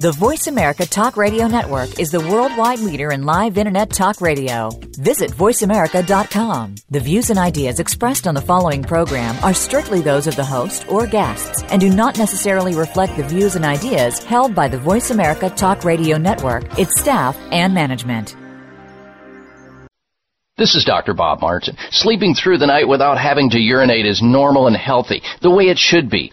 The Voice America Talk Radio Network is the worldwide leader in live Internet talk radio. Visit voiceamerica.com. The views and ideas expressed on the following program are strictly those of the host or guests and do not necessarily reflect the views and ideas held by the Voice America Talk Radio Network, its staff, and management. This is Dr. Bob Martin. Sleeping through the night without having to urinate is normal and healthy, the way it should be.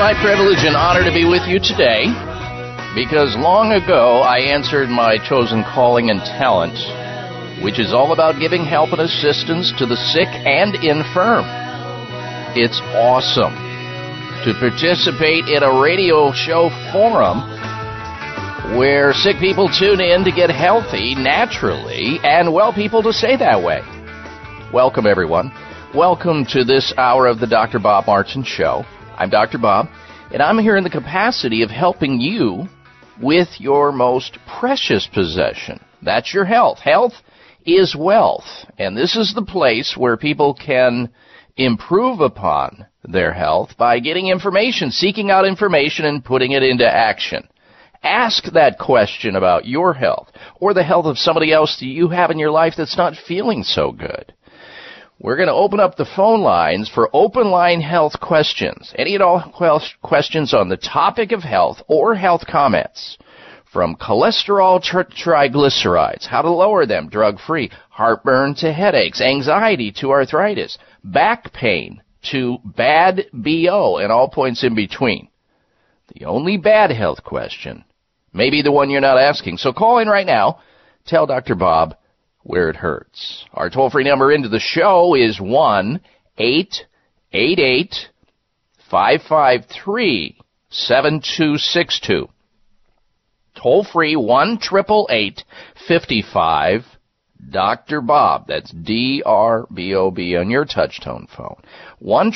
My privilege and honor to be with you today because long ago I answered my chosen calling and talent, which is all about giving help and assistance to the sick and infirm. It's awesome to participate in a radio show forum where sick people tune in to get healthy naturally and well people to say that way. Welcome, everyone. Welcome to this hour of the Dr. Bob Martin Show. I'm Dr. Bob, and I'm here in the capacity of helping you with your most precious possession. That's your health. Health is wealth, and this is the place where people can improve upon their health by getting information, seeking out information, and putting it into action. Ask that question about your health or the health of somebody else that you have in your life that's not feeling so good. We're going to open up the phone lines for open line health questions. Any and all questions on the topic of health or health comments. From cholesterol to triglycerides, how to lower them drug free, heartburn to headaches, anxiety to arthritis, back pain to bad BO, and all points in between. The only bad health question may be the one you're not asking. So call in right now. Tell Dr. Bob where it hurts. Our toll free number into the show is 1 888 553 7262. Toll free 1 55 Dr. Bob. That's D-R-B-O-B on your touchtone phone. 1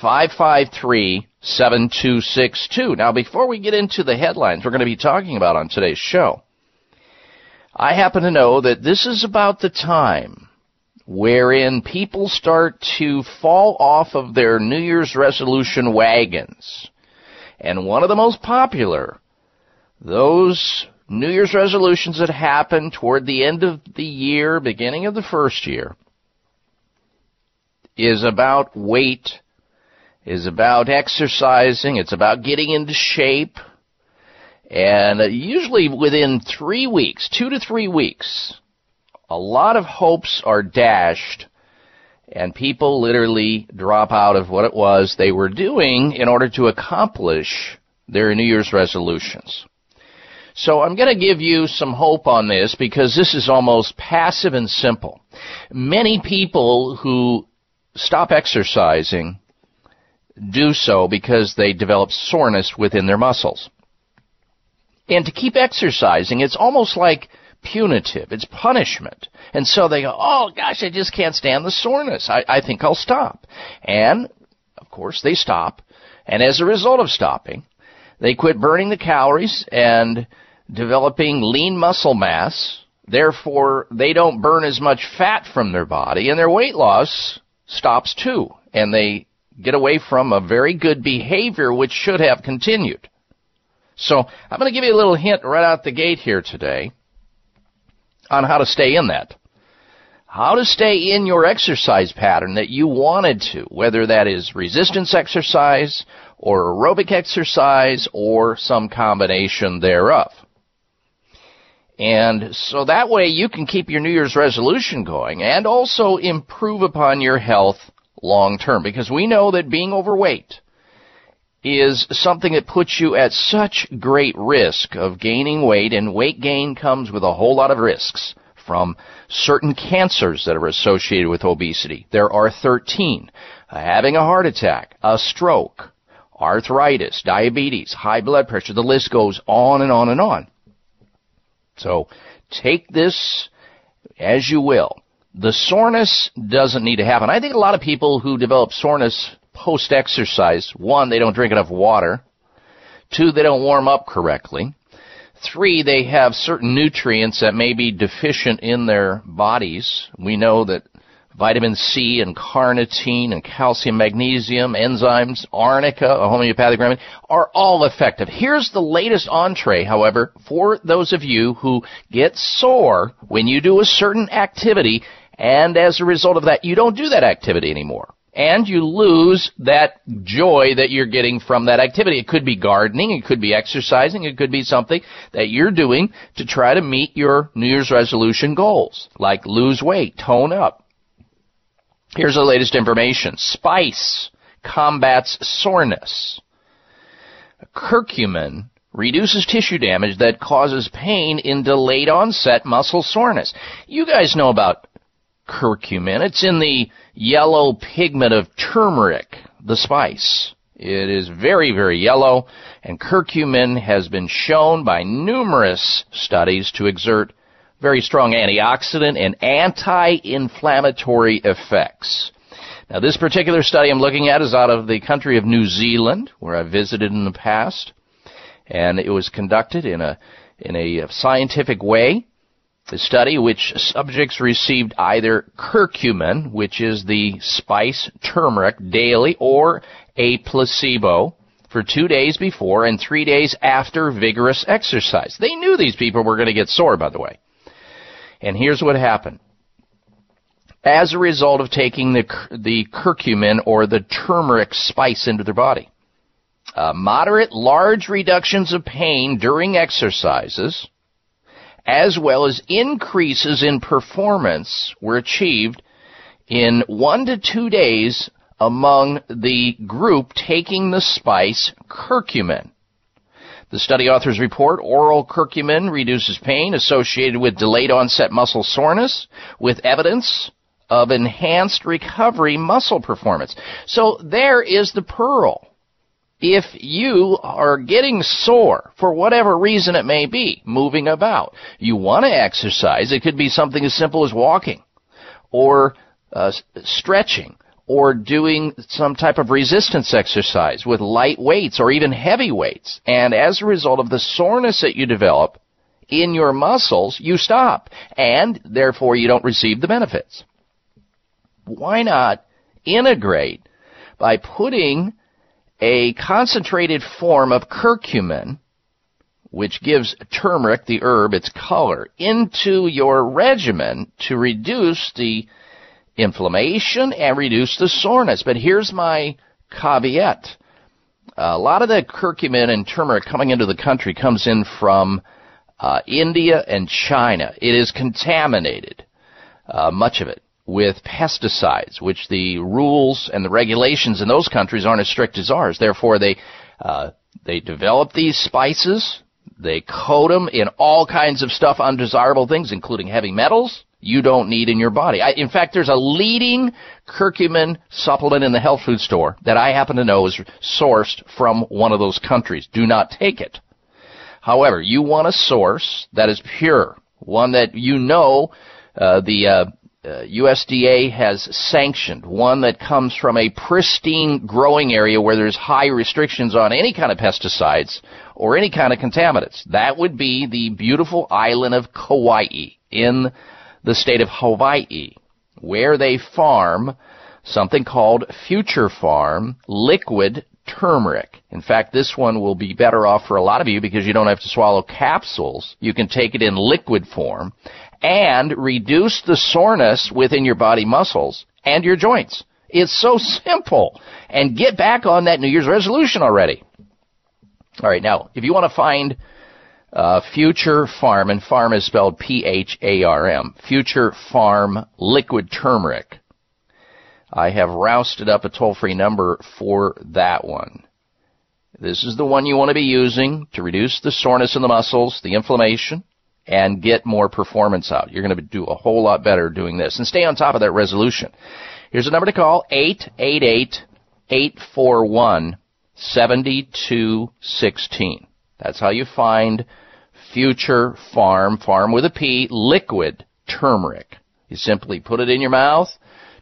553 7262. Now, before we get into the headlines we're going to be talking about on today's show, I happen to know that this is about the time wherein people start to fall off of their New Year's resolution wagons. And one of the most popular, those New Year's resolutions that happen toward the end of the year, beginning of the first year, is about weight, is about exercising, it's about getting into shape, and uh, usually within three weeks, two to three weeks, a lot of hopes are dashed and people literally drop out of what it was they were doing in order to accomplish their New Year's resolutions. So I'm going to give you some hope on this because this is almost passive and simple. Many people who stop exercising do so because they develop soreness within their muscles. And to keep exercising, it's almost like punitive. It's punishment. And so they go, oh gosh, I just can't stand the soreness. I, I think I'll stop. And, of course, they stop. And as a result of stopping, they quit burning the calories and developing lean muscle mass. Therefore, they don't burn as much fat from their body and their weight loss stops too. And they get away from a very good behavior which should have continued. So I'm going to give you a little hint right out the gate here today on how to stay in that. How to stay in your exercise pattern that you wanted to, whether that is resistance exercise or aerobic exercise or some combination thereof. And so that way you can keep your New Year's resolution going and also improve upon your health long term because we know that being overweight is something that puts you at such great risk of gaining weight, and weight gain comes with a whole lot of risks from certain cancers that are associated with obesity. There are 13. Uh, having a heart attack, a stroke, arthritis, diabetes, high blood pressure, the list goes on and on and on. So take this as you will. The soreness doesn't need to happen. I think a lot of people who develop soreness post exercise, one, they don't drink enough water. Two, they don't warm up correctly. Three, they have certain nutrients that may be deficient in their bodies. We know that vitamin C and carnitine and calcium, magnesium, enzymes, arnica, a homeopathic remedy, are all effective. Here's the latest entree, however, for those of you who get sore when you do a certain activity, and as a result of that, you don't do that activity anymore and you lose that joy that you're getting from that activity. It could be gardening, it could be exercising, it could be something that you're doing to try to meet your New Year's resolution goals, like lose weight, tone up. Here's the latest information. Spice combats soreness. Curcumin reduces tissue damage that causes pain in delayed onset muscle soreness. You guys know about curcumin. It's in the yellow pigment of turmeric, the spice. It is very, very yellow, and curcumin has been shown by numerous studies to exert very strong antioxidant and anti-inflammatory effects. Now, this particular study I'm looking at is out of the country of New Zealand, where I visited in the past, and it was conducted in a in a scientific way the study, which subjects received either curcumin, which is the spice turmeric, daily, or a placebo for two days before and three days after vigorous exercise. They knew these people were going to get sore, by the way. And here's what happened. As a result of taking the, the curcumin or the turmeric spice into their body, uh, moderate, large reductions of pain during exercises, as well as increases in performance were achieved in one to two days among the group taking the spice curcumin. The study authors report oral curcumin reduces pain associated with delayed onset muscle soreness with evidence of enhanced recovery muscle performance. So there is the pearl. If you are getting sore for whatever reason it may be, moving about, you want to exercise. It could be something as simple as walking or uh, stretching or doing some type of resistance exercise with light weights or even heavy weights. And as a result of the soreness that you develop in your muscles, you stop. And therefore you don't receive the benefits. Why not integrate by putting a concentrated form of curcumin, which gives turmeric, the herb, its color, into your regimen to reduce the inflammation and reduce the soreness. But here's my caveat. A lot of the curcumin and turmeric coming into the country comes in from uh, India and China. It is contaminated, uh, much of it, with pesticides, which the rules and the regulations in those countries aren't as strict as ours. Therefore, they uh, they develop these spices. They coat them in all kinds of stuff, undesirable things, including heavy metals, you don't need in your body. I, in fact, there's a leading curcumin supplement in the health food store that I happen to know is sourced from one of those countries. Do not take it. However, you want a source that is pure, one that you know uh, the uh, uh, USDA has sanctioned, one that comes from a pristine growing area where there's high restrictions on any kind of pesticides or any kind of contaminants. That would be the beautiful island of Kauai in the state of Hawaii, where they farm something called Future Pharm liquid turmeric. In fact, this one will be better off for a lot of you because you don't have to swallow capsules. You can take it in liquid form and reduce the soreness within your body muscles and your joints. It's so simple. And get back on that New Year's resolution already. All right, now, if you want to find uh, Future Pharm, and farm is spelled P-H-A-R-M. Future Pharm Liquid Turmeric. I have rousted up a toll-free number for that one. This is the one you want to be using to reduce the soreness in the muscles, the inflammation, and get more performance out. You're going to do a whole lot better doing this. And stay on top of that resolution. Here's a number to call, 888-841-7216. That's how you find Future Pharm, farm with a P, liquid turmeric. You simply put it in your mouth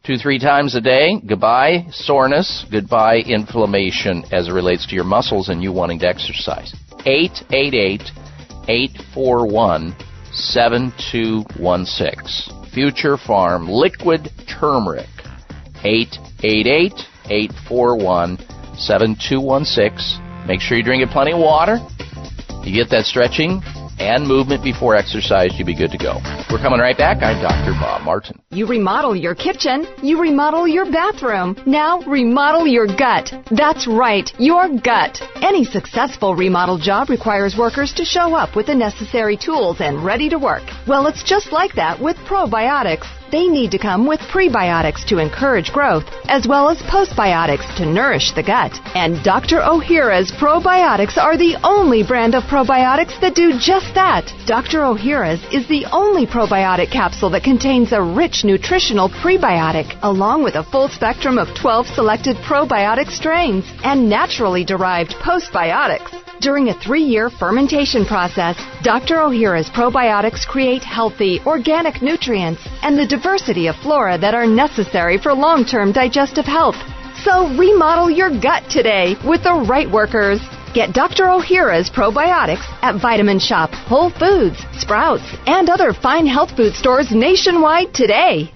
two, three times a day. Goodbye soreness, goodbye inflammation as it relates to your muscles and you wanting to exercise. 888 841 7216. Future Pharm Liquid Turmeric. 888 841 7216. Make sure you drink it plenty of water. You get that stretching and movement before exercise, you'll be good to go. We're coming right back. I'm Dr. Bob Martin. You remodel your kitchen, you remodel your bathroom. Now remodel your gut. That's right, your gut. Any successful remodel job requires workers to show up with the necessary tools and ready to work. Well, it's just like that with probiotics. They need to come with prebiotics to encourage growth, as well as postbiotics to nourish the gut. And Dr. Ohhira's probiotics are the only brand of probiotics that do just that. Dr. Ohhira's is the only probiotic capsule that contains a rich nutritional prebiotic, along with a full spectrum of 12 selected probiotic strains and naturally derived postbiotics. During a three year fermentation process, Dr. Ohhira's probiotics create healthy, organic nutrients and the diversity of flora that are necessary for long term digestive health. So remodel your gut today with the right workers. Get Dr. Ohhira's probiotics at Vitamin Shoppe, Whole Foods, Sprouts, and other fine health food stores nationwide today.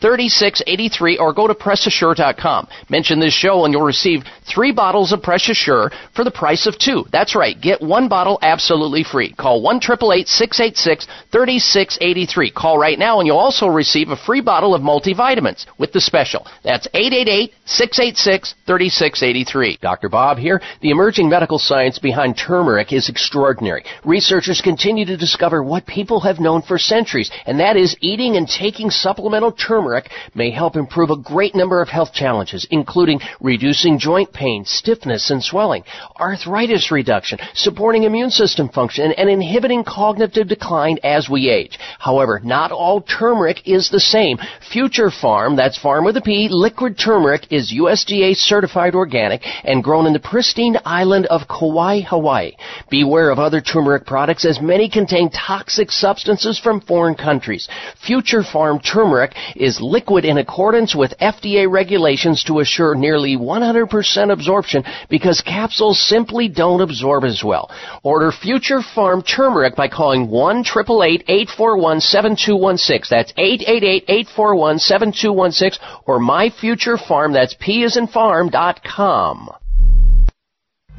3683 or go to PressAssure.com. Mention this show and you'll receive three bottles of Press Assure for the price of two. That's right. Get one bottle absolutely free. Call 1 686 3683. Call right now and you'll also receive a free bottle of multivitamins with the special. That's 888 686 3683. Dr. Bob here. The emerging medical science behind turmeric is extraordinary. Researchers continue to discover what people have known for centuries, and that is eating and taking supplemental turmeric may help improve a great number of health challenges, including reducing joint pain, stiffness, and swelling, arthritis reduction, supporting immune system function, and inhibiting cognitive decline as we age. However, not all turmeric is the same. Future Pharm, that's farm with a P, liquid turmeric is USDA certified organic and grown in the pristine island of Kauai, Hawaii. Beware of other turmeric products as many contain toxic substances from foreign countries. Future Pharm turmeric is liquid in accordance with FDA regulations to assure nearly 100% absorption because capsules simply don't absorb as well. Order Future Pharm turmeric by calling 1-888-841-7216. That's 888 841 7216 or My Future Pharm. That's P is in farm.com.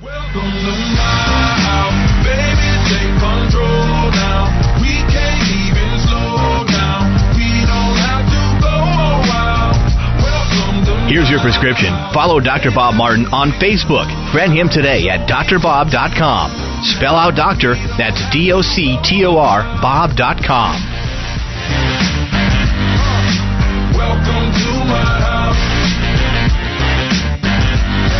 Welcome to my Here's your prescription. Follow Dr. Bob Martin on Facebook. Friend him today at drbob.com. Spell out doctor, that's D O C T O R, bob.com. Welcome to my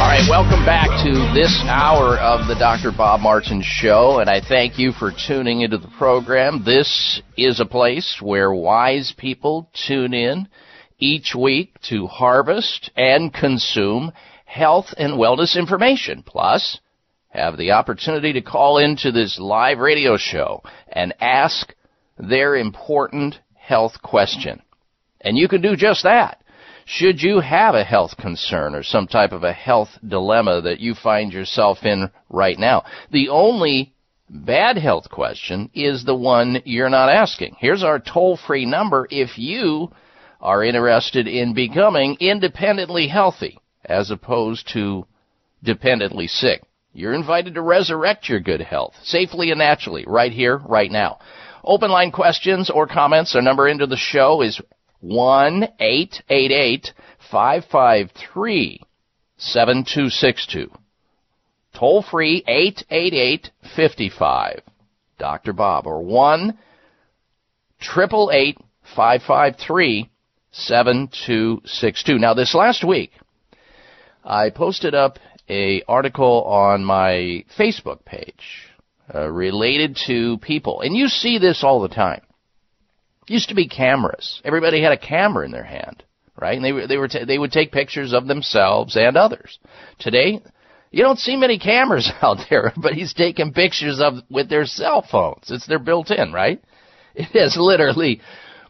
all right, welcome back to this hour of the Dr. Bob Martin Show, and I thank you for tuning into the program. This is a place where wise people tune in each week to harvest and consume health and wellness information. Plus, have the opportunity to call into this live radio show and ask their important health question. And you can do just that should you have a health concern or some type of a health dilemma that you find yourself in right now. The only bad health question is the one you're not asking. Here's our toll free number if you are interested in becoming independently healthy as opposed to dependently sick. You're invited to resurrect your good health safely and naturally right here, right now. Open line questions or comments. Our number into the show is one eight eight eight five five three seven two six two. Toll free eight eight eight fifty five. Dr. Bob or one triple eight five five three seven two six two. Now this last week I posted up a article on my Facebook page uh, related to people, and you see this all the time used to be cameras. Everybody had a camera in their hand, right? And they they were t- they would take pictures of themselves and others. Today, you don't see many cameras out there. Everybody's taking pictures of with their cell phones. It's they're built in, right? It has literally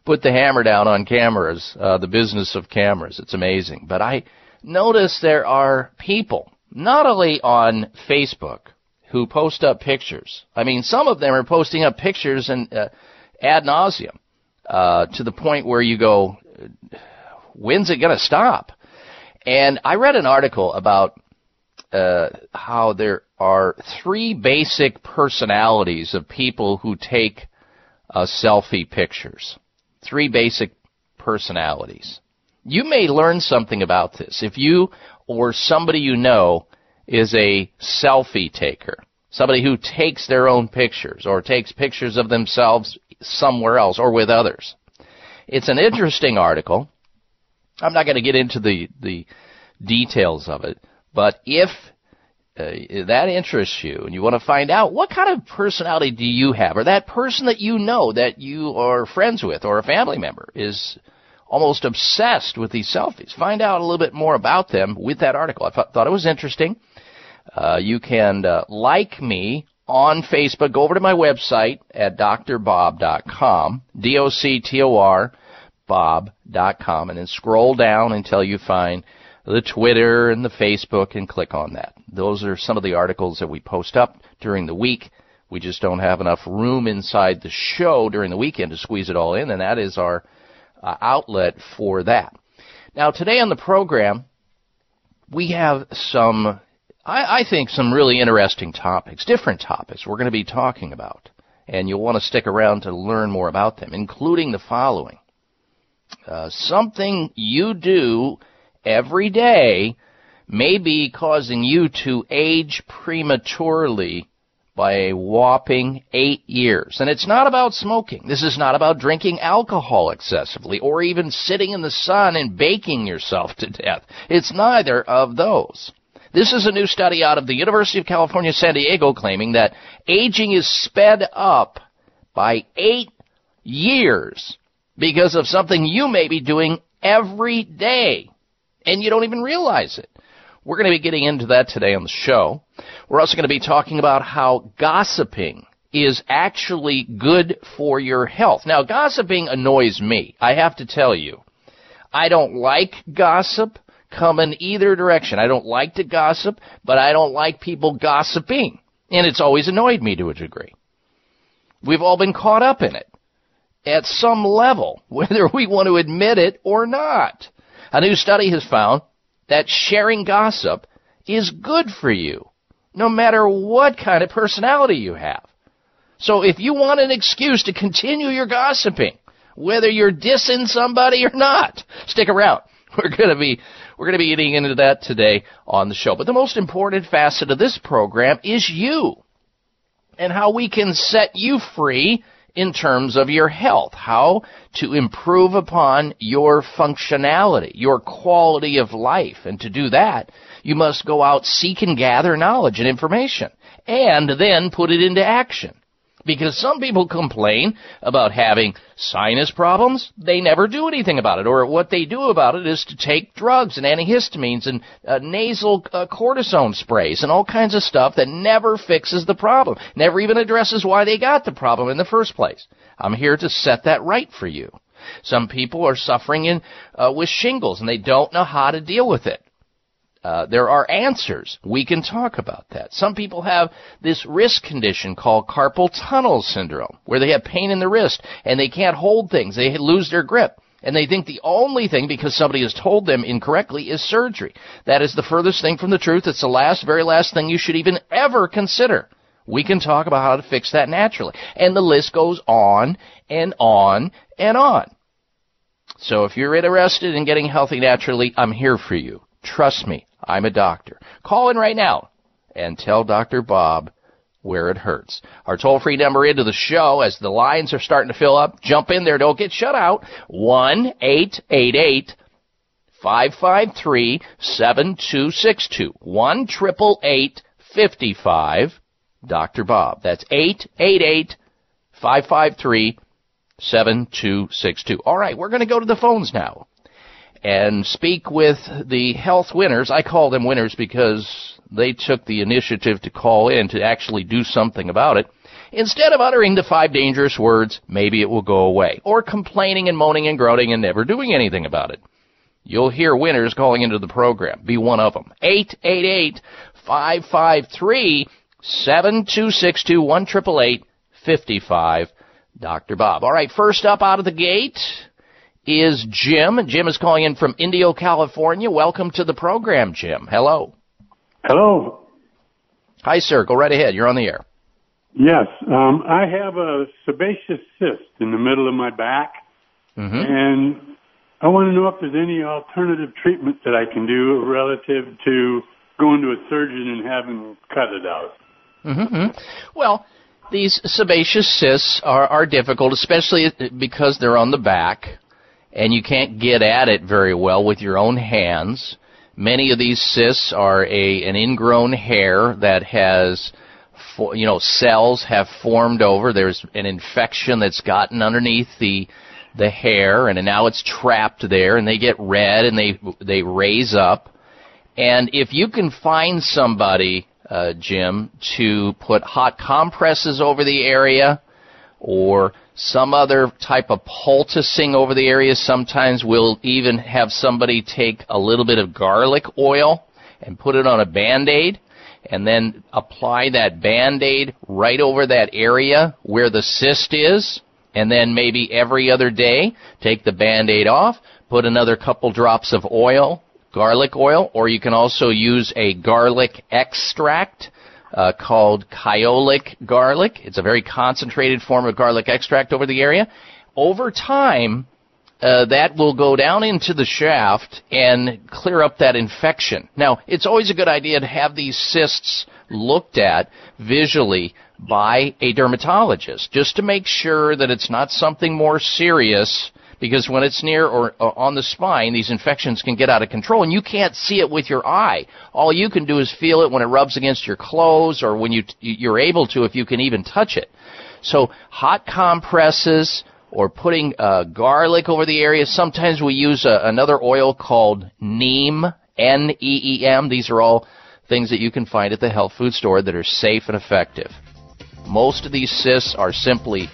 put the hammer down on cameras, uh, the business of cameras. It's amazing. But I notice there are people, not only on Facebook, who post up pictures. I mean, some of them are posting up pictures and uh, ad nauseum uh, to the point where you go, when's it going to stop? And I read an article about uh, how there are three basic personalities of people who take uh, selfie pictures. Three basic personalities. You may learn something about this if you or somebody you know is a selfie taker. Somebody who takes their own pictures or takes pictures of themselves somewhere else or with others. It's an interesting article. I'm not going to get into the, the details of it, but if uh, that interests you and you want to find out what kind of personality do you have or that person that you know that you are friends with or a family member is almost obsessed with these selfies. Find out a little bit more about them with that article. I thought it was interesting. Uh, you can uh, like me on Facebook. Go over to my website at drbob.com, D-O-C-T-O-R, bob.com, and then scroll down until you find the Twitter and the Facebook and click on that. Those are some of the articles that we post up during the week. We just don't have enough room inside the show during the weekend to squeeze it all in, and that is our uh, outlet for that. Now, today on the program, we have some, I, I think, some really interesting topics, different topics we're going to be talking about. And you'll want to stick around to learn more about them, including the following. Uh, something you do every day may be causing you to age prematurely by a whopping eight years. And it's not about smoking. This is not about drinking alcohol excessively or even sitting in the sun and baking yourself to death. It's neither of those. This is a new study out of the University of California, San Diego claiming that aging is sped up by eight years because of something you may be doing every day and you don't even realize it. We're going to be getting into that today on the show. We're also going to be talking about how gossiping is actually good for your health. Now, gossiping annoys me. I have to tell you. I don't like gossip come in either direction. I don't like to gossip, but I don't like people gossiping. And it's always annoyed me to a degree. We've all been caught up in it at some level, whether we want to admit it or not. A new study has found that sharing gossip is good for you, no matter what kind of personality you have. So if you want an excuse to continue your gossiping, whether you're dissing somebody or not, stick around. We're going to be we're to be getting into that today on the show. But the most important facet of this program is you and how we can set you free in terms of your health, how to improve upon your functionality, your quality of life. And to do that, you must go out, seek and gather knowledge and information, and then put it into action. Because some people complain about having sinus problems, they never do anything about it. Or what they do about it is to take drugs and antihistamines and uh, nasal uh, cortisone sprays and all kinds of stuff that never fixes the problem, never even addresses why they got the problem in the first place. I'm here to set that right for you. Some people are suffering in, uh, with shingles and they don't know how to deal with it. Uh, there are answers. We can talk about that. Some people have this wrist condition called carpal tunnel syndrome, where they have pain in the wrist and they can't hold things. They lose their grip. And they think the only thing, because somebody has told them incorrectly, is surgery. That is the furthest thing from the truth. It's the last, very last thing you should even ever consider. We can talk about how to fix that naturally. And the list goes on and on and on. So if you're interested in getting healthy naturally, I'm here for you. Trust me. I'm a doctor. Call in right now and tell Dr. Bob where it hurts. Our toll free number into the show as the lines are starting to fill up. Jump in there. Don't get shut out. 1 888 553 7262. 1 55 Dr. Bob. That's 888 553 7262. All right, we're going to go to the phones now and speak with the health winners. I call them winners because they took the initiative to call in to actually do something about it. Instead of uttering the five dangerous words, maybe it will go away, or complaining and moaning and groaning and never doing anything about it. You'll hear winners calling into the program. Be one of them. 888 553 7262 1 55 Dr. Bob. All right, first up out of the gate, is Jim. Jim is calling in from Indio, California. Welcome to the program, Jim. Hello. Hello. Hi, sir. Go right ahead. You're on the air. Yes. Um, I have a sebaceous cyst in the middle of my back, mm-hmm. and I want to know if there's any alternative treatment that I can do relative to going to a surgeon and having cut it out. Mm-hmm. Well, these sebaceous cysts are, are difficult, especially because they're on the back and you can't get at it very well with your own hands. Many of these cysts are a an ingrown hair that has you know cells have formed over. There's an infection that's gotten underneath the the hair and now it's trapped there and they get red and they they raise up. And if you can find somebody, uh, Jim, to put hot compresses over the area or some other type of poulticing over the area. Sometimes we'll even have somebody take a little bit of garlic oil and put it on a band-aid and then apply that band-aid right over that area where the cyst is And then maybe every other day, take the band-aid off, put another couple drops of oil, garlic oil, or you can also use a garlic extract uh, called kyolic garlic. It's a very concentrated form of garlic extract over the area. Over time, uh, that will go down into the shaft and clear up that infection. Now, it's always a good idea to have these cysts looked at visually by a dermatologist just to make sure that it's not something more serious because when it's near or, or, on the spine, these infections can get out of control, and you can't see it with your eye. All you can do is feel it when it rubs against your clothes, or when you you're able to, if you can even touch it. So hot compresses or putting uh, garlic over the area. Sometimes we use a, another oil called neem, N-E-E-M. These are all things that you can find at the health food store that are safe and effective. Most of these cysts are simply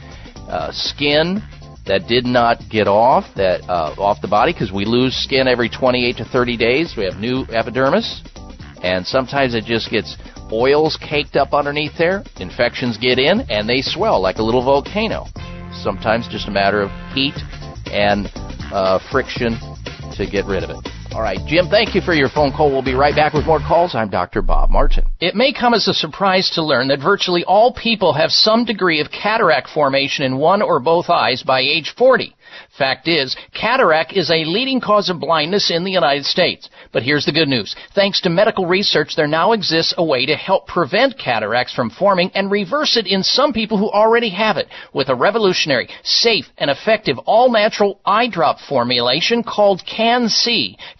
uh, skin that did not get off that uh, off the body because we lose skin every 28 to 30 days. We have new epidermis, and sometimes it just gets oils caked up underneath there. Infections get in and they swell like a little volcano. Sometimes just a matter of heat and uh, friction to get rid of it. All right, Jim, thank you for your phone call. We'll be right back with more calls. I'm Dr. Bob Martin. It may come as a surprise to learn that virtually all people have some degree of cataract formation in one or both eyes by age 40. Fact is, cataract is a leading cause of blindness in the United States. But here's the good news. Thanks to medical research, there now exists a way to help prevent cataracts from forming and reverse it in some people who already have it with a revolutionary, safe, and effective all-natural eye drop formulation called Can-C.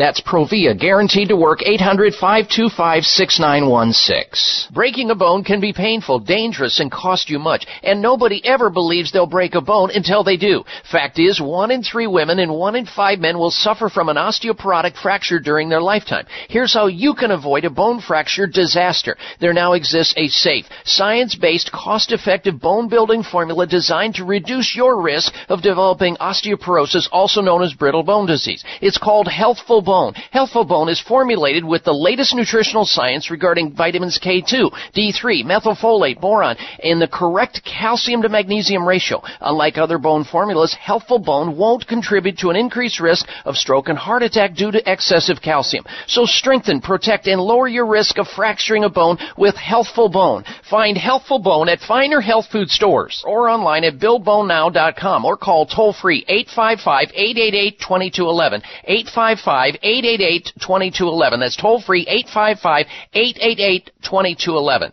That's Provia, guaranteed to work 800-525-6916. Breaking a bone can be painful, dangerous, and cost you much, and nobody ever believes they'll break a bone until they do. Fact is, one in three women and one in five men will suffer from an osteoporotic fracture during their lifetime. Here's how you can avoid a bone fracture disaster. There now exists a safe, science-based, cost-effective bone-building formula designed to reduce your risk of developing osteoporosis, also known as brittle bone disease. It's called Healthful Bone. Healthful Bone is formulated with the latest nutritional science regarding vitamins K2, D3, methylfolate, boron, and the correct calcium to magnesium ratio. Unlike other bone formulas, Healthful Bone won't contribute to an increased risk of stroke and heart attack due to excessive calcium. So strengthen, protect, and lower your risk of fracturing a bone with Healthful Bone. Find Healthful Bone at finer health food stores or online at buildbonenow.com or call toll free 855-888-2211. 855 888-2211. That's toll free 855-888-2211.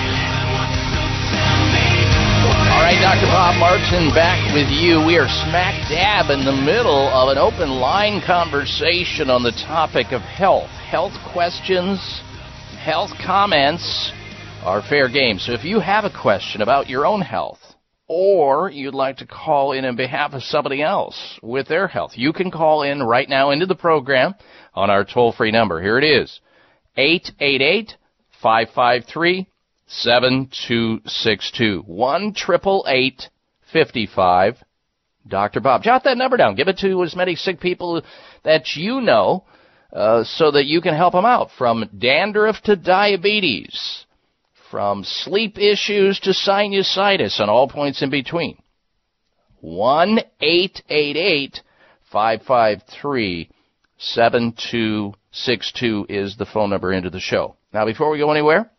Dr. Bob Martin back with you. We are smack dab in the middle of an open line conversation on the topic of health. Health questions, health comments are fair game. So if you have a question about your own health, or you'd like to call in on behalf of somebody else with their health, you can call in right now into the program on our toll free number. Here it is 888 553 7262 1 55 Dr. Bob. Jot that number down. Give it to as many sick people that you know uh, so that you can help them out from dandruff to diabetes from sleep issues to sinusitis and all points in between. 1 888 553 7262 is the phone number into the show. Now, before we go anywhere,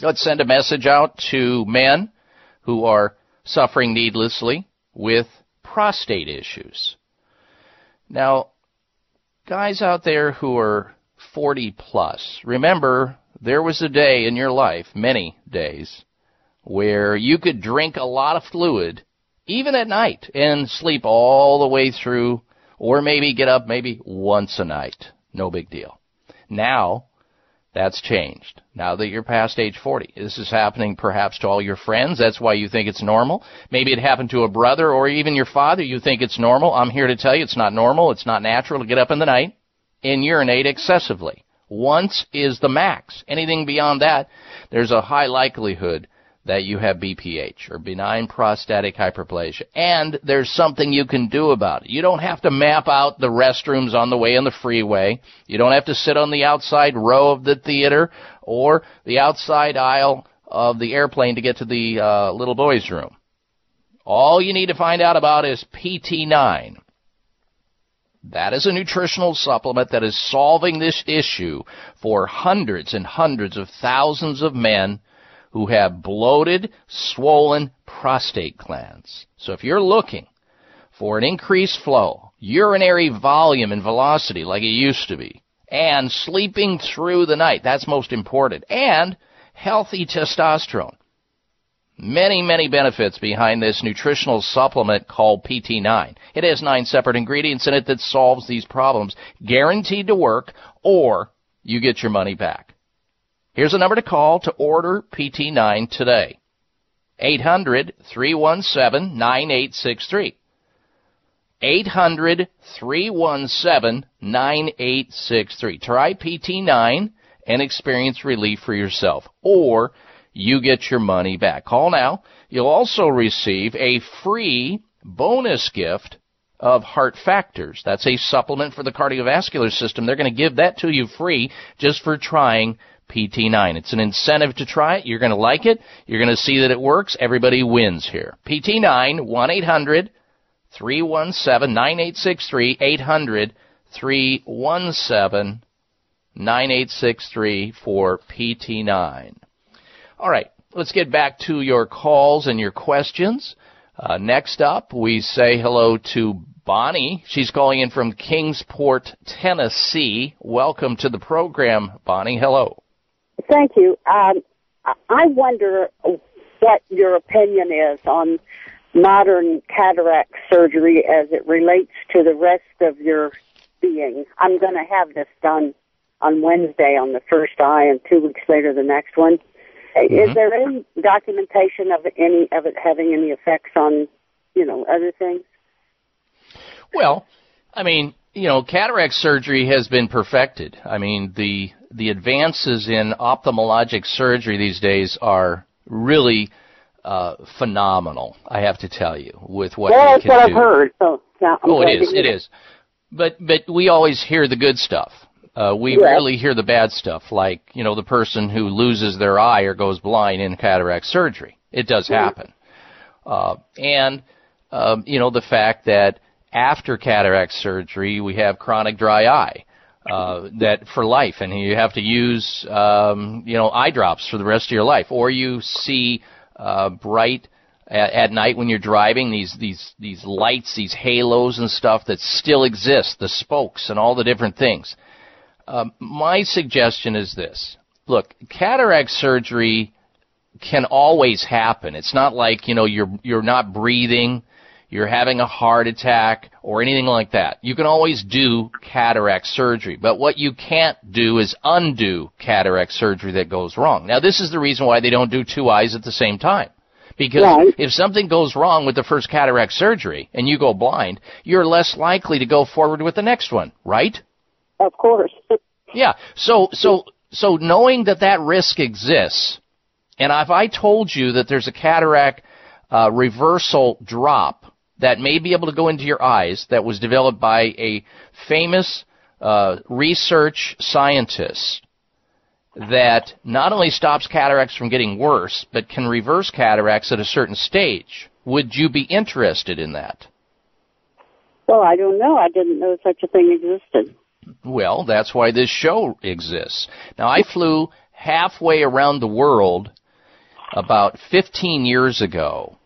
let's send a message out to men who are suffering needlessly with prostate issues. Now, guys out there who are 40 plus, remember there was a day in your life, many days, where you could drink a lot of fluid, even at night, and sleep all the way through, or maybe get up maybe once a night. No big deal. Now, that's changed. Now that you're past age 40. This is happening perhaps to all your friends. That's why you think it's normal. Maybe it happened to a brother or even your father. You think it's normal. I'm here to tell you it's not normal. It's not natural to get up in the night and urinate excessively. Once is the max. Anything beyond that, there's a high likelihood that you have BPH or benign prostatic hyperplasia. And there's something you can do about it. You don't have to map out the restrooms on the way on the freeway. You don't have to sit on the outside row of the theater or the outside aisle of the airplane to get to the uh, little boy's room. All you need to find out about is PT9. That is a nutritional supplement that is solving this issue for hundreds and hundreds of thousands of men who have bloated, swollen prostate glands. So if you're looking for an increased flow, urinary volume and velocity like it used to be, and sleeping through the night, that's most important, and healthy testosterone, Many, many benefits behind this nutritional supplement called PT9. It has nine separate ingredients in it that solves these problems, guaranteed to work, or you get your money back. Here's a number to call to order PT9 today. 800 317 9863. 800 317 9863. Try PT9 and experience relief for yourself. Or you get your money back. Call now. You'll also receive a free bonus gift of Heart Factors. That's a supplement for the cardiovascular system. They're going to give that to you free just for trying PT9. It's an incentive to try it. You're going to like it. You're going to see that it works. Everybody wins here. PT9, 1 800 317 9863, 800 317 9863 for PT9. All right, let's get back to your calls and your questions. Uh, next up, we say hello to Bonnie. She's calling in from Kingsport, Tennessee. Welcome to the program, Bonnie. Hello. Thank you. Um, I wonder what your opinion is on modern cataract surgery as it relates to the rest of your being. I'm going to have this done on Wednesday on the first eye and two weeks later the next one. Mm-hmm. Is there any documentation of any of it having any effects on, you know, other things? Well, I mean, you know, cataract surgery has been perfected. I mean, the the advances in ophthalmologic surgery these days are really uh, phenomenal. I have to tell you, with what well, we can that's what do. I've heard. So, yeah, oh, it is. It is. But but we always hear the good stuff. Uh, we Yes. rarely hear the bad stuff, like you know the person who loses their eye or goes blind in cataract surgery. It does happen, uh, and um, you know the fact that after cataract surgery we have chronic dry eye. Uh, that for life, and you have to use um, you know eye drops for the rest of your life, or you see uh, bright at, at night when you're driving these these these lights, these halos and stuff that still exist, the spokes and all the different things. Um, my suggestion is this: look, cataract surgery can always happen. It's not like you know you're you're not breathing you're having a heart attack or anything like that. You can always do cataract surgery, but what you can't do is undo cataract surgery that goes wrong. Now this is the reason why they don't do two eyes at the same time. Because Right. if something goes wrong with the first cataract surgery and you go blind, you're less likely to go forward with the next one, right? Of course. Yeah. So so so knowing that that risk exists, and if I told you that there's a cataract uh, reversal drop that may be able to go into your eyes that was developed by a famous uh, research scientist that not only stops cataracts from getting worse, but can reverse cataracts at a certain stage. Would you be interested in that? Well, I don't know. I didn't know such a thing existed. Well, that's why this show exists. Now, I flew halfway around the world about 15 years ago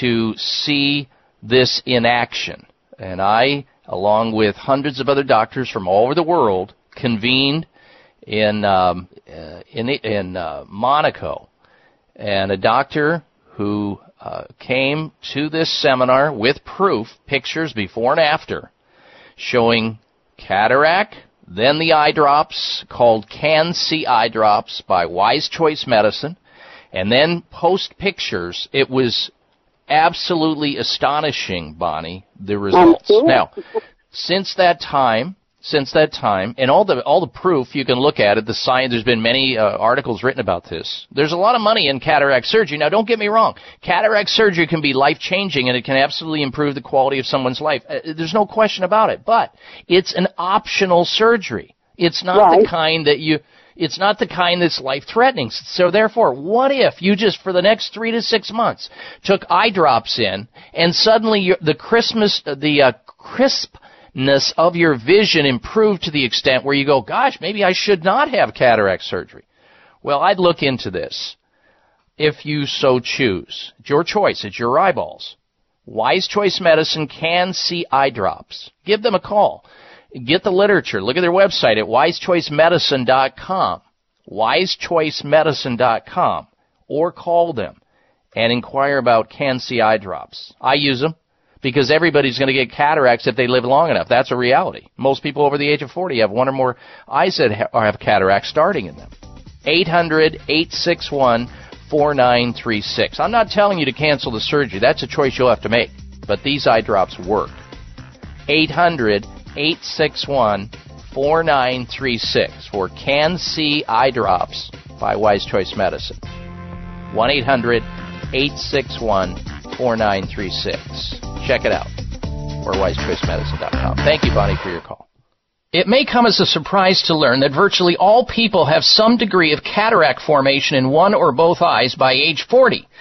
to see this in action. And I, along with hundreds of other doctors from all over the world, convened in um, uh, in in uh, Monaco, and a doctor who uh, came to this seminar with proof, pictures before and after, showing cataract, then the eye drops called Can-C Eye Drops by Wise Choice Medicine, and then post pictures. It was absolutely astonishing, Bonnie, the results. Now, since that time, since that time, and all the all the proof you can look at it, the science. There's been many uh, articles written about this. There's a lot of money in cataract surgery. Now, don't get me wrong. Cataract surgery can be life changing, and it can absolutely improve the quality of someone's life. Uh, there's no question about it. But it's an optional surgery. It's not the kind that you. It's not the kind that's life threatening. So therefore, what if you just for the next three to six months took eye drops in, and suddenly the Christmas, the uh, crispness of your vision improved to the extent where you go, gosh, maybe I should not have cataract surgery. Well, I'd look into this if you so choose. It's your choice. It's your eyeballs. Wise Choice Medicine Can-C eye drops. Give them a call. Get the literature. Look at their website at wisechoicemedicine.com. Wisechoicemedicine.com. Or call them and inquire about Can-C eye drops. I use them because everybody's going to get cataracts if they live long enough. That's a reality. Most people over the age of 40 have one or more eyes that ha- have cataracts starting in them. 800 861 4936. I'm not telling you to cancel the surgery. That's a choice you'll have to make. But these eye drops work. 800 861 4936 for Can-C Eye Drops by Wise Choice Medicine. 1 800 861 4936. Check it out. Or wisechoicemedicine.com. Thank you, Bonnie, for your call. It may come as a surprise to learn that virtually all people have some degree of cataract formation in one or both eyes by age 40.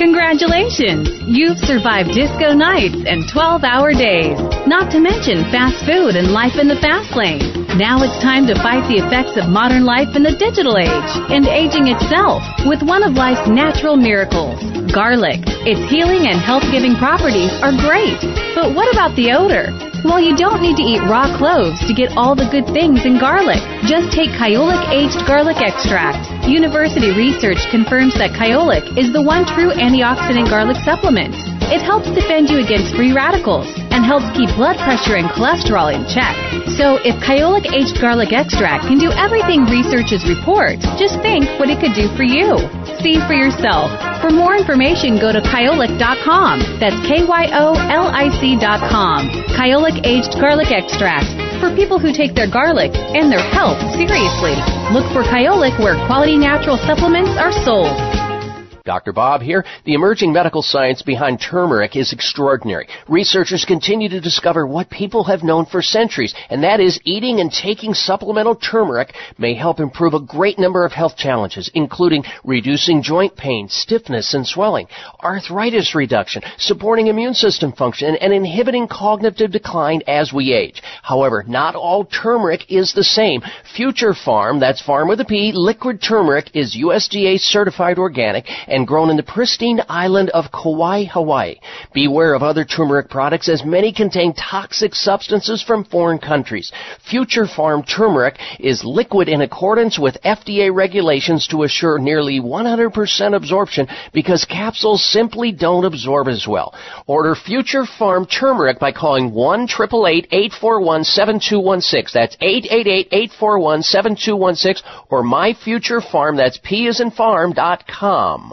Congratulations! You've survived disco nights and 12 hour days. Not to mention fast food and life in the fast lane. Now it's time to fight the effects of modern life in the digital age and aging itself with one of life's natural miracles garlic. Its healing and health giving properties are great. But what about the odor? Well, you don't need to eat raw cloves to get all the good things in garlic. Just take Kyolic aged garlic extract. University research confirms that Kyolic is the one true antioxidant garlic supplement. It helps defend you against free radicals and helps keep blood pressure and cholesterol in check. So if Kyolic aged garlic extract can do everything researchers report, just think what it could do for you. See for yourself. For more information, go to kyolic.com. That's K-Y-O-L-I-C.com. Kyolic aged garlic extract for people who take their garlic and their health seriously. Look for Kyolic where quality natural supplements are sold. Dr. Bob here. The emerging medical science behind turmeric is extraordinary. Researchers continue to discover what people have known for centuries, and that is eating and taking supplemental turmeric may help improve a great number of health challenges, including reducing joint pain, stiffness, and swelling, arthritis reduction, supporting immune system function, and inhibiting cognitive decline as we age. However, not all turmeric is the same. Future Pharm, that's farm with a P, liquid turmeric is USDA certified organic and grown in the pristine island of Kauai, Hawaii. Beware of other turmeric products as many contain toxic substances from foreign countries. Future Pharm turmeric is liquid in accordance with FDA regulations to assure nearly 100% absorption because capsules simply don't absorb as well. Order Future Pharm turmeric by calling 1-888-841-7216. That's 888 841 7216 or My Future Pharm. That's P as in farm dot com.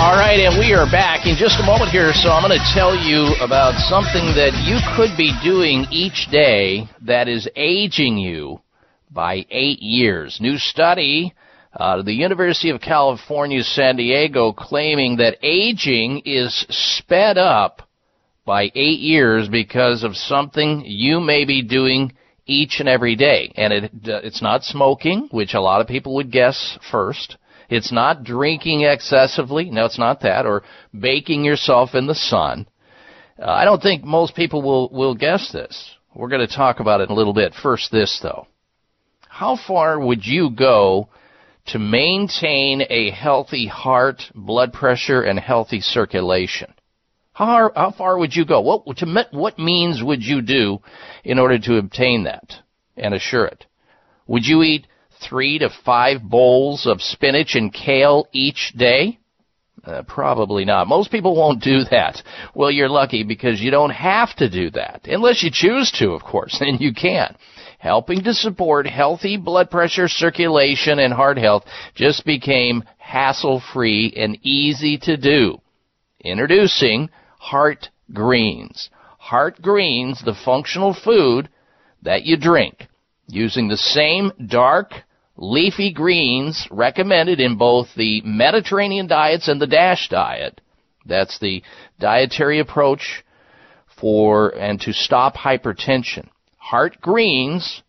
All right, and we are back in just a moment here. So I'm going to tell you about something that you could be doing each day that is aging you by eight years. New study of the University of California, San Diego, claiming that aging is sped up by eight years because of something you may be doing each and every day. And it, uh, it's not smoking, which a lot of people would guess first. It's not drinking excessively. No, it's not that. Or baking yourself in the sun. Uh, I don't think most people will, will guess this. We're going to talk about it a little bit. First, this though. How far would you go to maintain a healthy heart, blood pressure, and healthy circulation? How, how far would you go? What, to, what means would you do in order to obtain that and assure it? Would you eat three to five bowls of spinach and kale each day? Uh, probably not. Most people won't do that. Well, you're lucky because you don't have to do that. Unless you choose to, of course, then you can. Helping to support healthy blood pressure, circulation, and heart health just became hassle free and easy to do. Introducing Heart Greens. Heart Greens, the functional food that you drink, using the same dark, leafy greens recommended in both the Mediterranean diets and the DASH diet. That's the dietary approach for and to stop hypertension. Heart greens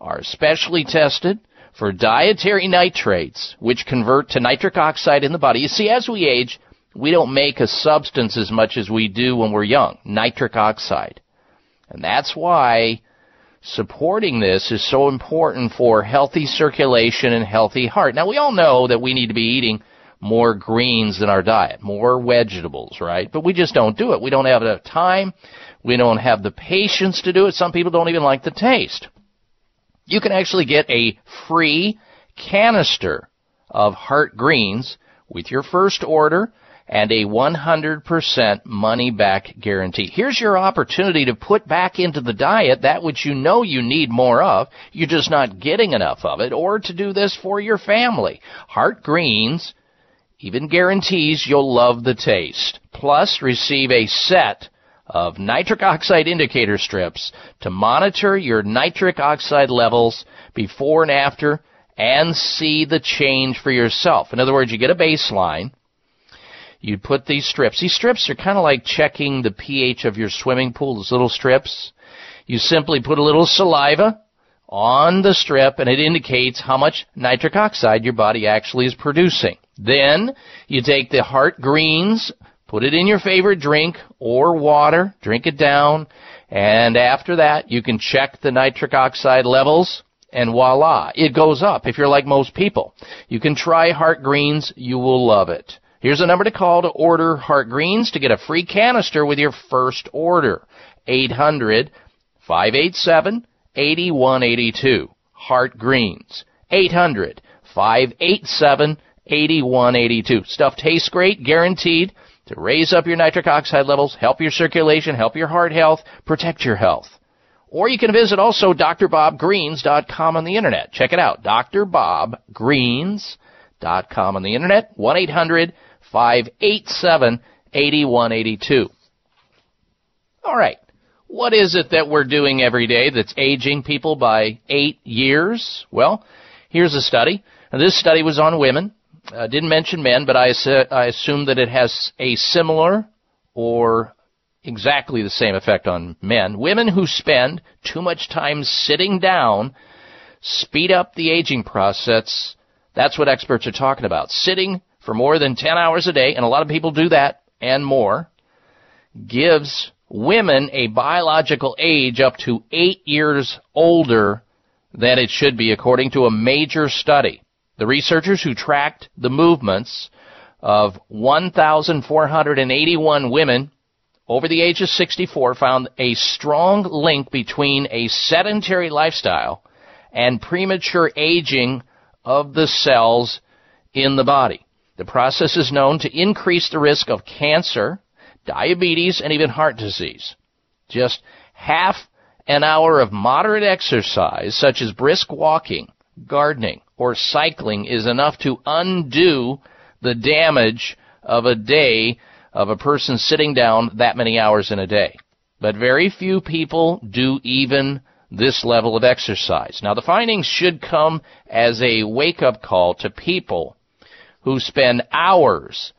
are specially tested for dietary nitrates, which convert to nitric oxide in the body. You see, as we age, we don't make a substance as much as we do when we're young, nitric oxide. And that's why supporting this is so important for healthy circulation and healthy heart. Now we all know that we need to be eating more greens in our diet, more vegetables, right? But we just don't do it. We don't have enough time. We don't have the patience to do it. Some people don't even like the taste. You can actually get a free canister of heart greens with your first order and a 100% money back guarantee. Here's your opportunity to put back into the diet that which you know you need more of, you're just not getting enough of it, or to do this for your family. Heart Greens even guarantees you'll love the taste. Plus, receive a set of nitric oxide indicator strips to monitor your nitric oxide levels before and after and see the change for yourself. In other words, you get a baseline you put these strips. These strips are kind of like checking the pH of your swimming pool, those little strips. You simply put a little saliva on the strip and it indicates how much nitric oxide your body actually is producing. Then you take the heart greens, put it in your favorite drink or water, drink it down, and after that you can check the nitric oxide levels and voila, it goes up if you're like most people. You can try heart greens, you will love it. Here's a number to call to order heart greens to get a free canister with your first order. 800 587 8182. Heart Greens. 800 587 8182. Stuff tastes great, guaranteed to raise up your nitric oxide levels, help your circulation, help your heart health, protect your health. Or you can visit also drbobgreens.com on the internet. Check it out, drbobgreens.com on the internet, 1-800-587-8182. All right. What is it that we're doing every day that's aging people by eight years? Well, here's a study. Now, this study was on women. Uh, didn't mention men, but I, I assume that it has a similar or exactly the same effect on men. Women who spend too much time sitting down speed up the aging process. That's what experts are talking about. Sitting for more than 10 hours a day, and a lot of people do that and more, gives women a biological age up to 8 years older than it should be according to a major study. The researchers who tracked the movements of 1,481 women over the age of 64 found a strong link between a sedentary lifestyle and premature aging of the cells in the body. The process is known to increase the risk of cancer, diabetes, and even heart disease. Just half an hour of moderate exercise, such as brisk walking, gardening, or cycling, is enough to undo the damage of a day of a person sitting down that many hours in a day. But very few people do even this level of exercise. Now the findings should come as a wake up call to people who spend hours,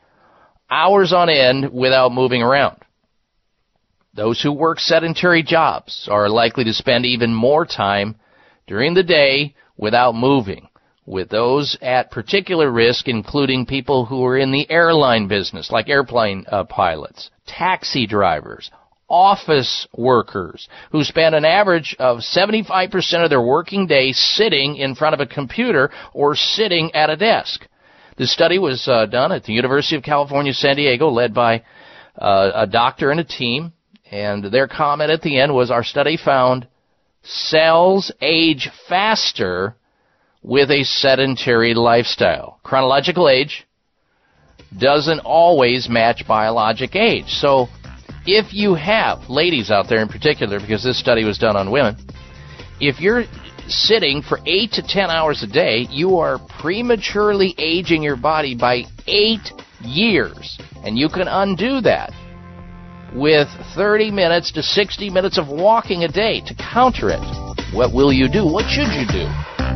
hours on end without moving around. Those who work sedentary jobs are likely to spend even more time during the day without moving with those at particular risk, including people who are in the airline business, like airplane uh, pilots, taxi drivers, office workers, who spend an average of 75% of their working day sitting in front of a computer or sitting at a desk. This study was uh, done at the University of California, San Diego, led by uh, a doctor and a team. And their comment at the end was, our study found cells age faster with a sedentary lifestyle. Chronological age doesn't always match biologic age. So, if you have, ladies out there in particular, because this study was done on women, if you're sitting for 8 to 10 hours a day, you are prematurely aging your body by 8 years. And you can undo that with 30 minutes to 60 minutes of walking a day to counter it. What will you do? What should you do?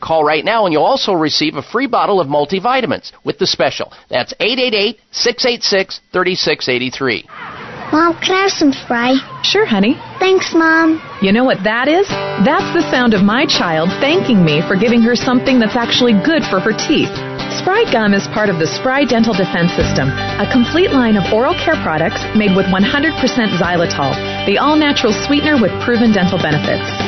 Call right now and you'll also receive a free bottle of multivitamins with the special. That's 888 686 3683. Mom, can I have some Spry? Sure, honey. Thanks, Mom. You know what that is? That's the sound of my child thanking me for giving her something that's actually good for her teeth. Spry Gum is part of the Spry Dental Defense System, a complete line of oral care products made with 100% xylitol, the all natural sweetener with proven dental benefits.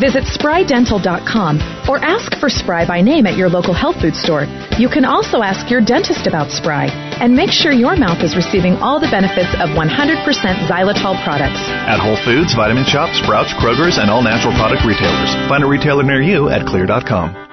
Visit sprydental.com or ask for Spry by name at your local health food store. You can also ask your dentist about Spry and make sure your mouth is receiving all the benefits of 100% xylitol products. At Whole Foods, Vitamin Shoppe, Sprouts, Kroger's, and all natural product retailers. Find a retailer near you at xlear.com.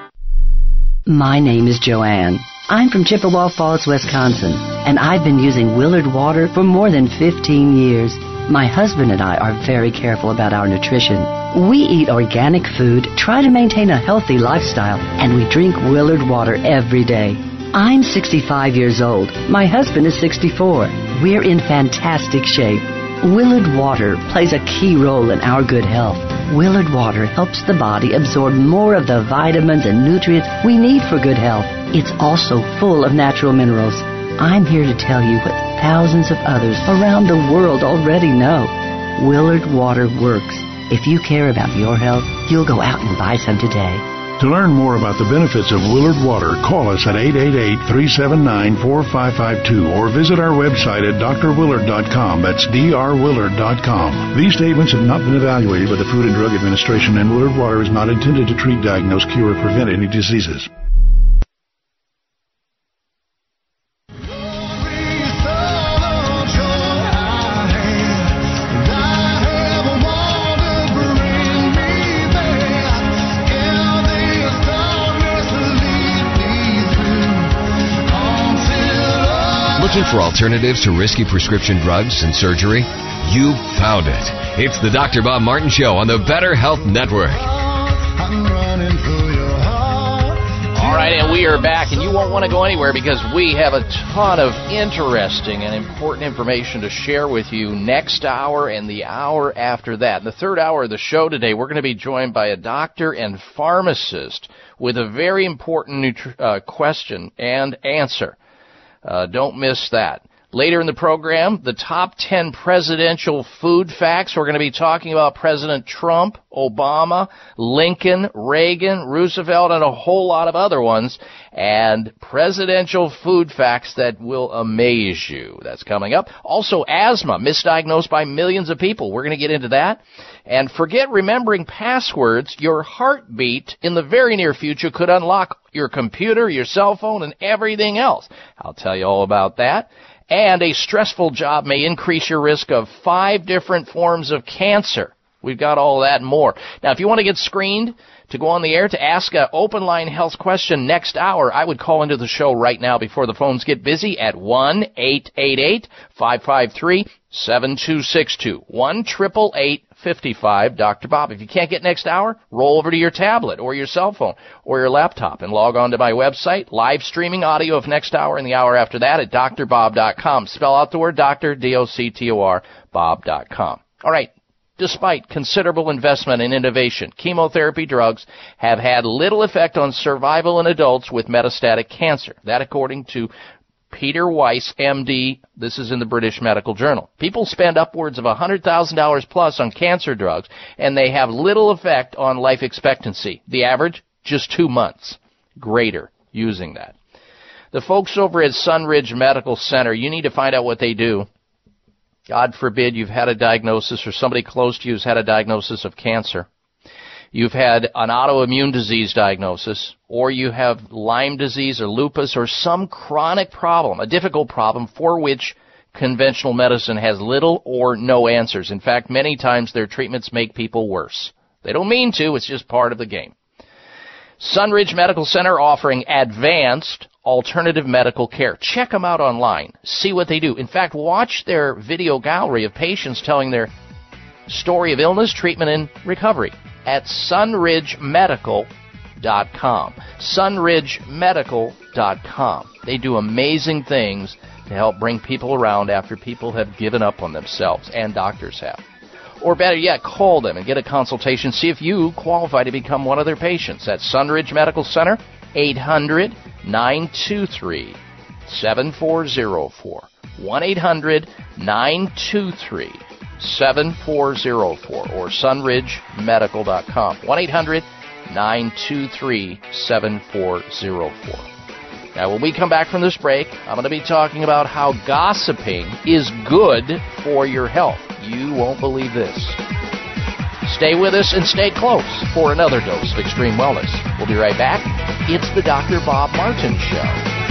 My name is Joanne. I'm from Chippewa Falls, Wisconsin, and I've been using Willard water for more than 15 years. My husband and I are very careful about our nutrition. We eat organic food, try to maintain a healthy lifestyle, and we drink Willard water every day. I'm 65 years old. My husband is 64. We're in fantastic shape. Willard water plays a key role in our good health. Willard water helps the body absorb more of the vitamins and nutrients we need for good health. It's also full of natural minerals. I'm here to tell you what thousands of others around the world already know. Willard water works. If you care about your health, you'll go out and buy some today. To learn more about the benefits of Willard Water, call us at 888-379-4552 or visit our website at drwillard.com. That's drwillard.com. These statements have not been evaluated by the Food and Drug Administration and Willard Water is not intended to treat, diagnose, cure, or prevent any diseases. Looking for alternatives to risky prescription drugs and surgery? You found it. It's the Dr. Bob Martin Show on the Better Health Network. All right, and we are back, and you won't want to go anywhere because we have a ton of interesting and important information to share with you next hour and the hour after that. In the third hour of the show today, we're going to be joined by a doctor and pharmacist with a very important nutri- uh, question and answer. Uh, don't miss that. Later in the program, the top 10 presidential food facts. We're going to be talking about President Trump, Obama, Lincoln, Reagan, Roosevelt, and a whole lot of other ones. And presidential food facts that will amaze you. That's coming up. Also, asthma, misdiagnosed by millions of people. We're going to get into that. And forget remembering passwords. Your heartbeat in the very near future could unlock your computer, your cell phone, and everything else. I'll tell you all about that. And a stressful job may increase your risk of five different forms of cancer. We've got all that and more. Now, if you want to get screened to go on the air to ask an open line health question next hour, I would call into the show right now before the phones get busy at 1 888 553 7262. 1 55 Dr. Bob. If you can't get next hour, roll over to your tablet or your cell phone or your laptop and log on to my website, live streaming audio of next hour and the hour after that at drbob.com. Spell out the word doctor, D-O-C-T-O-R, bob.com. All right. Despite considerable investment in innovation, chemotherapy drugs have had little effect on survival in adults with metastatic cancer. That according to Peter Weiss, MD. This is in the British Medical Journal. People spend upwards of $100,000 plus on cancer drugs, and they have little effect on life expectancy. The average, just two months greater using that. The folks over at Sunridge Medical Center, you need to find out what they do. God forbid you've had a diagnosis or somebody close to you has had a diagnosis of cancer you've had an autoimmune disease diagnosis, or you have Lyme disease or lupus or some chronic problem, a difficult problem for which conventional medicine has little or no answers. In fact, many times their treatments make people worse. They don't mean to, it's just part of the game. Sunridge Medical Center offering advanced alternative medical care. Check them out online. See what they do. In fact, watch their video gallery of patients telling their story of illness, treatment, and recovery at sunridgemedical.com. Sunridgemedical.com. They do amazing things to help bring people around after people have given up on themselves, and doctors have. Or better yet, call them and get a consultation. See if you qualify to become one of their patients at Sunridge Medical Center, 800 923 7404. 1 800 923 7404 or sunridgemedical.com. 1 800 923 7404. Now, when we come back from this break, I'm going to be talking about how gossiping is good for your health. You won't believe this. Stay with us and stay close for another dose of extreme wellness. We'll be right back. It's the Dr. Bob Martin Show.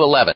11.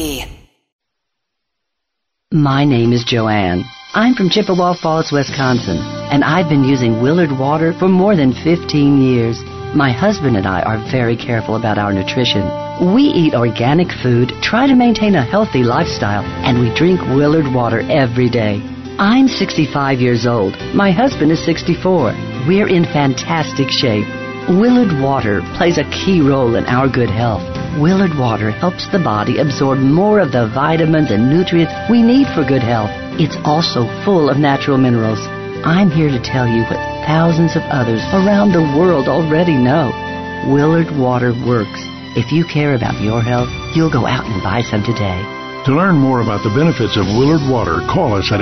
My name is Joanne. I'm from Chippewa Falls, Wisconsin, and I've been using Willard water for more than 15 years. My husband and I are very careful about our nutrition. We eat organic food, try to maintain a healthy lifestyle, and we drink Willard water every day. I'm 65 years old. My husband is 64. We're in fantastic shape. Willard water plays a key role in our good health. Willard water helps the body absorb more of the vitamins and nutrients we need for good health. It's also full of natural minerals. I'm here to tell you what thousands of others around the world already know. Willard water works. If you care about your health, you'll go out and buy some today. To learn more about the benefits of Willard Water, call us at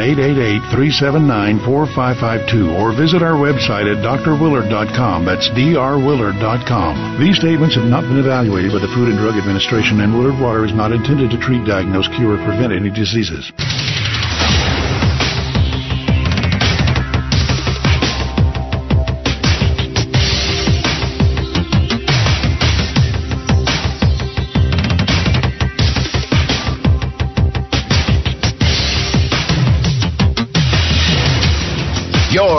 888-379-4552 or visit our website at drwillard.com. That's drwillard.com. These statements have not been evaluated by the Food and Drug Administration and Willard Water is not intended to treat, diagnose, cure, or prevent any diseases.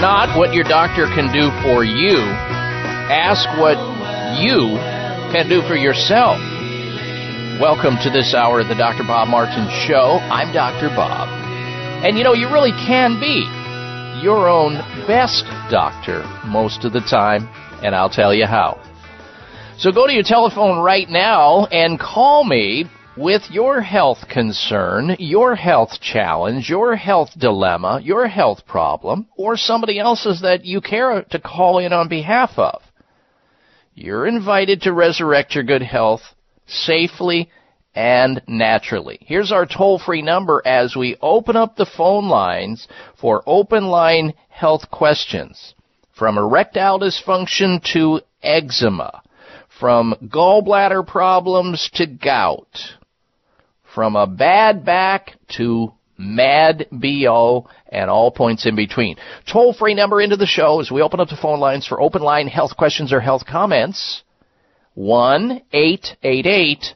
Not what your doctor can do for you. Ask what you can do for yourself. Welcome to this hour of the Dr. Bob Martin Show. I'm Dr. Bob. And you know, you really can be your own best doctor most of the time, and I'll tell you how. So go to your telephone right now and call me with your health concern, your health challenge, your health dilemma, your health problem, or somebody else's that you care to call in on behalf of. you're invited to resurrect your good health safely and naturally. Here's our toll free number as we open up the phone lines for open line health questions. From erectile dysfunction to eczema. From gallbladder problems to gout. From a bad back to mad BO and all points in between. Toll free number into the show as we open up the phone lines for open line health questions or health comments. 1 888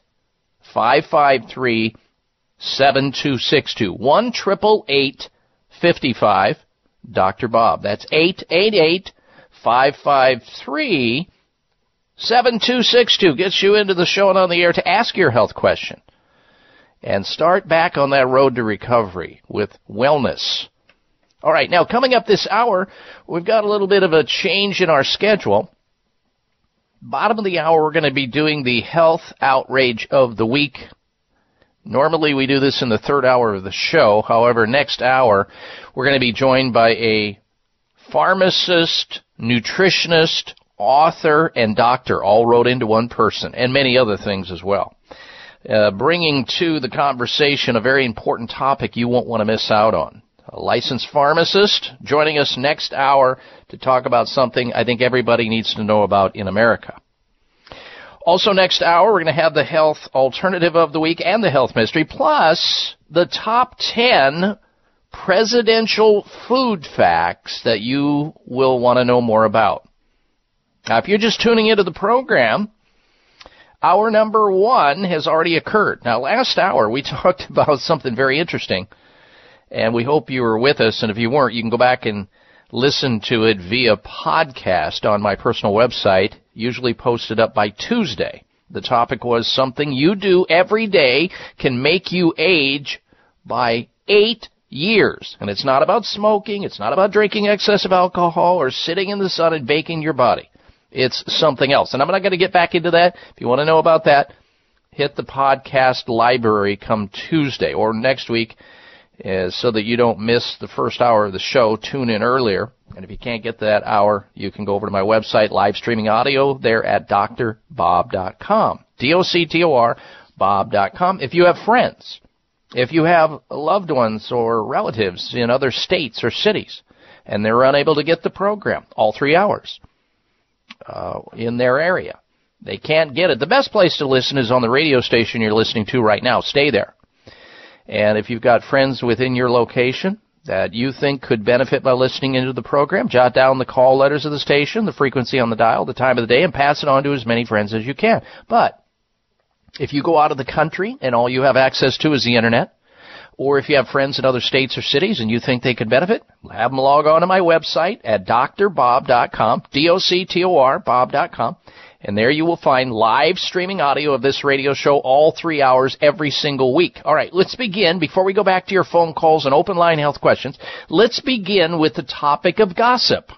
553 7262. 1 55 Dr. Bob. That's 888 553 7262. Gets you into the show and on the air to ask your health question and start back on that road to recovery with wellness. All right, now coming up this hour, we've got a little bit of a change in our schedule. Bottom of the hour, we're going to be doing the health outrage of the week. Normally, we do this in the third hour of the show. However, next hour, we're going to be joined by a pharmacist, nutritionist, author, and doctor, all wrote into one person, and many other things as well. Uh, bringing to the conversation a very important topic you won't want to miss out on. A licensed pharmacist joining us next hour to talk about something I think everybody needs to know about in America. Also next hour, we're going to have the health alternative of the week and the health mystery, plus the top 10 presidential food facts that you will want to know more about. Now, if you're just tuning into the program, Hour number one has already occurred. Now, last hour we talked about something very interesting, and we hope you were with us. And if you weren't, you can go back and listen to it via podcast on my personal website, usually posted up by Tuesday. The topic was something you do every day can make you age by eight years. And it's not about smoking, it's not about drinking excessive alcohol or sitting in the sun and baking your body. It's something else. And I'm not going to get back into that. If you want to know about that, hit the podcast library come Tuesday or next week uh, so that you don't miss the first hour of the show. Tune in earlier. And if you can't get that hour, you can go over to my website, live streaming audio there at doctorbob.com. D-O-C-T-O-R, bob.com. If you have friends, if you have loved ones or relatives in other states or cities, and they're unable to get the program, all three hours, uh, in their area. They can't get it. The best place to listen is on the radio station you're listening to right now. Stay there. And if you've got friends within your location that you think could benefit by listening into the program, jot down the call letters of the station, the frequency on the dial, the time of the day, and pass it on to as many friends as you can. But if you go out of the country and all you have access to is the internet, or if you have friends in other states or cities and you think they could benefit, have them log on to my website at doctorbob.com, D-O-C-T-O-R, bob.com. And there you will find live streaming audio of this radio show all three hours every single week. All right, let's begin. Before we go back to your phone calls and open line health questions, let's begin with the topic of gossip.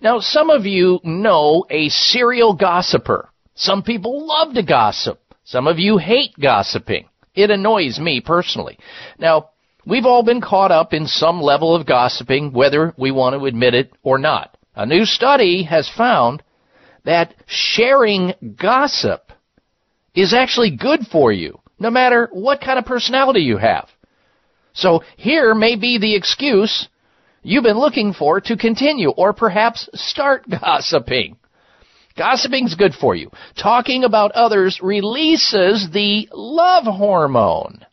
Now, some of you know a serial gossiper. Some people love to gossip. Some of you hate gossiping. It annoys me personally. Now, we've all been caught up in some level of gossiping, whether we want to admit it or not. A new study has found that sharing gossip is actually good for you, no matter what kind of personality you have. So here may be the excuse you've been looking for to continue or perhaps start gossiping. Gossiping's good for you. Talking about others releases the love hormone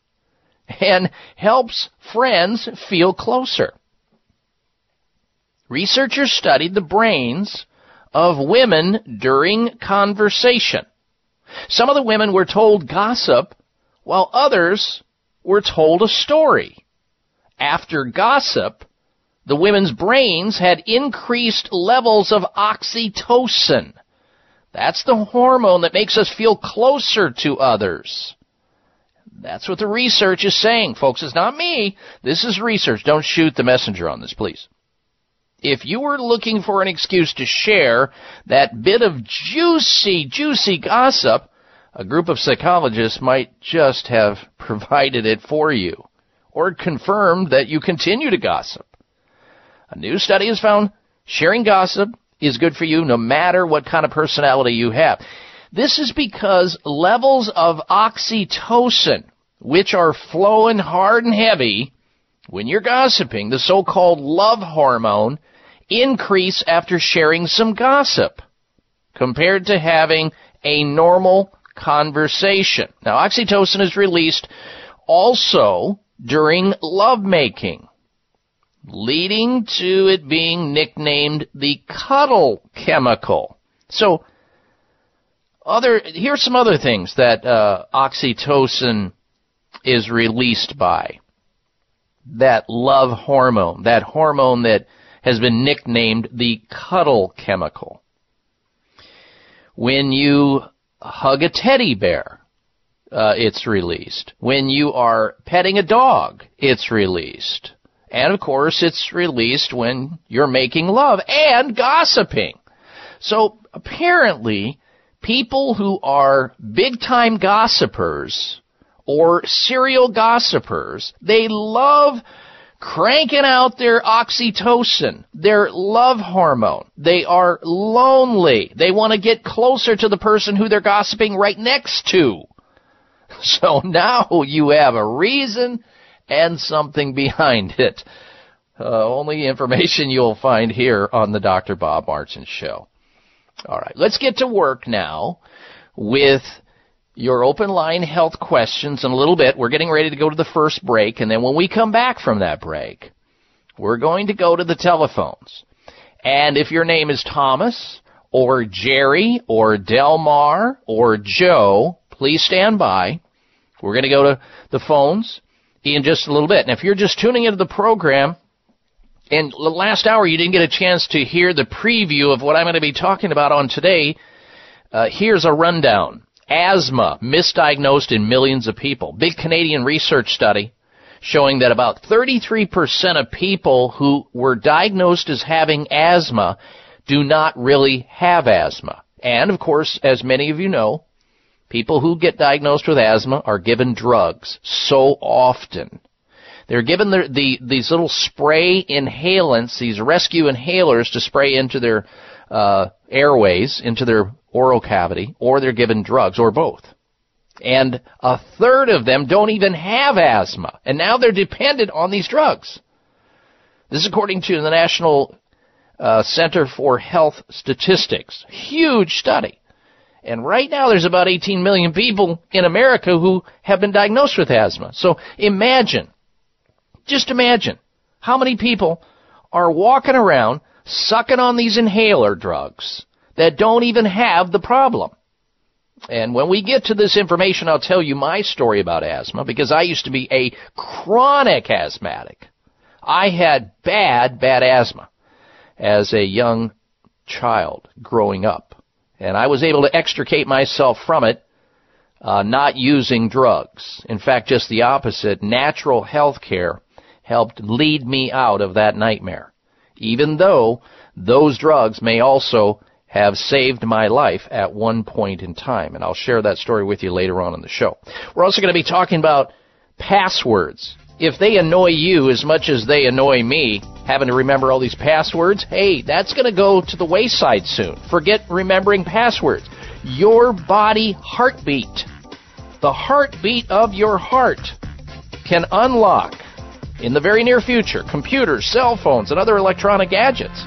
and helps friends feel closer. Researchers studied the brains of women during conversation. Some of the women were told gossip while others were told a story. After gossip, the women's brains had increased levels of oxytocin, that's the hormone that makes us feel closer to others. That's what the research is saying, folks. It's not me. This is research. Don't shoot the messenger on this, please. If you were looking for an excuse to share that bit of juicy, juicy gossip, a group of psychologists might just have provided it for you or confirmed that you continue to gossip. A new study has found sharing gossip is good for you no matter what kind of personality you have. This is because levels of oxytocin, which are flowing hard and heavy when you're gossiping, the so-called love hormone, increase after sharing some gossip compared to having a normal conversation. Now, oxytocin is released also during lovemaking, leading to it being nicknamed the cuddle chemical. So, other here's some other things that uh, oxytocin is released by. That love hormone, that hormone that has been nicknamed the cuddle chemical. When you hug a teddy bear, uh, it's released. When you are petting a dog, it's released. And of course, it's released when you're making love and gossiping. So apparently, people who are big time gossipers or serial gossipers, they love cranking out their oxytocin, their love hormone. They are lonely. They want to get closer to the person who they're gossiping right next to. So now you have a reason and something behind it. Uh, only information you'll find here on the Dr. Bob Martin Show. All right, let's get to work now with your open line health questions in a little bit. We're getting ready to go to the first break, and then when we come back from that break, we're going to go to the telephones. And if your name is Thomas, or Jerry, or Delmar, or Joe, please stand by. We're going to go to the phones in just a little bit. And if you're just tuning into the program, and the last hour you didn't get a chance to hear the preview of what I'm going to be talking about on today, uh, here's a rundown. Asthma misdiagnosed in millions of people. Big Canadian research study showing that about 33% of people who were diagnosed as having asthma do not really have asthma. And of course, as many of you know, people who get diagnosed with asthma are given drugs so often. They're given the, the, these little spray inhalants, these rescue inhalers to spray into their uh, airways, into their oral cavity, or they're given drugs, or both. And a third of them don't even have asthma, and now they're dependent on these drugs. This is according to the National uh, Center for Health Statistics. Huge study. And right now there's about 18 million people in America who have been diagnosed with asthma. So imagine, just imagine, how many people are walking around sucking on these inhaler drugs that don't even have the problem. And when we get to this information, I'll tell you my story about asthma because I used to be a chronic asthmatic. I had bad, bad asthma as a young child growing up. And I was able to extricate myself from it uh, not using drugs. In fact, just the opposite. Natural health care helped lead me out of that nightmare. Even though those drugs may also have saved my life at one point in time. And I'll share that story with you later on in the show. We're also going to be talking about passwords. If they annoy you as much as they annoy me, having to remember all these passwords, hey, that's going to go to the wayside soon. Forget remembering passwords. Your body heartbeat, the heartbeat of your heart, can unlock in the very near future computers, cell phones, and other electronic gadgets.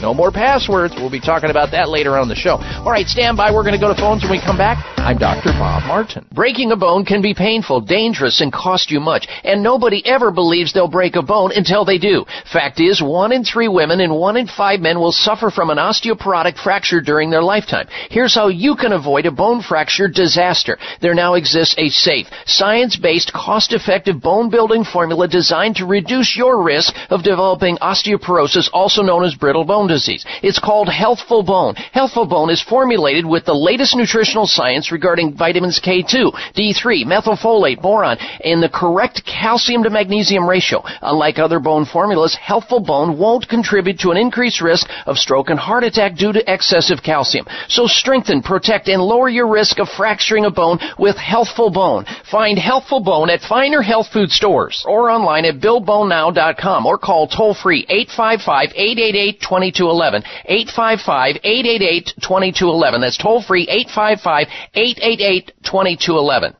No more passwords. We'll be talking about that later on the show. All right, stand by. We're going to go to phones when we come back. I'm Dr. Bob Martin. Breaking a bone can be painful, dangerous, and cost you much. And nobody ever believes they'll break a bone until they do. Fact is, one in three women and one in five men will suffer from an osteoporotic fracture during their lifetime. Here's how you can avoid a bone fracture disaster. There now exists a safe, science-based, cost-effective bone building formula designed to reduce your risk of developing osteoporosis, also known as brittle bone disease. It's called Healthful Bone. Healthful Bone is formulated with the latest nutritional science regarding vitamins K2, D3, methylfolate, boron, and the correct calcium to magnesium ratio. Unlike other bone formulas, Healthful Bone won't contribute to an increased risk of stroke and heart attack due to excessive calcium. So strengthen, protect, and lower your risk of fracturing a bone with Healthful Bone. Find Healthful Bone at finer health food stores or online at BillBoneNow.com or call toll free 855 888 22 2211. 855 888 2211. That's toll free 855 888 2211.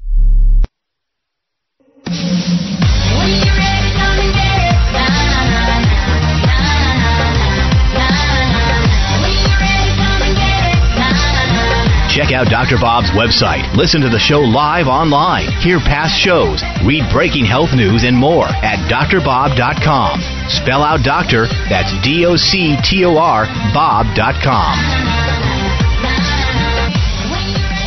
Check out Dr. Bob's website. Listen to the show live online. Hear past shows. Read breaking health news and more at doctorbob.com. Spell out doctor, that's D O C T O R, Bob.com.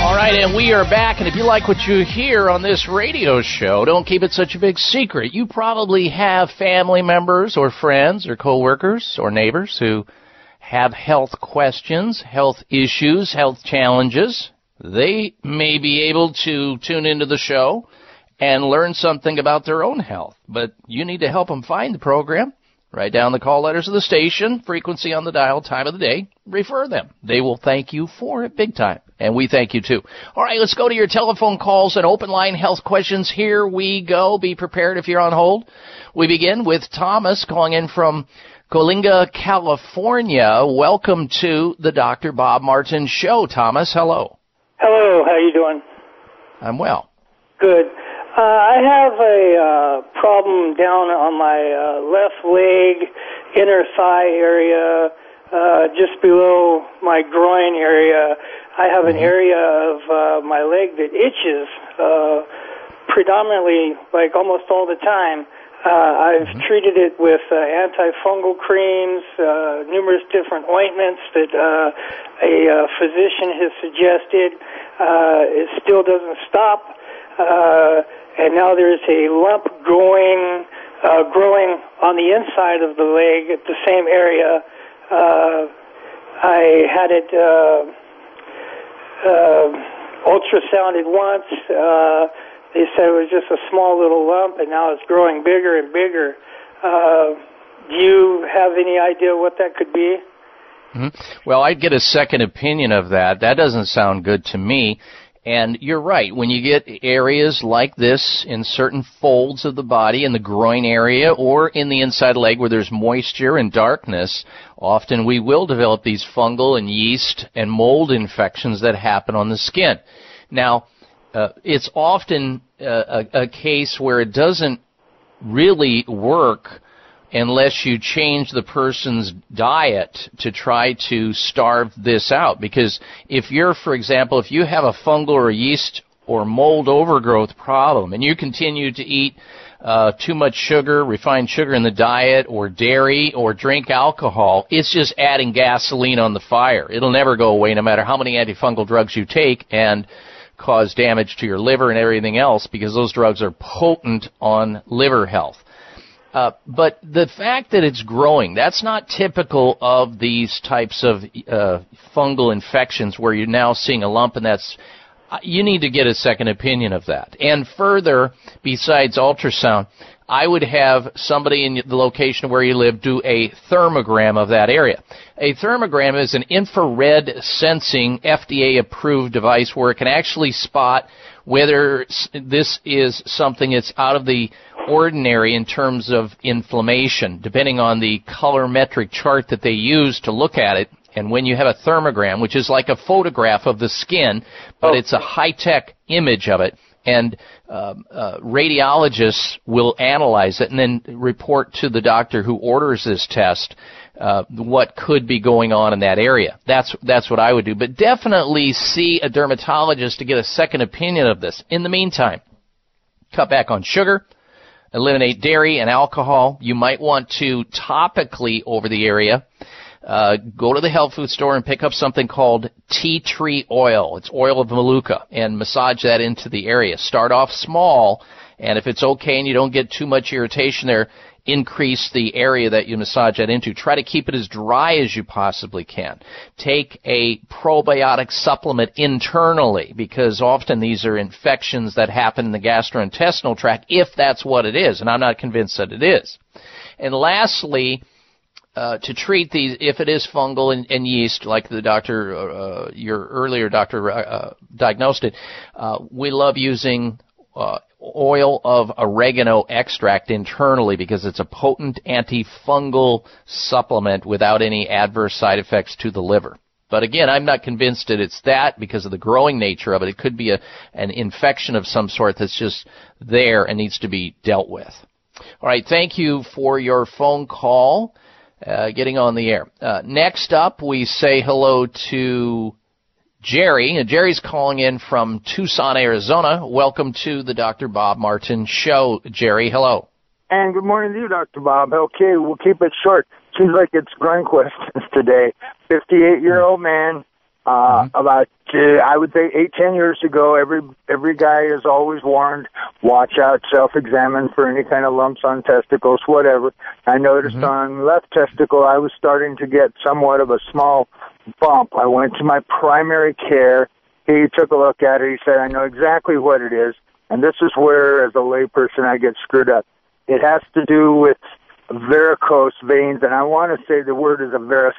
All right, and we are back. And if you like what you hear on this radio show, don't keep it such a big secret. You probably have family members or friends or coworkers or neighbors who have health questions, health issues, health challenges. They may be able to tune into the show and learn something about their own health, but you need to help them find the program. Write down the call letters of the station, frequency on the dial, time of the day. Refer them. They will thank you for it big time. And we thank you too. All right, let's go to your telephone calls and open line health questions. Here we go. Be prepared if you're on hold. We begin with Thomas calling in from Coalinga, California. Welcome to the Dr. Bob Martin Show. Thomas, hello. Hello, how you doing? I'm well. Good. Uh, I have a uh, problem down on my uh, left leg, inner thigh area, uh, just below my groin area. I have an area of uh, my leg that itches uh, predominantly, like almost all the time. Uh, I've treated it with uh, antifungal creams, uh, numerous different ointments that uh, a uh, physician has suggested. Uh, it still doesn't stop, uh, and now there's a lump growing, uh, growing on the inside of the leg at the same area. Uh, I had it uh, uh, ultrasounded once. Uh, they said it was just a small little lump, and now it's growing bigger and bigger. Uh, do you have any idea what that could be? hmm Well, I'd get a second opinion of that. That doesn't sound good to me. And you're right. When you get areas like this in certain folds of the body, in the groin area or in the inside leg where there's moisture and darkness, often we will develop these fungal and yeast and mold infections that happen on the skin. Now, uh, it's often uh, a, a case where it doesn't really work unless you change the person's diet to try to starve this out. Because if you're, for example, if you have a fungal or yeast or mold overgrowth problem and you continue to eat uh, too much sugar, refined sugar in the diet, or dairy, or drink alcohol, it's just adding gasoline on the fire. It'll never go away no matter how many antifungal drugs you take and cause damage to your liver and everything else because those drugs are potent on liver health. Uh, but the fact that it's growing, that's not typical of these types of uh, fungal infections where you're now seeing a lump and that's uh, you need to get a second opinion of that. And further, besides ultrasound, I would have somebody in the location where you live do a thermogram of that area. A thermogram is an infrared sensing FDA approved device where it can actually spot whether this is something that's out of the ordinary in terms of inflammation, depending on the colorimetric chart that they use to look at it. And when you have a thermogram, which is like a photograph of the skin, but oh. it's a high-tech image of it, and uh, uh, radiologists will analyze it and then report to the doctor who orders this test uh, what could be going on in that area. That's that's what I would do. But definitely see a dermatologist to get a second opinion of this. In the meantime, cut back on sugar, eliminate dairy and alcohol. You might want to topically over the area uh, go to the health food store and pick up something called tea tree oil. It's oil of manuka and massage that into the area. Start off small, and if it's okay and you don't get too much irritation there, increase the area that you massage that into. Try to keep it as dry as you possibly can. Take a probiotic supplement internally because often these are infections that happen in the gastrointestinal tract if that's what it is, and I'm not convinced that it is. And lastly, uh, to treat these, if it is fungal and, and yeast, like the doctor, uh, your earlier doctor uh, diagnosed it, uh, we love using uh, oil of oregano extract internally because it's a potent antifungal supplement without any adverse side effects to the liver. But again, I'm not convinced that it's that because of the growing nature of it. It could be a, an infection of some sort that's just there and needs to be dealt with. All right, thank you for your phone call. Uh, getting on the air. Uh, next up, we say hello to Jerry. Uh, Jerry's calling in from Tucson, Arizona. Welcome to the Dr. Bob Martin Show, Jerry. Hello. And good morning to you, Dr. Bob. Okay, we'll keep it short. Seems like it's grunt questions today. 58 year old man, uh, mm-hmm. about, uh, I would say eight, ten years ago, every, every guy is always warned, watch out, self-examine for any kind of lumps on testicles, whatever. I noticed mm-hmm. on left testicle, I was starting to get somewhat of a small bump. I went to my primary care. He took a look at it. He said, I know exactly what it is. And this is where, as a layperson, I get screwed up. It has to do with varicose veins, and I want to say the word is a varicose,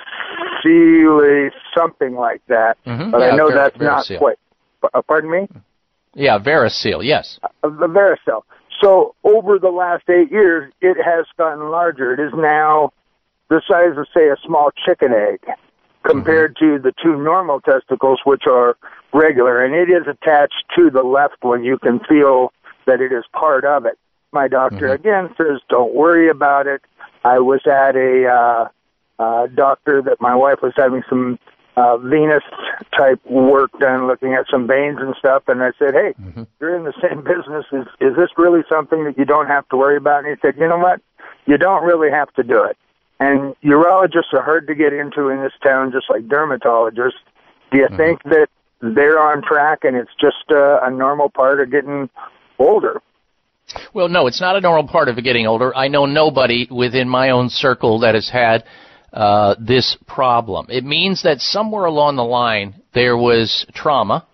something like that. Mm-hmm. But yeah, I know var- that's varicose. not quite. Uh, pardon me? Yeah, varicose, yes. Uh, the varicose. So over the last eight years, it has gotten larger. It is now the size of, say, a small chicken egg compared to the two normal testicles, which are regular, and it is attached to the left one. You can feel that it is part of it. My doctor Mm-hmm. again says, "Don't worry about it." I was at a uh, uh, doctor that my wife was having some uh, venous type work done, looking at some veins and stuff, and I said, "Hey, Mm-hmm. you're in the same business. Is is this really something that you don't have to worry about?" And he said, "You know what? You don't really have to do it." And urologists are hard to get into in this town, just like dermatologists. Do you think that they're on track and it's just uh, a normal part of getting older? Well, no, it's not a normal part of getting older. I know nobody within my own circle that has had uh, this problem. It means that somewhere along the line there was trauma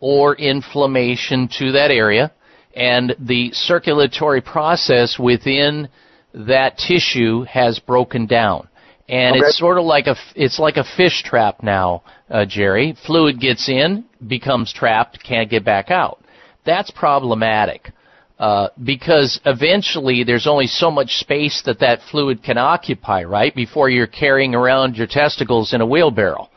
or inflammation to that area, and the circulatory process within that tissue has broken down. And Okay. it's sort of like a it's like a fish trap now, uh, Jerry. Fluid gets in, becomes trapped, can't get back out. That's problematic uh, because eventually there's only so much space that that fluid can occupy, right? Before you're carrying around your testicles in a wheelbarrow,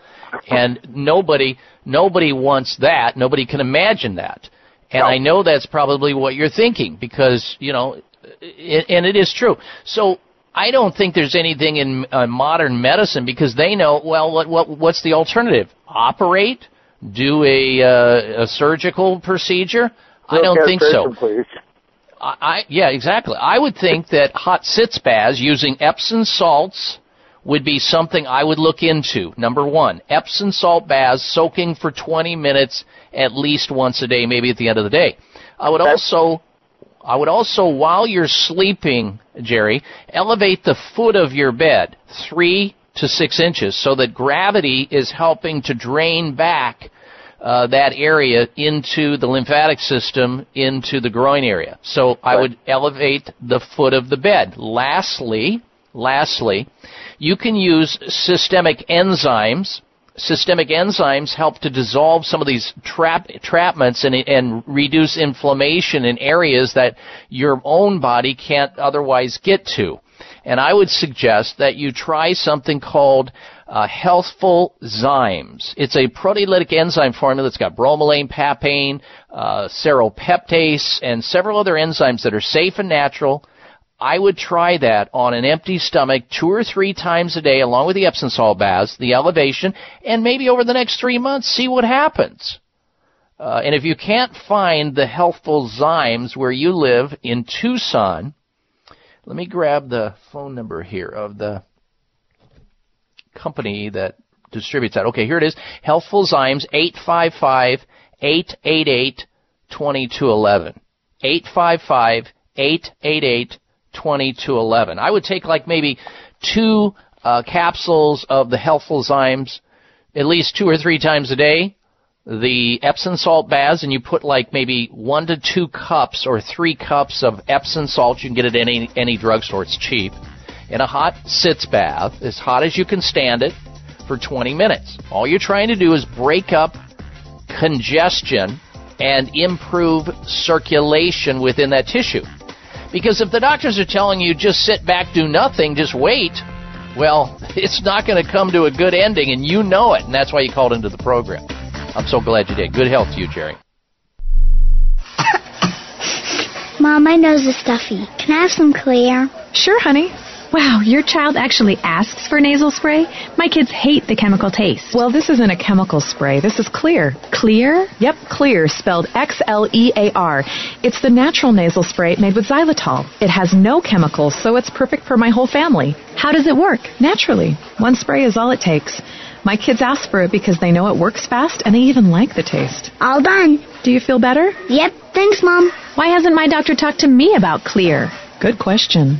and nobody nobody wants that. Nobody can imagine that. And I know that's probably what you're thinking because you know, it, and it is true. So I don't think there's anything in uh, modern medicine because they know well what what what's the alternative? Operate, do a uh, a surgical procedure? I don't think so. Please. I, I yeah, exactly. I would think that hot sitz baths using Epsom salts would be something I would look into. Number one, Epsom salt baths soaking for 20 minutes at least once a day, maybe at the end of the day. I would also, I would also, while you're sleeping, Jerry, elevate the foot of your bed three to six inches so that gravity is helping to drain back uh, that area into the lymphatic system, into the groin area. So I would elevate the foot of the bed. Lastly, lastly, you can use systemic enzymes. Systemic enzymes help to dissolve some of these trap, trapments and, and reduce inflammation in areas that your own body can't otherwise get to. And I would suggest that you try something called uh, Healthful Zymes. It's a proteolytic enzyme formula that's got bromelain, papain, uh, serrapeptase, and several other enzymes that are safe and natural. I would try that on an empty stomach two or three times a day along with the Epsom salt baths, the elevation, and maybe over the next three months see what happens. Uh, and if you can't find the healthful zymes where you live in Tucson, let me grab the phone number here of the company that distributes that. Okay, here it is. Healthful Zymes, 855 888 2211. 855 888 2211. I would take like maybe two uh, capsules of the Healthful Zymes at least two or three times a day. The Epsom salt baths, and you put like maybe one to two cups or three cups of Epsom salt. You can get it at any any drugstore. It's cheap in a hot sitz bath, as hot as you can stand it, for 20 minutes. All you're trying to do is break up congestion and improve circulation within that tissue. Because if the doctors are telling you just sit back, do nothing, just wait, well, it's not going to come to a good ending, and you know it, and that's why you called into the program. I'm so glad you did. Good health to you, Jerry. Mom, my nose is stuffy. Can I have some Xlear? Sure, honey. Wow, your child actually asks for nasal spray? My kids hate the chemical taste. Well, this isn't a chemical spray. This is Xlear. Xlear? Yep, Xlear, spelled X L E A R. It's the natural nasal spray made with xylitol. It has no chemicals, so it's perfect for my whole family. How does it work? Naturally. One spray is all it takes. My kids ask for it because they know it works fast and they even like the taste. All done. Do you feel better? Yep, thanks, Mom. Why hasn't my doctor talked to me about Xlear? Good question.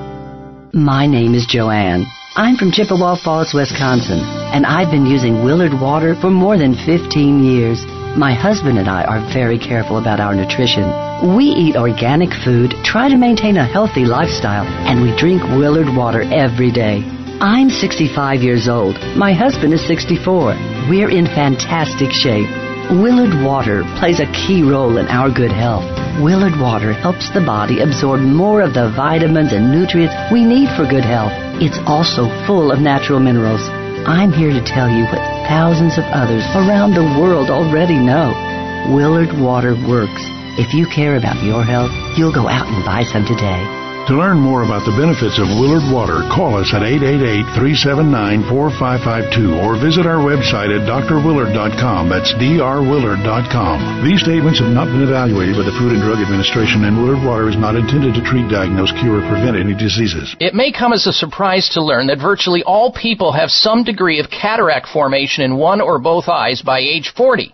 My name is Joanne. I'm from Chippewa Falls, Wisconsin, and I've been using Willard water for more than 15 years. My husband and I are very careful about our nutrition. We eat organic food, try to maintain a healthy lifestyle, and we drink Willard water every day. I'm 65 years old. My husband is 64. We're in fantastic shape. Willard Water plays a key role in our good health. Willard Water helps the body absorb more of the vitamins and nutrients we need for good health. It's also full of natural minerals. I'm here to tell you what thousands of others around the world already know. Willard Water works. If you care about your health, you'll go out and buy some today. To learn more about the benefits of Willard Water, call us at 888-379-4552 or visit our website at drwillard.com. That's drwillard.com. These statements have not been evaluated by the Food and Drug Administration and Willard Water is not intended to treat, diagnose, cure, or prevent any diseases. It may come as a surprise to learn that virtually all people have some degree of cataract formation in one or both eyes by age 40.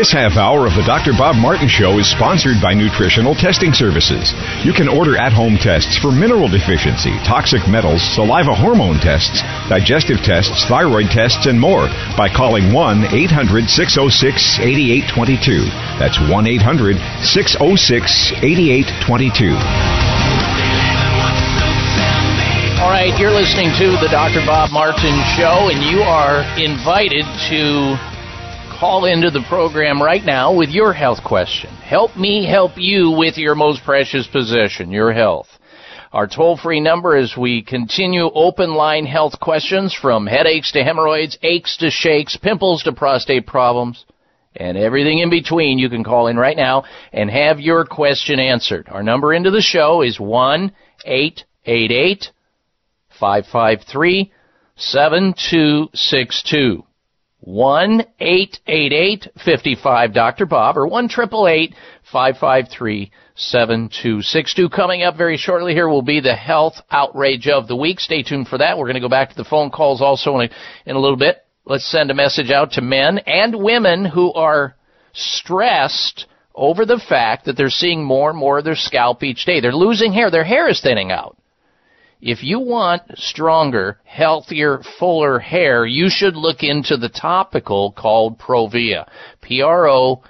This half hour of the Dr. Bob Martin Show is sponsored by Nutritional Testing Services. You can order at home tests for mineral deficiency, toxic metals, saliva hormone tests, digestive tests, thyroid tests, and more by calling 1 800 606 8822. That's 1 800 606 8822. All right, you're listening to the Dr. Bob Martin Show, and you are invited to call into the program right now with your health question. Help me help you with your most precious possession, your health. Our toll free number as we continue open line health questions from headaches to hemorrhoids, aches to shakes, pimples to prostate problems, and everything in between. You can call in right now and have your question answered. Our number into the show is 1 888 553 7262. 1 888 55 Dr. Bob or 1 553 7262. Coming up very shortly here will be the health outrage of the week. Stay tuned for that. We're going to go back to the phone calls also in a, in a little bit. Let's send a message out to men and women who are stressed over the fact that they're seeing more and more of their scalp each day. They're losing hair. Their hair is thinning out. If you want stronger, healthier, fuller hair, you should look into the topical called Provia. P-R-O-V-I-A.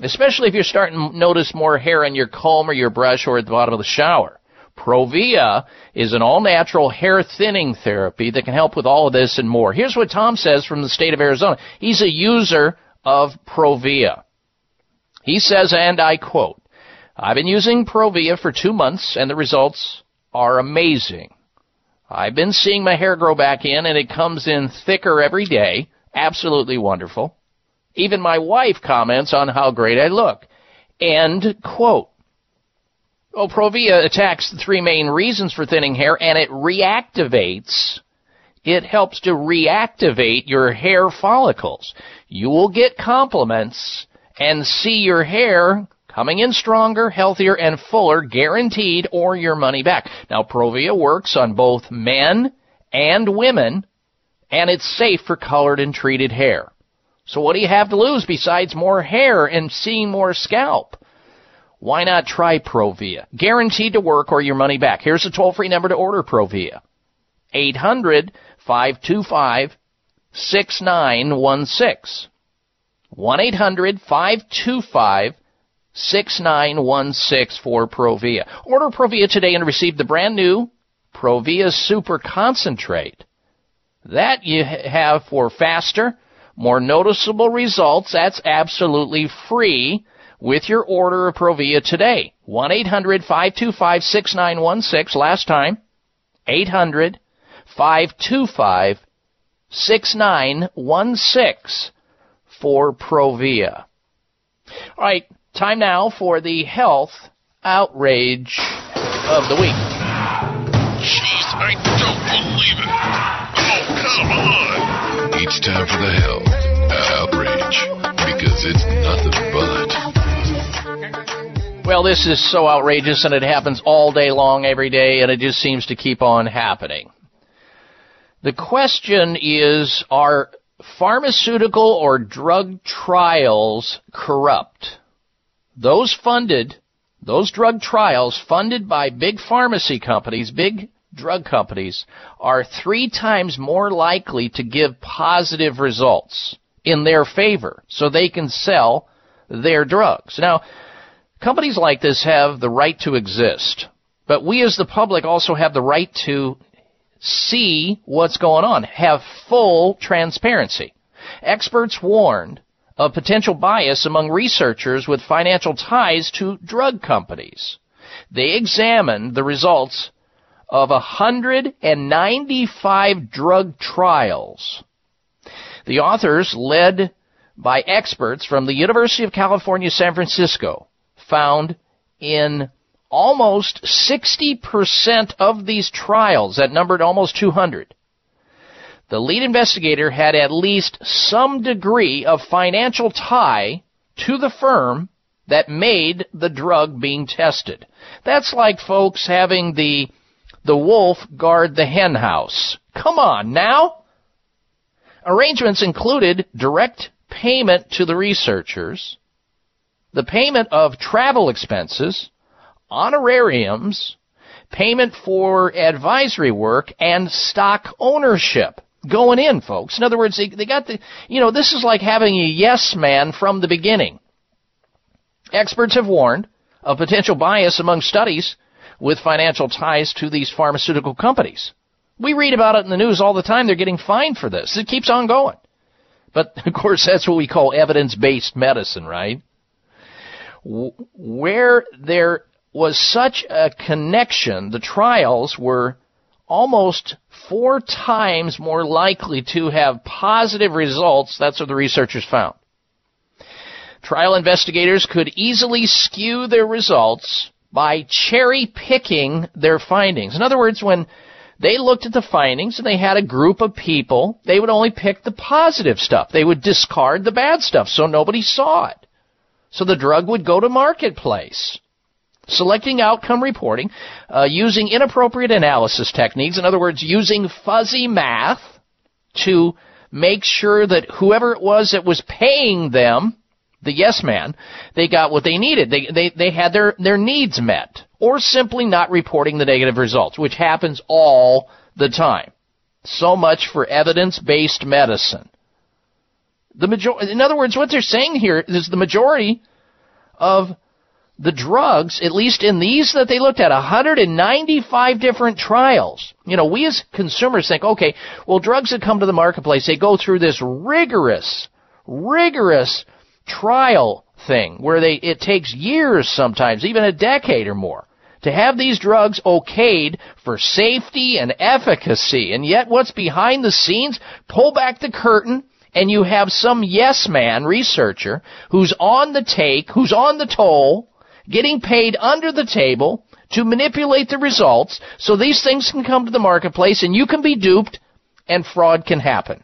Especially if you're starting to notice more hair on your comb or your brush or at the bottom of the shower. Provia is an all-natural hair thinning therapy that can help with all of this and more. Here's what Tom says from the state of Arizona. He's a user of Provia. He says, and I quote, I've been using Provia for two months and the results are amazing. I've been seeing my hair grow back in and it comes in thicker every day. Absolutely wonderful. Even my wife comments on how great I look. End quote. Well, Provia attacks the three main reasons for thinning hair and it reactivates it helps to reactivate your hair follicles. You will get compliments and see your hair coming in stronger, healthier, and fuller, guaranteed, or your money back. Now, Provia works on both men and women, and it's safe for colored and treated hair. So what do you have to lose besides more hair and seeing more scalp? Why not try Provia? Guaranteed to work or your money back. Here's a toll-free number to order Provia. 800 525 6916. 1 800 525 6916 for Provia. Order Provia today and receive the brand new Provia Super Concentrate. That you have for faster, more noticeable results. That's absolutely free with your order of Provia today. 1 800 525 6916. Last time. 800 525 6916 for Provia. All right, time now for the health outrage of the week. Jeez, I don't believe it. Oh, come on. It's time for the health outrage because it's nothing but. Well, this is so outrageous and it happens all day long, every day, and it just seems to keep on happening. The question is, are pharmaceutical or drug trials corrupt? Those funded, those drug trials funded by big pharmacy companies, big drug companies, are three times more likely to give positive results in their favor so they can sell their drugs. Now, companies like this have the right to exist. But we as the public also have the right to see what's going on, have full transparency. Experts warned of potential bias among researchers with financial ties to drug companies. They examined the results of 195 drug trials. The authors, led by experts from the University of California, San Francisco, found in almost 60% of these trials that numbered almost 200 the lead investigator had at least some degree of financial tie to the firm that made the drug being tested. That's like folks having the the wolf guard the hen house. Come on now. Arrangements included direct payment to the researchers, the payment of travel expenses, honorariums, payment for advisory work, and stock ownership going in, folks. In other words, they, they got the, you know, this is like having a yes man from the beginning. Experts have warned of potential bias among studies with financial ties to these pharmaceutical companies. We read about it in the news all the time. They're getting fined for this. It keeps on going. But of course, that's what we call evidence-based medicine, right? Where there was such a connection, the trials were almost four times more likely to have positive results. That's what the researchers found. Trial investigators could easily skew their results by cherry picking their findings. In other words, when they looked at the findings and they had a group of people, they would only pick the positive stuff. They would discard the bad stuff so nobody saw it. So the drug would go to marketplace. Selecting outcome reporting uh, using inappropriate analysis techniques, in other words, using fuzzy math to make sure that whoever it was that was paying them, the yes man, they got what they needed. They, they, they had their, their needs met. Or simply not reporting the negative results, which happens all the time. So much for evidence-based medicine. The major- in other words, what they're saying here is the majority of the drugs, at least in these that they looked at, 195 different trials. You know, we as consumers think, okay, well, drugs that come to the marketplace, they go through this rigorous, rigorous trial thing where they, it takes years sometimes, even a decade or more, to have these drugs okayed for safety and efficacy. And yet what's behind the scenes? Pull back the curtain and you have some yes man researcher who's on the take, who's on the toll, getting paid under the table to manipulate the results so these things can come to the marketplace and you can be duped and fraud can happen.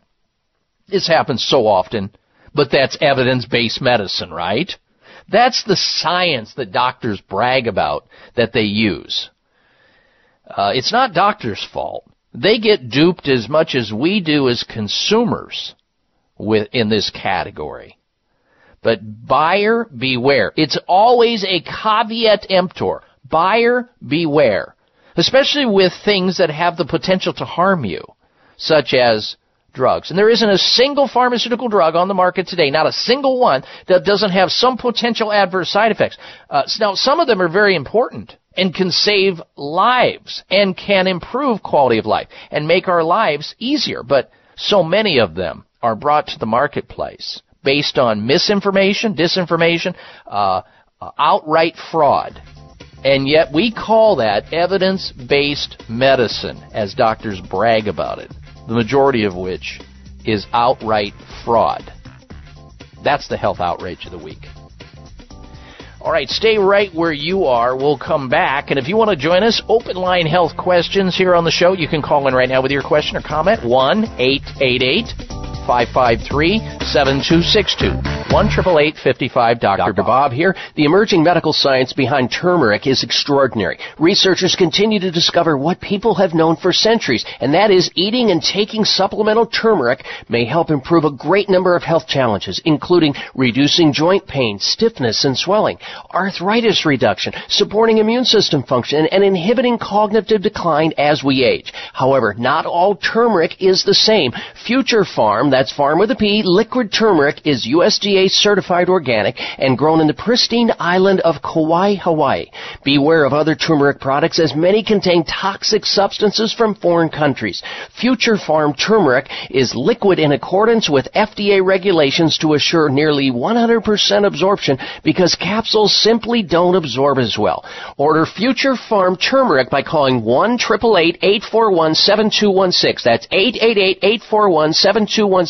This happens so often, but that's evidence-based medicine, right? That's the science that doctors brag about that they use. Uh, it's not doctors' fault. They get duped as much as we do as consumers with, in this category. But buyer beware. It's always a caveat emptor. Buyer beware. Especially with things that have the potential to harm you, such as drugs. And there isn't a single pharmaceutical drug on the market today, not a single one, that doesn't have some potential adverse side effects. Uh, now, some of them are very important and can save lives and can improve quality of life and make our lives easier, but so many of them are brought to the marketplace based on misinformation, disinformation, uh, uh, outright fraud. And yet we call that evidence-based medicine as doctors brag about it, the majority of which is outright fraud. That's the health outrage of the week. All right, stay right where you are. We'll come back. And if you want to join us, open line health questions here on the show, you can call in right now with your question or comment. 1 888 553 7262. 1 55 Dr. Bob here. The emerging medical science behind turmeric is extraordinary. Researchers continue to discover what people have known for centuries, and that is eating and taking supplemental turmeric may help improve a great number of health challenges, including reducing joint pain, stiffness, and swelling, arthritis reduction, supporting immune system function, and inhibiting cognitive decline as we age. However, not all turmeric is the same. Future Pharm, that's Farm with a P, liquid turmeric is USDA certified organic and grown in the pristine island of Kauai, Hawaii. Beware of other turmeric products as many contain toxic substances from foreign countries. Future Pharm turmeric is liquid in accordance with FDA regulations to assure nearly 100% absorption because capsules simply don't absorb as well. Order Future Pharm turmeric by calling 1 888 841 7216. That's 888 841 7216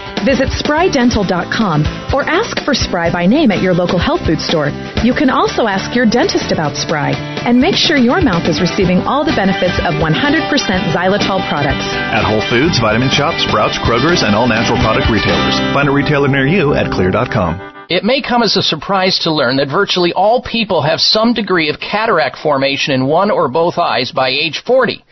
Visit sprydental.com or ask for Spry by name at your local health food store. You can also ask your dentist about Spry and make sure your mouth is receiving all the benefits of 100% xylitol products. At Whole Foods, Vitamin Shoppe, Sprouts, Kroger's, and all natural product retailers. Find a retailer near you at xlear.com. It may come as a surprise to learn that virtually all people have some degree of cataract formation in one or both eyes by age 40.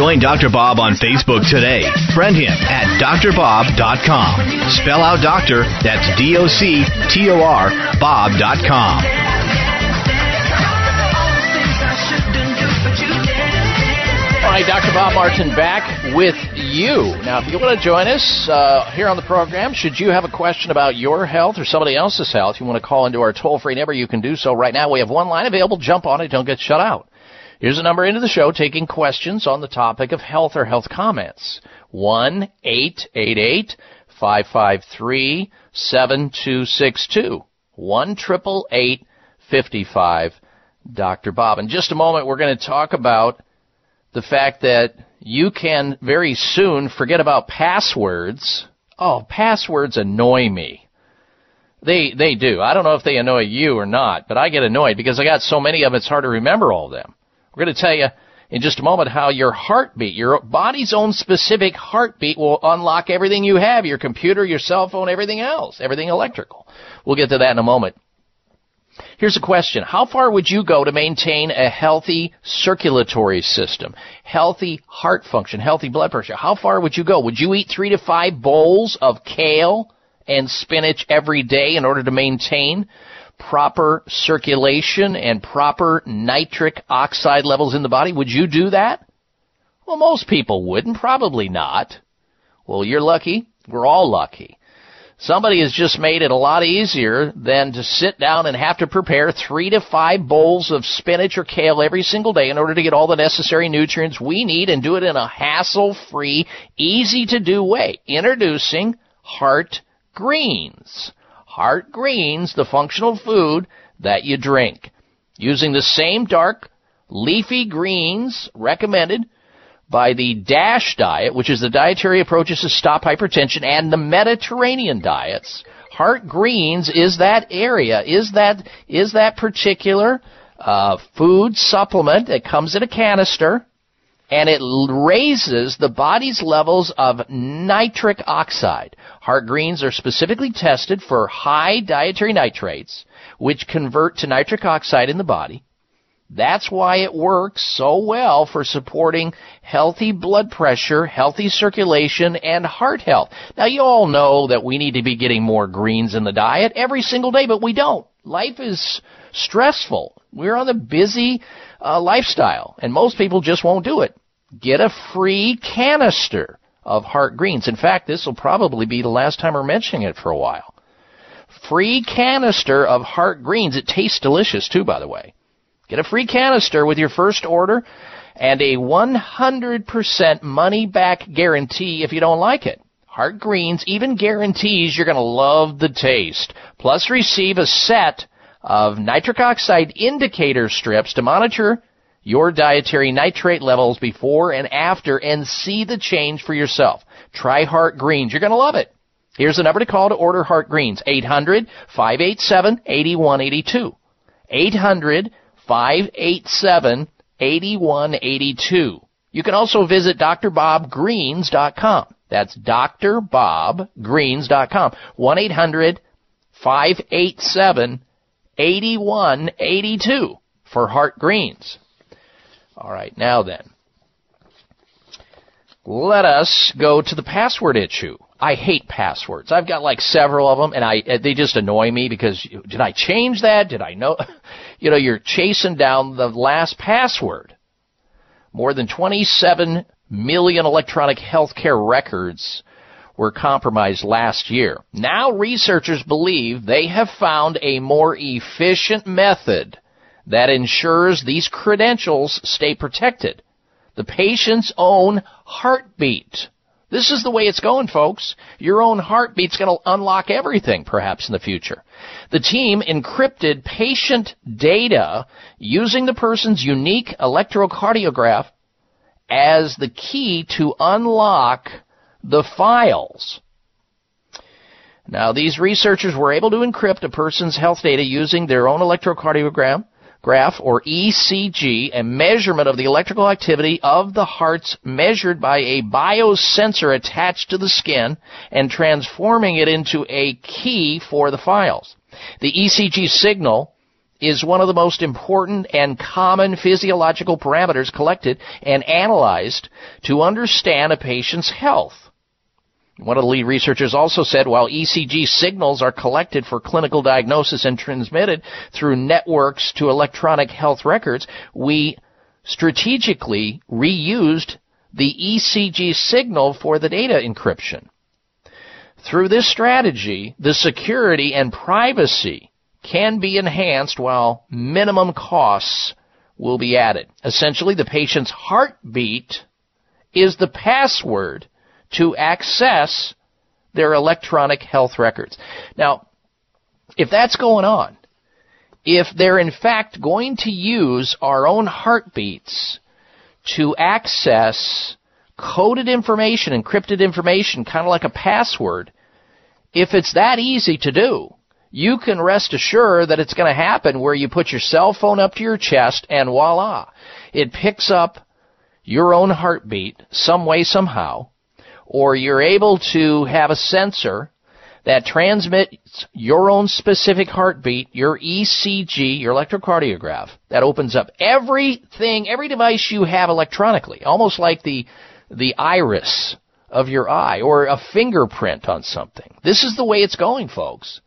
Join Dr. Bob on Facebook today. Friend him at doctorbob.com. Spell out doctor, that's D O C T O R, Bob.com. All right, Dr. Bob Martin back with you. Now, if you want to join us uh, here on the program, should you have a question about your health or somebody else's health, you want to call into our toll free number, you can do so right now. We have one line available. Jump on it, don't get shut out. Here's a number into the show taking questions on the topic of health or health comments. 1 888 553 7262. 1 55 Dr. Bob. In just a moment, we're going to talk about the fact that you can very soon forget about passwords. Oh, passwords annoy me. They they do. I don't know if they annoy you or not, but I get annoyed because I got so many of them it's hard to remember all of them. We're going to tell you in just a moment how your heartbeat, your body's own specific heartbeat will unlock everything you have, your computer, your cell phone, everything else, everything electrical. We'll get to that in a moment. Here's a question. How far would you go to maintain a healthy circulatory system, healthy heart function, healthy blood pressure? How far would you go? Would you eat three to five bowls of kale and spinach every day in order to maintain proper circulation and proper nitric oxide levels in the body? Would you do that? Well, most people wouldn't. Probably not. Well, you're lucky. We're all lucky. Somebody has just made it a lot easier than to sit down and have to prepare three to five bowls of spinach or kale every single day in order to get all the necessary nutrients we need and do it in a hassle-free, easy-to-do way. Introducing Heart Greens. Heart Greens, the functional food that you drink. Using the same dark, leafy greens recommended by the DASH diet, which is the dietary approaches to stop hypertension, and the Mediterranean diets. Heart Greens is that area, is that, is that particular uh, food supplement that comes in a canister and it raises the body's levels of nitric oxide. Heart greens are specifically tested for high dietary nitrates, which convert to nitric oxide in the body. That's why it works so well for supporting healthy blood pressure, healthy circulation, and heart health. Now you all know that we need to be getting more greens in the diet every single day, but we don't. Life is stressful. We're on a busy uh, lifestyle, and most people just won't do it. Get a free canister of heart greens. In fact, this will probably be the last time we're mentioning it for a while. Free canister of heart greens. It tastes delicious too, by the way. Get a free canister with your first order and a 100% money back guarantee if you don't like it. Heart Greens even guarantees you're going to love the taste. Plus receive a set of nitric oxide indicator strips to monitor your dietary nitrate levels before and after and see the change for yourself. Try Heart Greens. You're going to love it. Here's the number to call to order Heart Greens. 800 587 8182. 800 587 8182. You can also visit drbobgreens.com. That's drbobgreens.com. 1 800 587 8182 for Heart Greens. All right, now then. Let us go to the password issue. I hate passwords. I've got like several of them, and I they just annoy me because did I change that? Did I know? You know, you're chasing down the last password. More than 27 million electronic healthcare records were compromised last year. Now researchers believe they have found a more efficient method that ensures these credentials stay protected. The patient's own heartbeat. This is the way it's going, folks. Your own heartbeat's going to unlock everything, perhaps, in the future. The team encrypted patient data using the person's unique electrocardiograph as the key to unlock the files. Now, these researchers were able to encrypt a person's health data using their own electrocardiogram graph or ECG, a measurement of the electrical activity of the hearts measured by a biosensor attached to the skin and transforming it into a key for the files. The ECG signal is one of the most important and common physiological parameters collected and analyzed to understand a patient's health. One of the lead researchers also said while ECG signals are collected for clinical diagnosis and transmitted through networks to electronic health records, we strategically reused the ECG signal for the data encryption. Through this strategy, the security and privacy can be enhanced while minimum costs will be added. Essentially, the patient's heartbeat is the password to access their electronic health records. Now, if that's going on, if they're in fact going to use our own heartbeats to access coded information, encrypted information, kind of like a password, if it's that easy to do, you can rest assured that it's going to happen where you put your cell phone up to your chest and voila, it picks up your own heartbeat some way, somehow, or you're able to have a sensor that transmits your own specific heartbeat, your ECG, your electrocardiograph, that opens up everything, every device you have electronically, almost like the, the iris of your eye or a fingerprint on something. This is the way it's going, folks.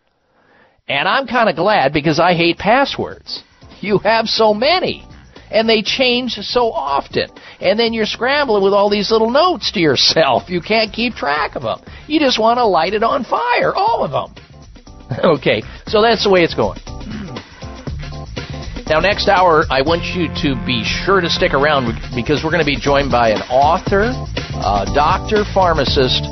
And I'm kind of glad because I hate passwords. You have so many and they change so often. And then you're scrambling with all these little notes to yourself. You can't keep track of them. You just want to light it on fire, all of them. okay, so that's the way it's going. Now, next hour, I want you to be sure to stick around because we're going to be joined by an author, a doctor, pharmacist.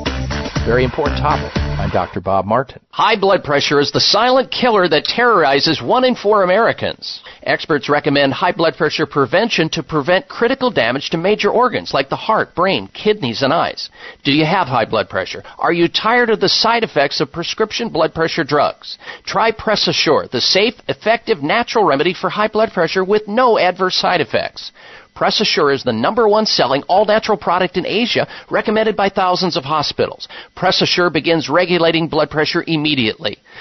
Very important topic. I'm Dr. Bob Martin. High blood pressure is the silent killer that terrorizes one in four Americans. Experts recommend high blood pressure prevention to prevent critical damage to major organs like the heart, brain, kidneys, and eyes. Do you have high blood pressure? Are you tired of the side effects of prescription blood pressure drugs? Try Press Assure, the safe, effective, natural remedy for high blood pressure with no adverse side effects. Press Assure is the number one selling all natural product in Asia, recommended by thousands of hospitals. Press Assure begins regulating blood pressure immediately.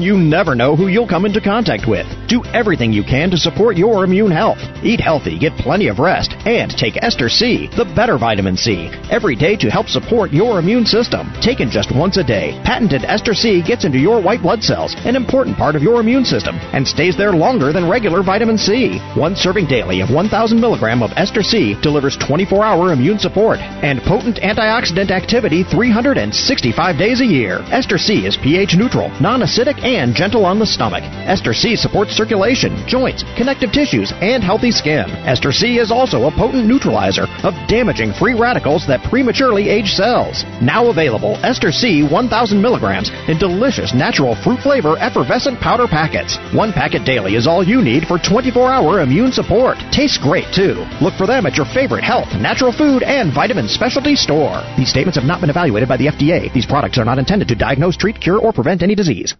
you never know who you'll come into contact with. Do everything you can to support your immune health. Eat healthy, get plenty of rest, and take Ester C, the better vitamin C, every day to help support your immune system. Taken just once a day, patented Ester C gets into your white blood cells, an important part of your immune system, and stays there longer than regular vitamin C. One serving daily of 1,000 milligram of Ester C delivers 24-hour immune support and potent antioxidant activity 365 days a year. Ester C is pH neutral, non-acidic, and gentle on the stomach. Ester C supports circulation, joints, connective tissues, and healthy skin. Ester C is also a potent neutralizer of damaging free radicals that prematurely age cells. Now available, Ester C 1000 milligrams in delicious natural fruit flavor effervescent powder packets. One packet daily is all you need for 24-hour immune support. Tastes great too. Look for them at your favorite health, natural food, and vitamin specialty store. These statements have not been evaluated by the FDA. These products are not intended to diagnose, treat, cure, or prevent any disease.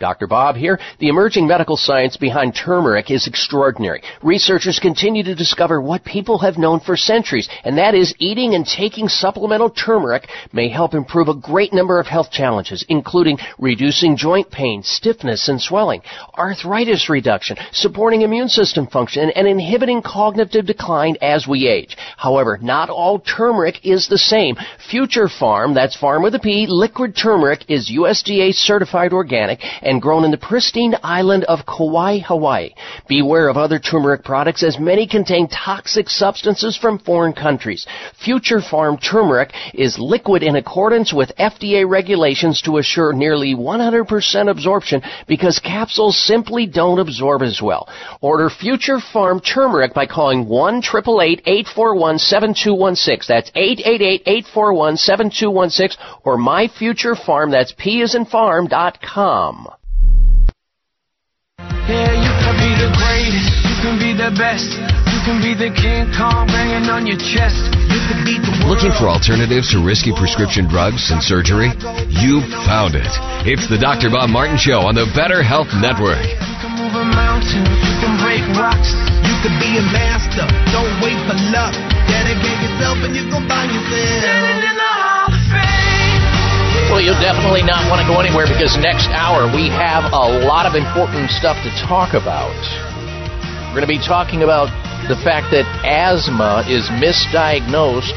Dr. Bob here. The emerging medical science behind turmeric is extraordinary. Researchers continue to discover what people have known for centuries, and that is eating and taking supplemental turmeric may help improve a great number of health challenges, including reducing joint pain, stiffness, and swelling, arthritis reduction, supporting immune system function, and inhibiting cognitive decline as we age. However, not all turmeric is the same. Future Pharm, that's farm with a P, liquid turmeric is USDA certified organic and grown in the pristine island of Kauai, Hawaii. Beware of other turmeric products as many contain toxic substances from foreign countries. Future Pharm turmeric is liquid in accordance with FDA regulations to assure nearly 100% absorption because capsules simply don't absorb as well. Order Future Pharm turmeric by calling 1-888-841-7216. That's 888 841 7216 or My Future Pharm. That's P as in farm dot com. Yeah, you can be the greatest, you can be the best, you can be the King Kong banging on your chest. You can beat the Looking for alternatives to risky prescription drugs and surgery? You've found it. It's the Dr. Bob Martin Show on the Better Health Network. You can move a mountain, you can break rocks. You can be a master, don't wait for luck. Dedicate yourself and you can find yourself. Well, you'll definitely not want to go anywhere because next hour we have a lot of important stuff to talk about. We're going to be talking about the fact that asthma is misdiagnosed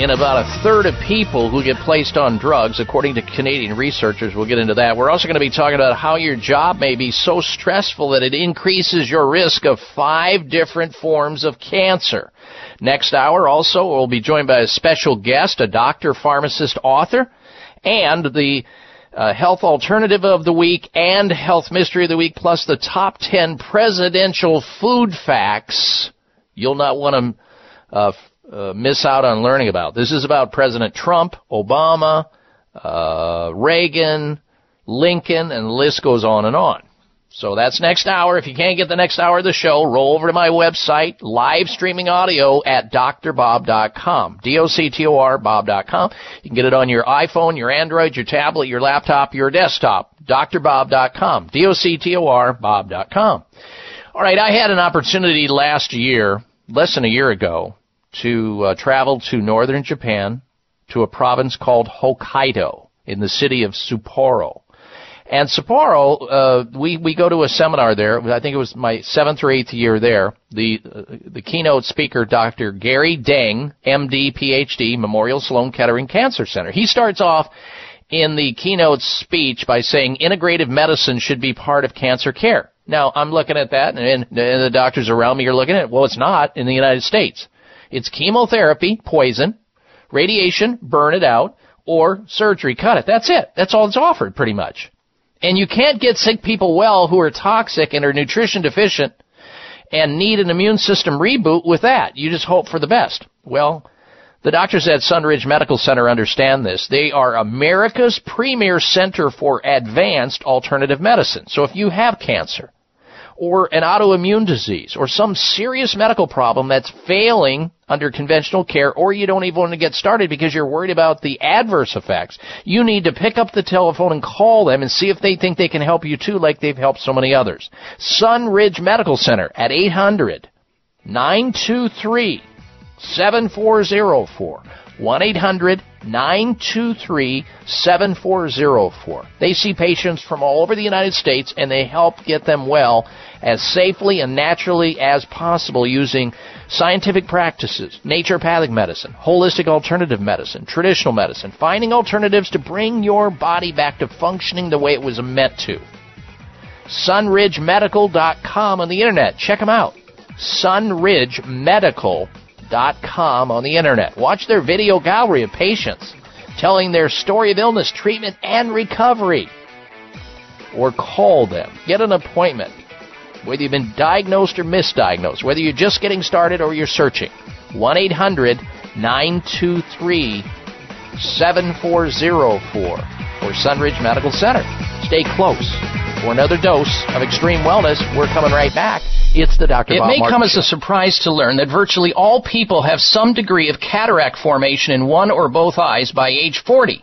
in about a third of people who get placed on drugs, according to Canadian researchers. We'll get into that. We're also going to be talking about how your job may be so stressful that it increases your risk of five different forms of cancer. Next hour, also, we'll be joined by a special guest, a doctor, pharmacist, author, and the uh, health alternative of the week and health mystery of the week, plus the top 10 presidential food facts you'll not want to uh, uh, miss out on learning about. This is about President Trump, Obama, uh, Reagan, Lincoln, and the list goes on and on. So that's next hour. If you can't get the next hour of the show, roll over to my website, live streaming audio at doctorbob.com. D-O-C-T-O-R Bob.com. You can get it on your iPhone, your Android, your tablet, your laptop, your desktop. doctorbob.com. D-O-C-T-O-R Bob.com. All right, I had an opportunity last year, less than a year ago, to uh, travel to northern Japan to a province called Hokkaido in the city of Sapporo. And Sapporo, uh, we we go to a seminar there. I think it was my seventh or eighth year there. The uh, the keynote speaker, Dr. Gary Deng, MD, PhD, Memorial Sloan Kettering Cancer Center. He starts off in the keynote speech by saying integrative medicine should be part of cancer care. Now I'm looking at that, and, and the doctors around me are looking at it. Well, it's not in the United States. It's chemotherapy, poison, radiation, burn it out, or surgery, cut it. That's it. That's all that's offered, pretty much. And you can't get sick people well who are toxic and are nutrition deficient and need an immune system reboot with that. You just hope for the best. Well, the doctors at Sunridge Medical Center understand this. They are America's premier center for advanced alternative medicine. So if you have cancer, or an autoimmune disease or some serious medical problem that's failing under conventional care or you don't even want to get started because you're worried about the adverse effects, you need to pick up the telephone and call them and see if they think they can help you too like they've helped so many others. Sunridge Medical Center at 800 923 7404 1 800 923 7404. They see patients from all over the United States and they help get them well as safely and naturally as possible using scientific practices, naturopathic medicine, holistic alternative medicine, traditional medicine, finding alternatives to bring your body back to functioning the way it was meant to. SunridgeMedical.com on the internet. Check them out. SunridgeMedical.com com on the internet. Watch their video gallery of patients telling their story of illness, treatment, and recovery. Or call them. Get an appointment. Whether you've been diagnosed or misdiagnosed, whether you're just getting started or you're searching. 1 800 923 7404 or Sunridge Medical Center. Stay close. For another dose of extreme wellness, we're coming right back. It's the Dr. It Bob may Martin come as a surprise to learn that virtually all people have some degree of cataract formation in one or both eyes by age 40.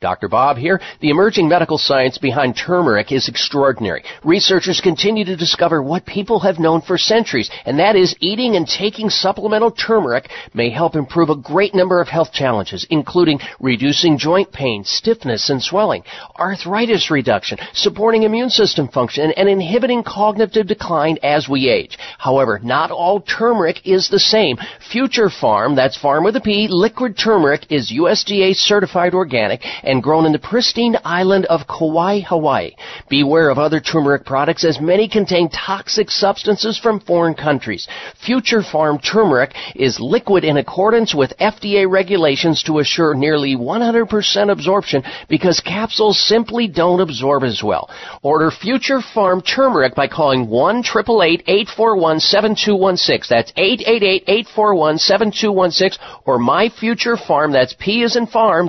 Dr. Bob here. The emerging medical science behind turmeric is extraordinary. Researchers continue to discover what people have known for centuries, and that is eating and taking supplemental turmeric may help improve a great number of health challenges, including reducing joint pain, stiffness, and swelling, arthritis reduction, supporting immune system function, and inhibiting cognitive decline as we age. However, not all turmeric is the same. Future Pharm, that's farm with a P, liquid turmeric is USDA certified organic and grown in the pristine island of Kauai, Hawaii. Beware of other turmeric products as many contain toxic substances from foreign countries. Future Pharm turmeric is liquid in accordance with FDA regulations to assure nearly 100% absorption because capsules simply don't absorb as well. Order Future Pharm turmeric by calling 1 841 7216. That's 888 841 7216 or My Future Pharm. That's P as in farm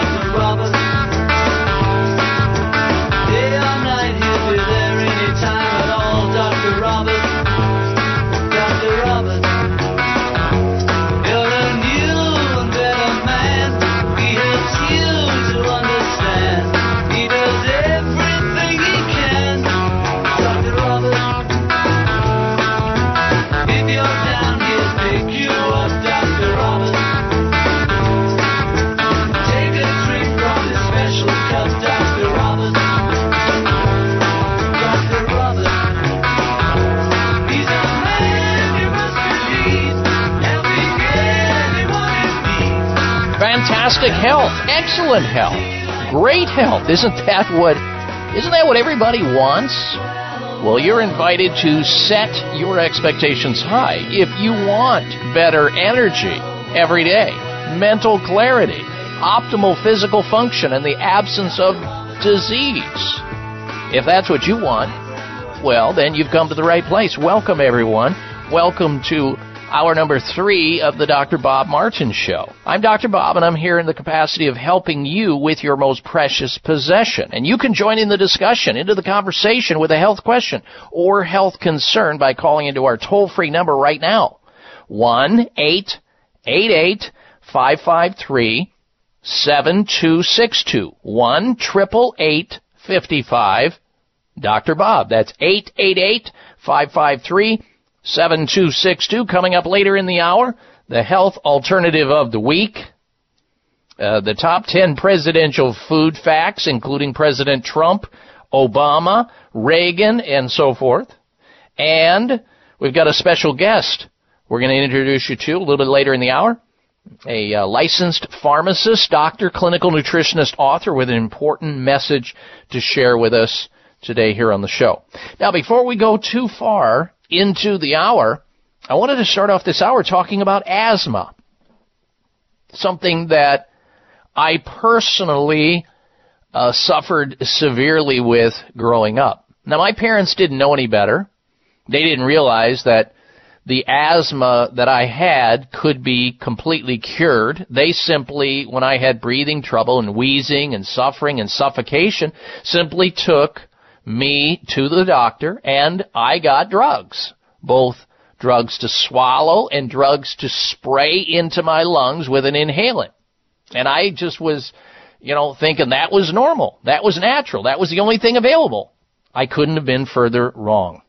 Fantastic health, excellent health, great health. Isn't that what isn't that what everybody wants? Well, you're invited to set your expectations high. If you want better energy every day, mental clarity, optimal physical function, and the absence of disease, if that's what you want, well, then you've come to the right place. Welcome, everyone. Welcome to hour number three of the Dr. Bob Martin Show. I'm Dr. Bob, and I'm here in the capacity of helping you with your most precious possession. And you can join in the discussion, into the conversation with a health question or health concern by calling into our toll free number right now 1 888 553 7262. 1 55 Dr. Bob. That's 888 553 7262 coming up later in the hour. The health alternative of the week. Uh, the top 10 presidential food facts, including President Trump, Obama, Reagan, and so forth. And we've got a special guest we're going to introduce you to a little bit later in the hour. A uh, licensed pharmacist, doctor, clinical nutritionist, author with an important message to share with us today here on the show. Now, before we go too far into the hour, I wanted to start off this hour talking about asthma. Something that I personally uh, suffered severely with growing up. Now, my parents didn't know any better. They didn't realize that the asthma that I had could be completely cured. They simply, when I had breathing trouble and wheezing and suffering and suffocation, simply took me to the doctor and I got drugs. Both drugs to swallow and drugs to spray into my lungs with an inhalant. And I just was, you know, thinking that was normal. That was natural. That was the only thing available. I couldn't have been further wrong.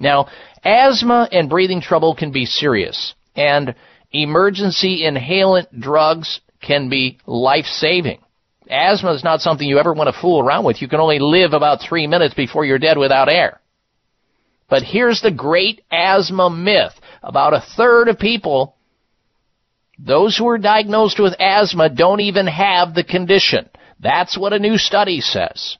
Now, asthma and breathing trouble can be serious, and emergency inhalant drugs can be life saving. Asthma is not something you ever want to fool around with. You can only live about three minutes before you're dead without air. But here's the great asthma myth. About a third of people, those who are diagnosed with asthma don't even have the condition. That's what a new study says.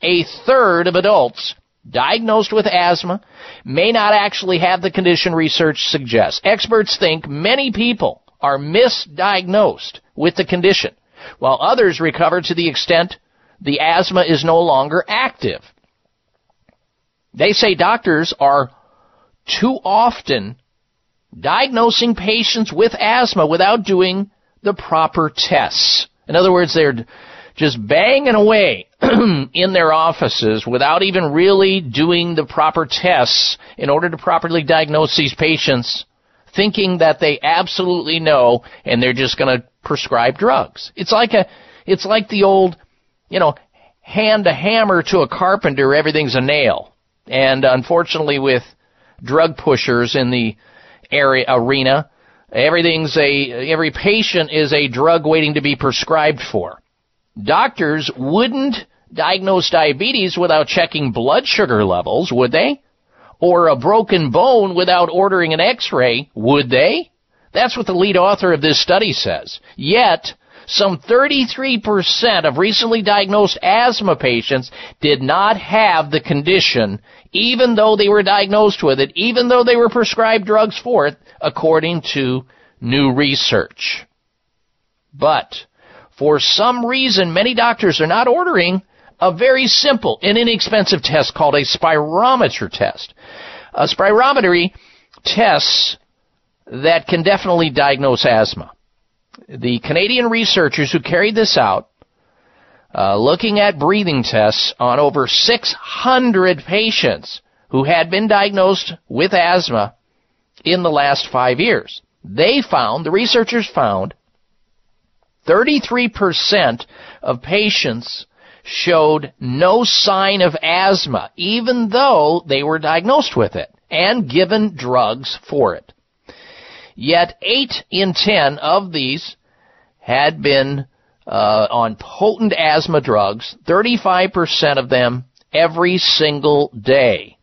A third of adults diagnosed with asthma may not actually have the condition research suggests. Experts think many people are misdiagnosed with the condition while others recover to the extent the asthma is no longer active. They say doctors are too often diagnosing patients with asthma without doing the proper tests. In other words, they're just banging away in their offices without even really doing the proper tests in order to properly diagnose these patients thinking that they absolutely know and they're just going to prescribe drugs. It's like a, it's like the old, you know, hand a hammer to a carpenter, everything's a nail. And unfortunately with drug pushers in the area, arena, everything's a, every patient is a drug waiting to be prescribed for. Doctors wouldn't diagnose diabetes without checking blood sugar levels, would they? Or a broken bone without ordering an x-ray, would they? That's what the lead author of this study says. Yet, some 33% of recently diagnosed asthma patients did not have the condition, even though they were diagnosed with it, even though they were prescribed drugs for it, according to new research. But, for some reason, many doctors are not ordering a very simple and inexpensive test called a spirometer test. A spirometry tests that can definitely diagnose asthma. The Canadian researchers who carried this out, uh, looking at breathing tests on over 600 patients who had been diagnosed with asthma in the last five years, they found, the researchers found, 33% of patients showed no sign of asthma, even though they were diagnosed with it and given drugs for it. Yet 8 in 10 of these had been uh, on potent asthma drugs, 35% of them every single day.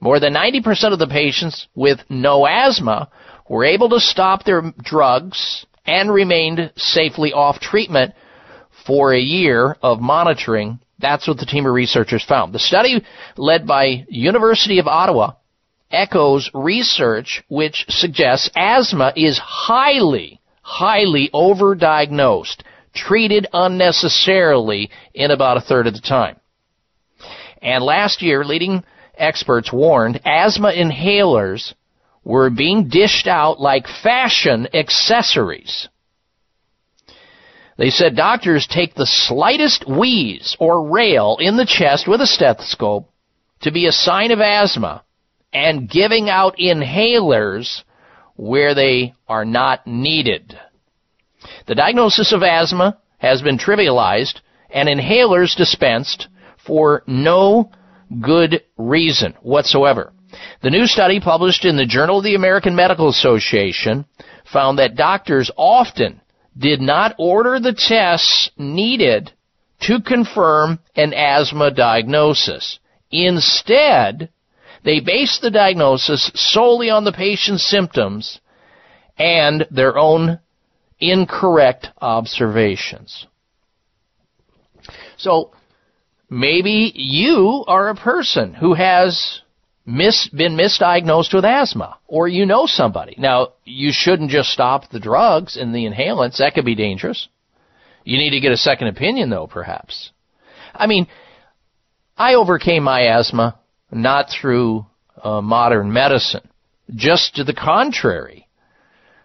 More than 90% of the patients with no asthma were able to stop their drugs and remained safely off treatment for a year of monitoring. That's what the team of researchers found. The study led by University of Ottawa echoes research which suggests asthma is highly, highly overdiagnosed, treated unnecessarily in about a third of the time. And last year, leading experts warned asthma inhalers were being dished out like fashion accessories. They said doctors take the slightest wheeze or rail in the chest with a stethoscope to be a sign of asthma and giving out inhalers where they are not needed. The diagnosis of asthma has been trivialized and inhalers dispensed for no good reason whatsoever. The new study published in the Journal of the American Medical Association found that doctors often did not order the tests needed to confirm an asthma diagnosis. Instead, they based the diagnosis solely on the patient's symptoms and their own incorrect observations. So, maybe you are a person who has mis- been misdiagnosed with asthma, or you know somebody. Now, you shouldn't just stop the drugs and the inhalants. That could be dangerous. You need to get a second opinion, though, perhaps. I mean, I overcame my asthma not through uh, modern medicine, just to the contrary,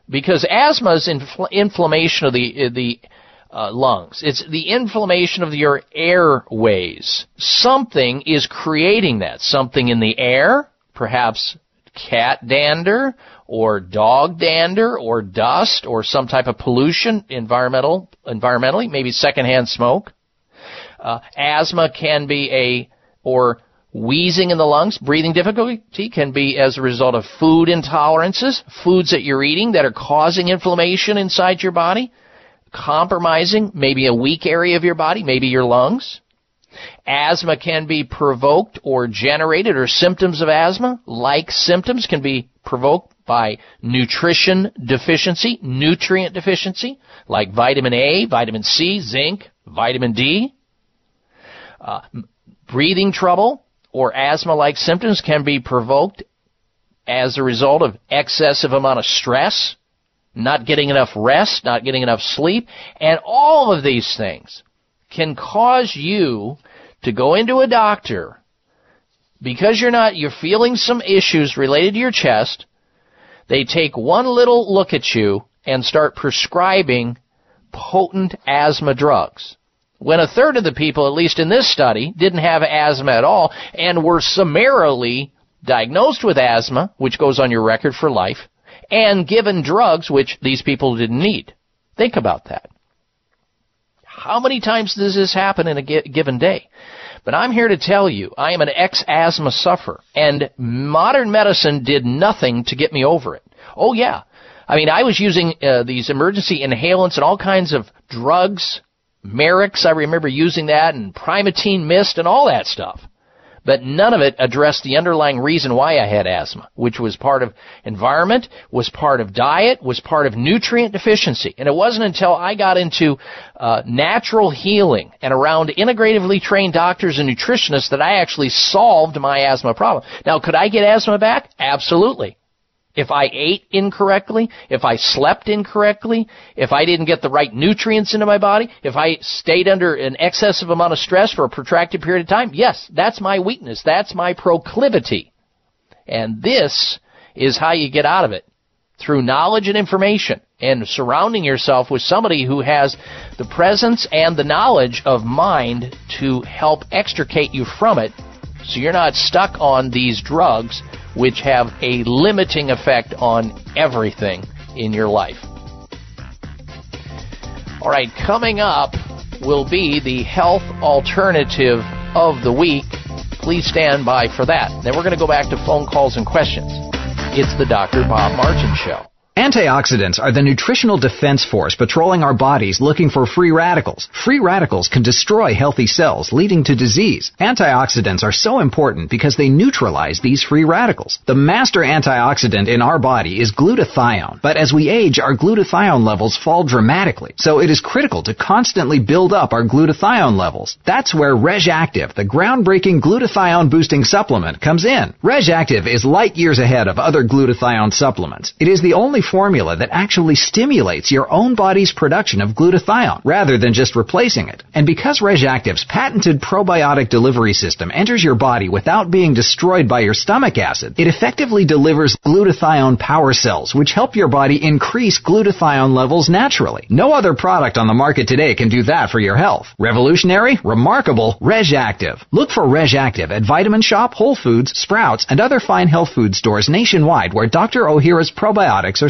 because asthma is infl- inflammation of the the uh, lungs. It's the inflammation of your airways. Something is creating that. Something in the air, perhaps cat dander or dog dander or dust or some type of pollution, environmental, environmentally, maybe secondhand smoke. Uh, asthma can be a, or wheezing in the lungs, breathing difficulty can be as a result of food intolerances, foods that you're eating that are causing inflammation inside your body compromising maybe a weak area of your body, maybe your lungs. Asthma can be provoked or generated, or symptoms of asthma, like symptoms, can be provoked by nutrition deficiency, nutrient deficiency, like vitamin A, vitamin C, zinc, vitamin D. Uh, breathing trouble or asthma-like symptoms can be provoked as a result of excessive amount of stress, not getting enough rest, not getting enough sleep, and all of these things can cause you to go into a doctor because you're not, you're feeling some issues related to your chest. They take one little look at you and start prescribing potent asthma drugs. When a third of the people, at least in this study, didn't have asthma at all and were summarily diagnosed with asthma, which goes on your record for life, and given drugs which these people didn't need. Think about that. How many times does this happen in a given day? But I'm here to tell you, I am an ex-asthma sufferer, and modern medicine did nothing to get me over it. Oh yeah. I mean, I was using uh, these emergency inhalants and all kinds of drugs, Marax, I remember using that, and Primatene Mist and all that stuff but none of it addressed the underlying reason why I had asthma, which was part of environment, was part of diet, was part of nutrient deficiency. And it wasn't until I got into uh, natural healing and around integratively trained doctors and nutritionists that I actually solved my asthma problem. Now, could I get asthma back? Absolutely. If I ate incorrectly, if I slept incorrectly, if I didn't get the right nutrients into my body, if I stayed under an excessive amount of stress for a protracted period of time, yes, that's my weakness. That's my proclivity. And this is how you get out of it. Through knowledge and information and surrounding yourself with somebody who has the presence and the knowledge of mind to help extricate you from it so you're not stuck on these drugs which have a limiting effect on everything in your life. All right, coming up will be the health alternative of the week. Please stand by for that. Then we're going to go back to phone calls and questions. It's the Dr. Bob Martin Show. Antioxidants are the nutritional defense force patrolling our bodies looking for free radicals. Free radicals can destroy healthy cells, leading to disease. Antioxidants are so important because they neutralize these free radicals. The master antioxidant in our body is glutathione, but as we age, our glutathione levels fall dramatically. So it is critical to constantly build up our glutathione levels. That's where RegActive, the groundbreaking glutathione boosting supplement, comes in. RegActive is light years ahead of other glutathione supplements. It is the only formula that actually stimulates your own body's production of glutathione rather than just replacing it. And because RegActive's patented probiotic delivery system enters your body without being destroyed by your stomach acid, it effectively delivers glutathione power cells, which help your body increase glutathione levels naturally. No other product on the market today can do that for your health. Revolutionary, remarkable, RegActive. Look for RegActive at Vitamin Shoppe, Whole Foods, Sprouts, and other fine health food stores nationwide where Dr. Ohhira's probiotics are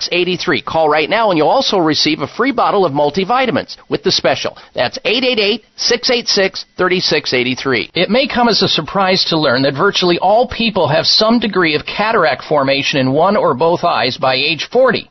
Call right now and you'll also receive a free bottle of multivitamins with the special. That's 888 686 3683. It may come as a surprise to learn that virtually all people have some degree of cataract formation in one or both eyes by age 40.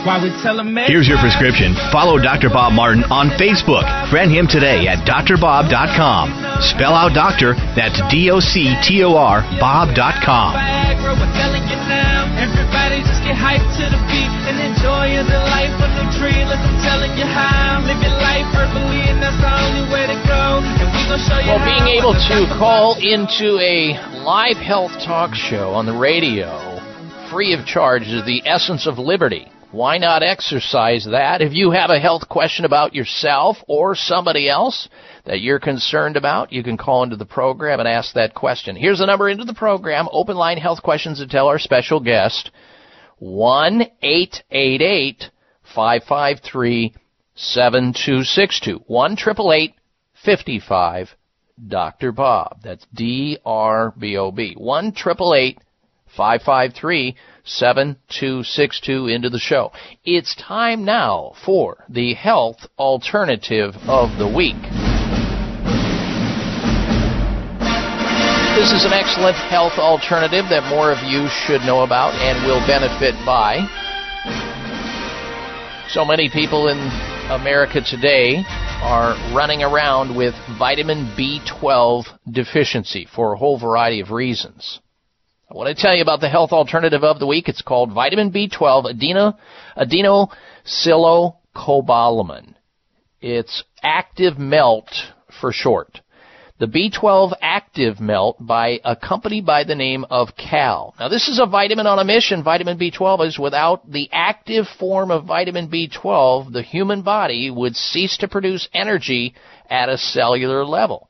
Here's your prescription. Follow Dr. Bob Martin on Facebook. Friend him today at doctorbob.com. Spell out doctor, that's D O C T O R, Bob.com. Everybody just get hyped to the beat and enjoy the life of the tree. Like I'm telling you how. Live your life verbally, and that's the only way to go. And we gonna show you Well, how. being able to call into a live health talk show on the radio free of charge is the essence of liberty. Why not exercise that? If you have a health question about yourself or somebody else that you're concerned about, you can call into the program and ask that question. Here's the number into the program, open line health questions to tell our special guest, 1 888 553 7262. 1 55 Dr. Bob. That's D R B O B. 1 553 7262 into the show. It's time now for the health alternative of the week. This is an excellent health alternative that more of you should know about and will benefit by. So many people in America today are running around with vitamin B12 deficiency for a whole variety of reasons. I want to tell you about the health alternative of the week. It's called vitamin B12 adeno, adenosylcobalamin. It's active melt for short. the B12 active melt by a company by the name of KAL. Now this is a vitamin on a mission. Vitamin B12 is without the active form of vitamin B12, the human body would cease to produce energy at a cellular level.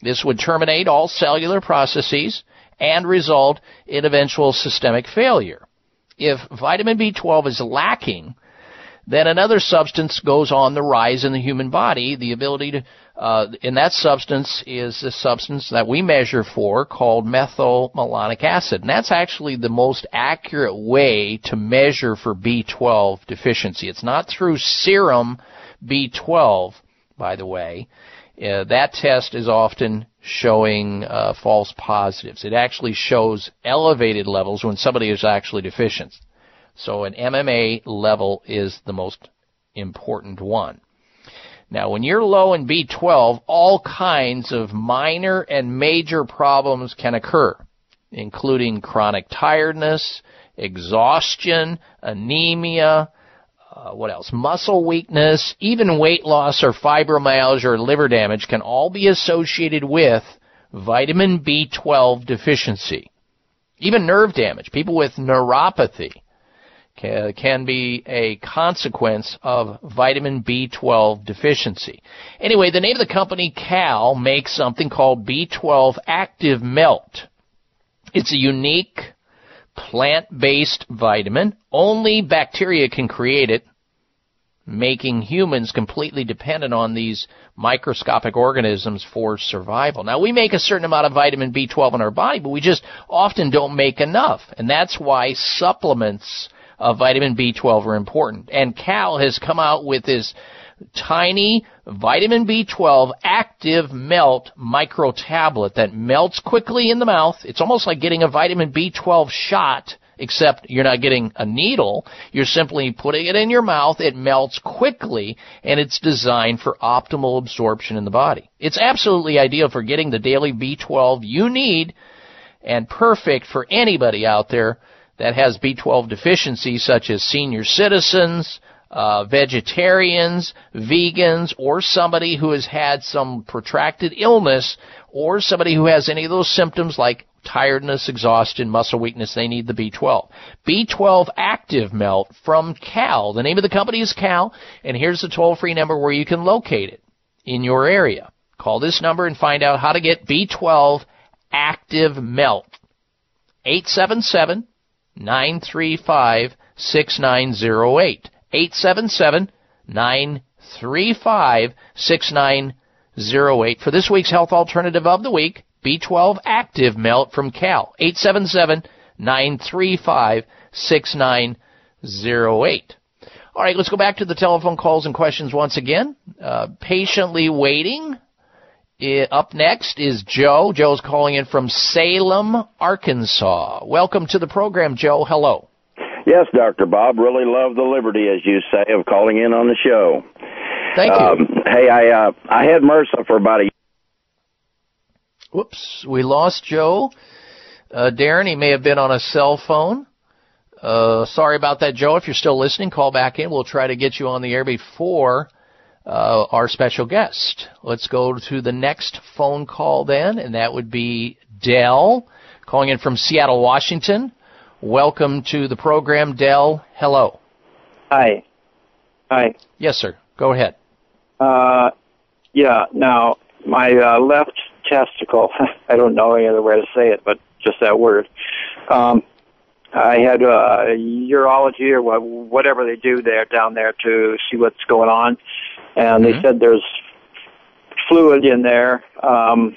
This would terminate all cellular processes and result in eventual systemic failure. If vitamin B12 is lacking, then another substance goes on the rise in the human body. The ability to, uh, and that substance is the substance that we measure for called methylmalonic acid. And that's actually the most accurate way to measure for B12 deficiency. It's not through serum B12, by the way. Uh, that test is often showing uh, false positives. It actually shows elevated levels when somebody is actually deficient. So an MMA level is the most important one. Now, when you're low in B12, all kinds of minor and major problems can occur, including chronic tiredness, exhaustion, anemia, uh, what else? Muscle weakness, even weight loss or fibromyalgia or liver damage can all be associated with vitamin B12 deficiency. Even nerve damage. People with neuropathy can, can be a consequence of vitamin B12 deficiency. Anyway, the name of the company KAL makes something called B12 Active Melt. It's a unique plant-based vitamin. Only bacteria can create it, making humans completely dependent on these microscopic organisms for survival. Now we make a certain amount of vitamin B12 in our body, but we just often don't make enough. And that's why supplements of vitamin B12 are important. And KAL has come out with this tiny vitamin B12 active melt micro tablet that melts quickly in the mouth. It's almost like getting a vitamin B12 shot, except you're not getting a needle. You're simply putting it in your mouth. It melts quickly and it's designed for optimal absorption in the body. It's absolutely ideal for getting the daily B12 you need and perfect for anybody out there that has B12 deficiency, such as senior citizens, uh, vegetarians, vegans, or somebody who has had some protracted illness, or somebody who has any of those symptoms like tiredness, exhaustion, muscle weakness, they need the B12. B12 Active Melt from KAL. The name of the company is KAL, and here's the toll-free number where you can locate it in your area. Call this number and find out how to get B12 Active Melt. 877 935 6908. 877 935 6908. For this week's health alternative of the week, B12 Active Melt from KAL. 877 935 6908. All right, let's go back to the telephone calls and questions once again. Uh, patiently waiting. Uh, up next is Joe. Joe's calling in from Salem, Arkansas. Welcome to the program, Joe. Hello. Yes, Dr. Bob. Really love the liberty, as you say, of calling in on the show. Thank you. Um, hey, I uh, I had MRSA for about a Whoops, we lost Joe. Uh, Darren, he may have been on a cell phone. Uh, sorry about that, Joe. If you're still listening, call back in. We'll try to get you on the air before uh, our special guest. Let's go to the next phone call then, and that would be Dell, calling in from Seattle, Washington. Welcome to the program, Dell. Hello. Hi. Hi. Yes, sir. Go ahead. Uh, yeah. Now, my uh, left testicle. I don't know any other way to say it, but just that word. Um, I had uh, urology or wha- whatever they do there down there to see what's going on, and they said there's fluid in there. Um,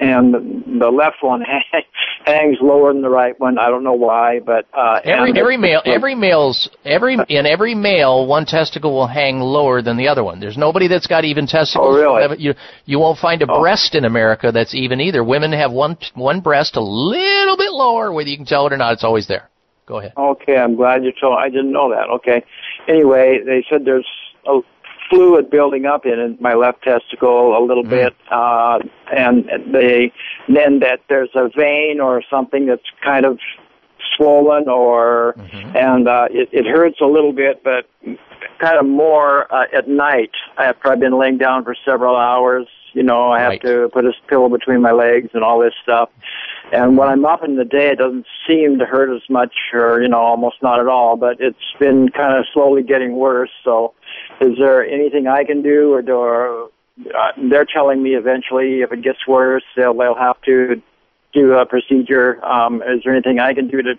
and the left one hangs lower than the right one. I don't know why, but uh, Every every male every male's every in every male one testicle will hang lower than the other one. There's nobody that's got even testicles. Oh, really? Oh. You you won't find a breast in America that's even either. Women have one one breast a little bit lower, whether you can tell it or not. It's always there. Go ahead. Okay, I'm glad you told. I didn't know that. Okay. Anyway, they said there's a fluid building up in my left testicle a little bit, uh, and they then that there's a vein or something that's kind of swollen or and uh, it, it hurts a little bit, but kind of more uh, at night after I've been laying down for several hours. You know, I have Right. to put a pillow between my legs and all this stuff. And when I'm up in the day, it doesn't seem to hurt as much, or you know, almost not at all. But it's been kind of slowly getting worse. So, is there anything I can do, or, do- or uh, they're telling me eventually if it gets worse, they'll they'll have to do a procedure. Um, is there anything I can do to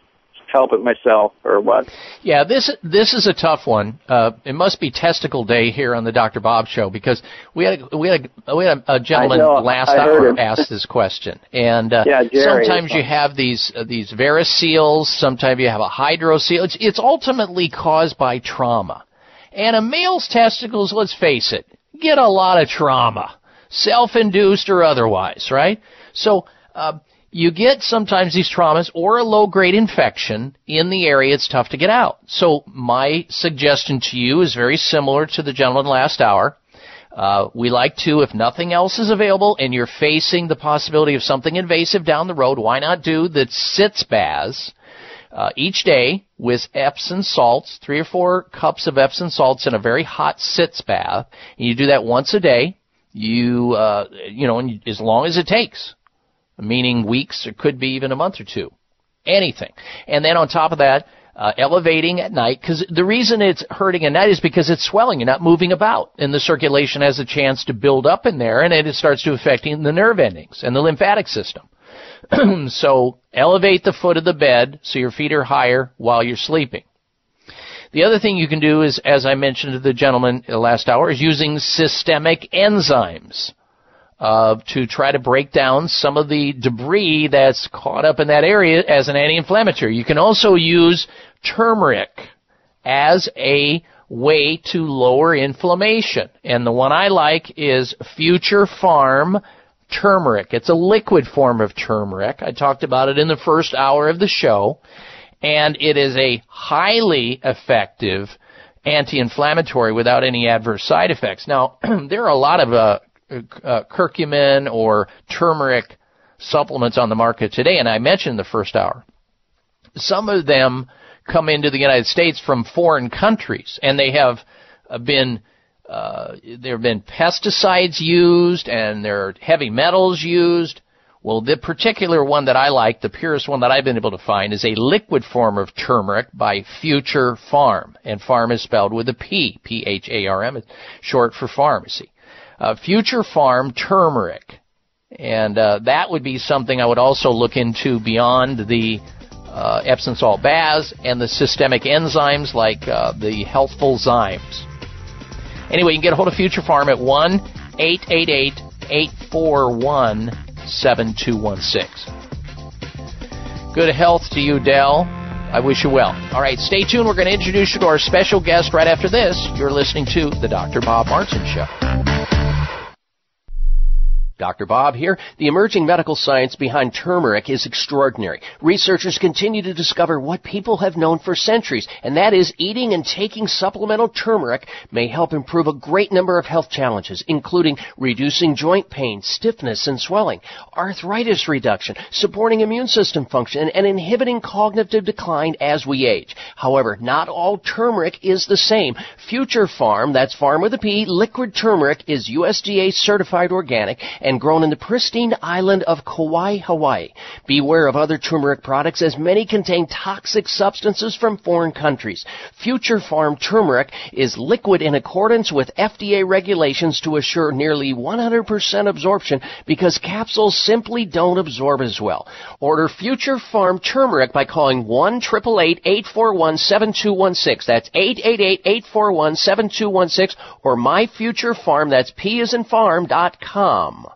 help it myself, or what? Yeah, this this is a tough one. Uh, it must be testicle day here on the Dr. Bob Show because we had a, we had a, we had a, a gentleman know, last heard hour him. ask this question, and uh, Yeah, Jerry. sometimes you have these uh, these variceals, sometimes you have a hydrocele. It's it's ultimately caused by trauma, and a male's testicles, let's face it, get a lot of trauma, self-induced or otherwise, right? So. Uh, you get sometimes these traumas or a low grade infection in the area it's tough to get out. So my suggestion to you is very similar to the gentleman last hour. Uh, we like to, if nothing else is available and you're facing the possibility of something invasive down the road, why not do the sitz baths uh, each day with Epsom salts, three or four cups of Epsom salts in a very hot sitz bath, and you do that once a day. You, uh, you know, and as long as it takes meaning weeks or could be even a month or two. Anything. And then on top of that, uh, elevating at night, because the reason it's hurting at night is because it's swelling. You're not moving about, and the circulation has a chance to build up in there, and it starts to affecting the nerve endings and the lymphatic system. so elevate the foot of the bed so your feet are higher while you're sleeping. The other thing you can do is, as I mentioned to the gentleman last hour, is using systemic enzymes uh, to try to break down some of the debris that's caught up in that area as an anti-inflammatory. You can also use turmeric as a way to lower inflammation. And the one I like is Future Pharm turmeric. It's a liquid form of turmeric. I talked about it in the first hour of the show. And it is a highly effective anti-inflammatory without any adverse side effects. Now, there are a lot of uh, uh, curcumin or turmeric supplements on the market today, and I mentioned the first hour. Some of them come into the United States from foreign countries, and they have uh, been uh, there have been pesticides used, and there are heavy metals used. Well, the particular one that I like, the purest one that I've been able to find, is a liquid form of turmeric by Future Pharm, and farm is spelled with a P, P-H-A-R-M, short for pharmacy uh, Future Pharm turmeric, and uh, that would be something I would also look into beyond the uh, Epsom salt baths and the systemic enzymes like uh, the healthful zymes. Anyway, you can get a hold of Future Pharm at one eight eight eight eight four one seven two one six. Good health to you, Dell. I wish you well. All right, stay tuned. We're going to introduce you to our special guest right after this. You're listening to The Dr. Bob Martin Show. Dr. Bob here. The emerging medical science behind turmeric is extraordinary. Researchers continue to discover what people have known for centuries, and that is eating and taking supplemental turmeric may help improve a great number of health challenges, including reducing joint pain, stiffness, and swelling, arthritis reduction, supporting immune system function, and inhibiting cognitive decline as we age. However, not all turmeric is the same. Future Pharm, that's farm with a P, liquid turmeric is USDA certified organic and grown in the pristine island of Kauai, Hawaii. Beware of other turmeric products as many contain toxic substances from foreign countries. Future Pharm turmeric is liquid in accordance with FDA regulations to assure nearly 100% absorption because capsules simply don't absorb as well. Order Future Pharm turmeric by calling 1-888-841-7216. That's 888-841-7216 or myfuturepharm, that's P as in farm, dot com.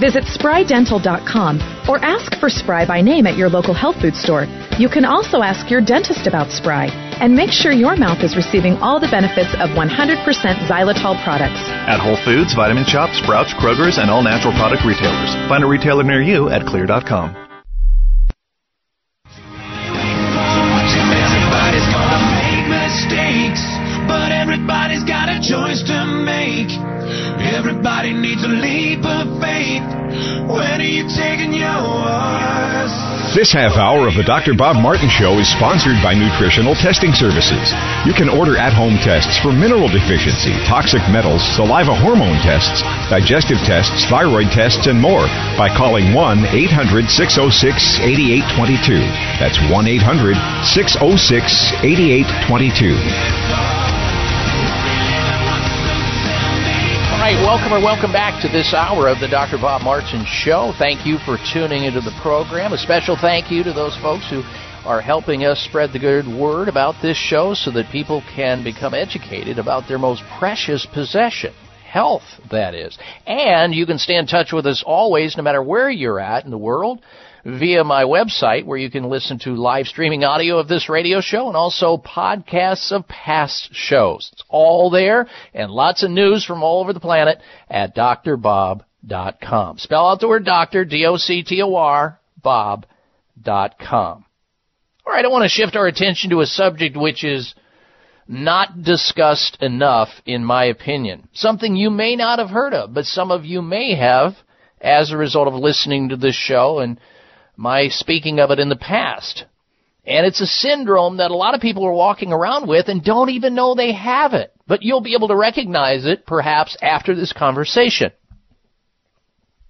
Visit sprydental.com or ask for Spry by name at your local health food store. You can also ask your dentist about Spry and make sure your mouth is receiving all the benefits of 100% xylitol products. At Whole Foods, Vitamin Shoppe, Sprouts, Kroger's, and all natural product retailers. Find a retailer near you at xlear.com. everybody's got a choice to make. Everybody needs a leap of faith. Are you taking yours? This half hour of the Dr. Bob Martin Show is sponsored by Nutritional Testing Services. You can order at home tests for mineral deficiency, toxic metals, saliva hormone tests, digestive tests, thyroid tests, and more by calling 1 800 606 8822. That's 1 800 606 8822. Right, welcome or welcome back to this hour of the Dr. Bob Martin Show. Thank you for tuning into the program. A special thank you to those folks who are helping us spread the good word about this show so that people can become educated about their most precious possession. Health, that is. And you can stay in touch with us always, no matter where you're at in the world, via my website where you can listen to live streaming audio of this radio show and also podcasts of past shows. It's all there and lots of news from all over the planet at doctorbob.com. Spell out the word doctor, D-O-C-T-O-R, bob.com. All right, I want to shift our attention to a subject which is not discussed enough, in my opinion. Something you may not have heard of, but some of you may have as a result of listening to this show and my speaking of it in the past. And it's a syndrome that a lot of people are walking around with and don't even know they have it. But you'll be able to recognize it perhaps after this conversation.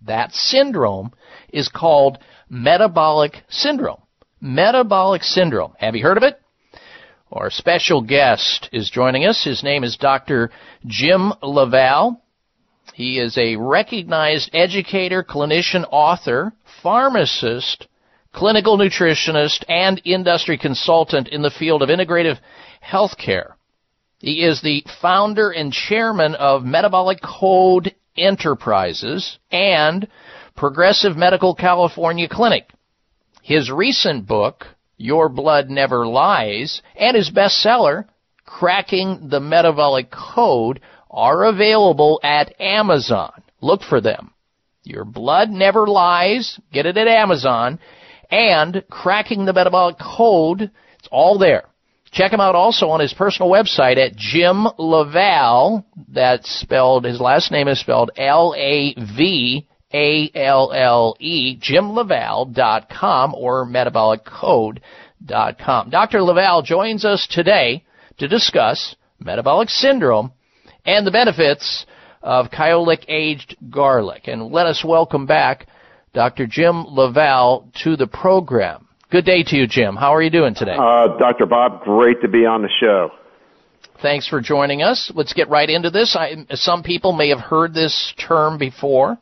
That syndrome is called metabolic syndrome. Metabolic syndrome. Have you heard of it? Our special guest is joining us. His name is Dr. Jim LaValle. He is a recognized educator, clinician, author, pharmacist, clinical nutritionist, and industry consultant in the field of integrative healthcare. He is the founder and chairman of Metabolic Code Enterprises and Progressive Medical California Clinic. His recent book, Your Blood Never Lies, and his bestseller, Cracking the Metabolic Code, are available at Amazon. Look for them. Your Blood Never Lies, get it at Amazon, and Cracking the Metabolic Code, it's all there. Check him out also on his personal website at Jim LaValle. That's spelled, his last name is spelled L-A-V a-L-L-E, jimlavalle.com or metaboliccode.com. Dr. LaValle joins us today to discuss metabolic syndrome and the benefits of kyolic aged garlic. And let us welcome back Dr. Jim LaValle to the program. Good day to you, Jim. How are you doing today? Uh, Dr. Bob, great to be on the show. Thanks for joining us. Let's get right into this. I, some people may have heard this term before.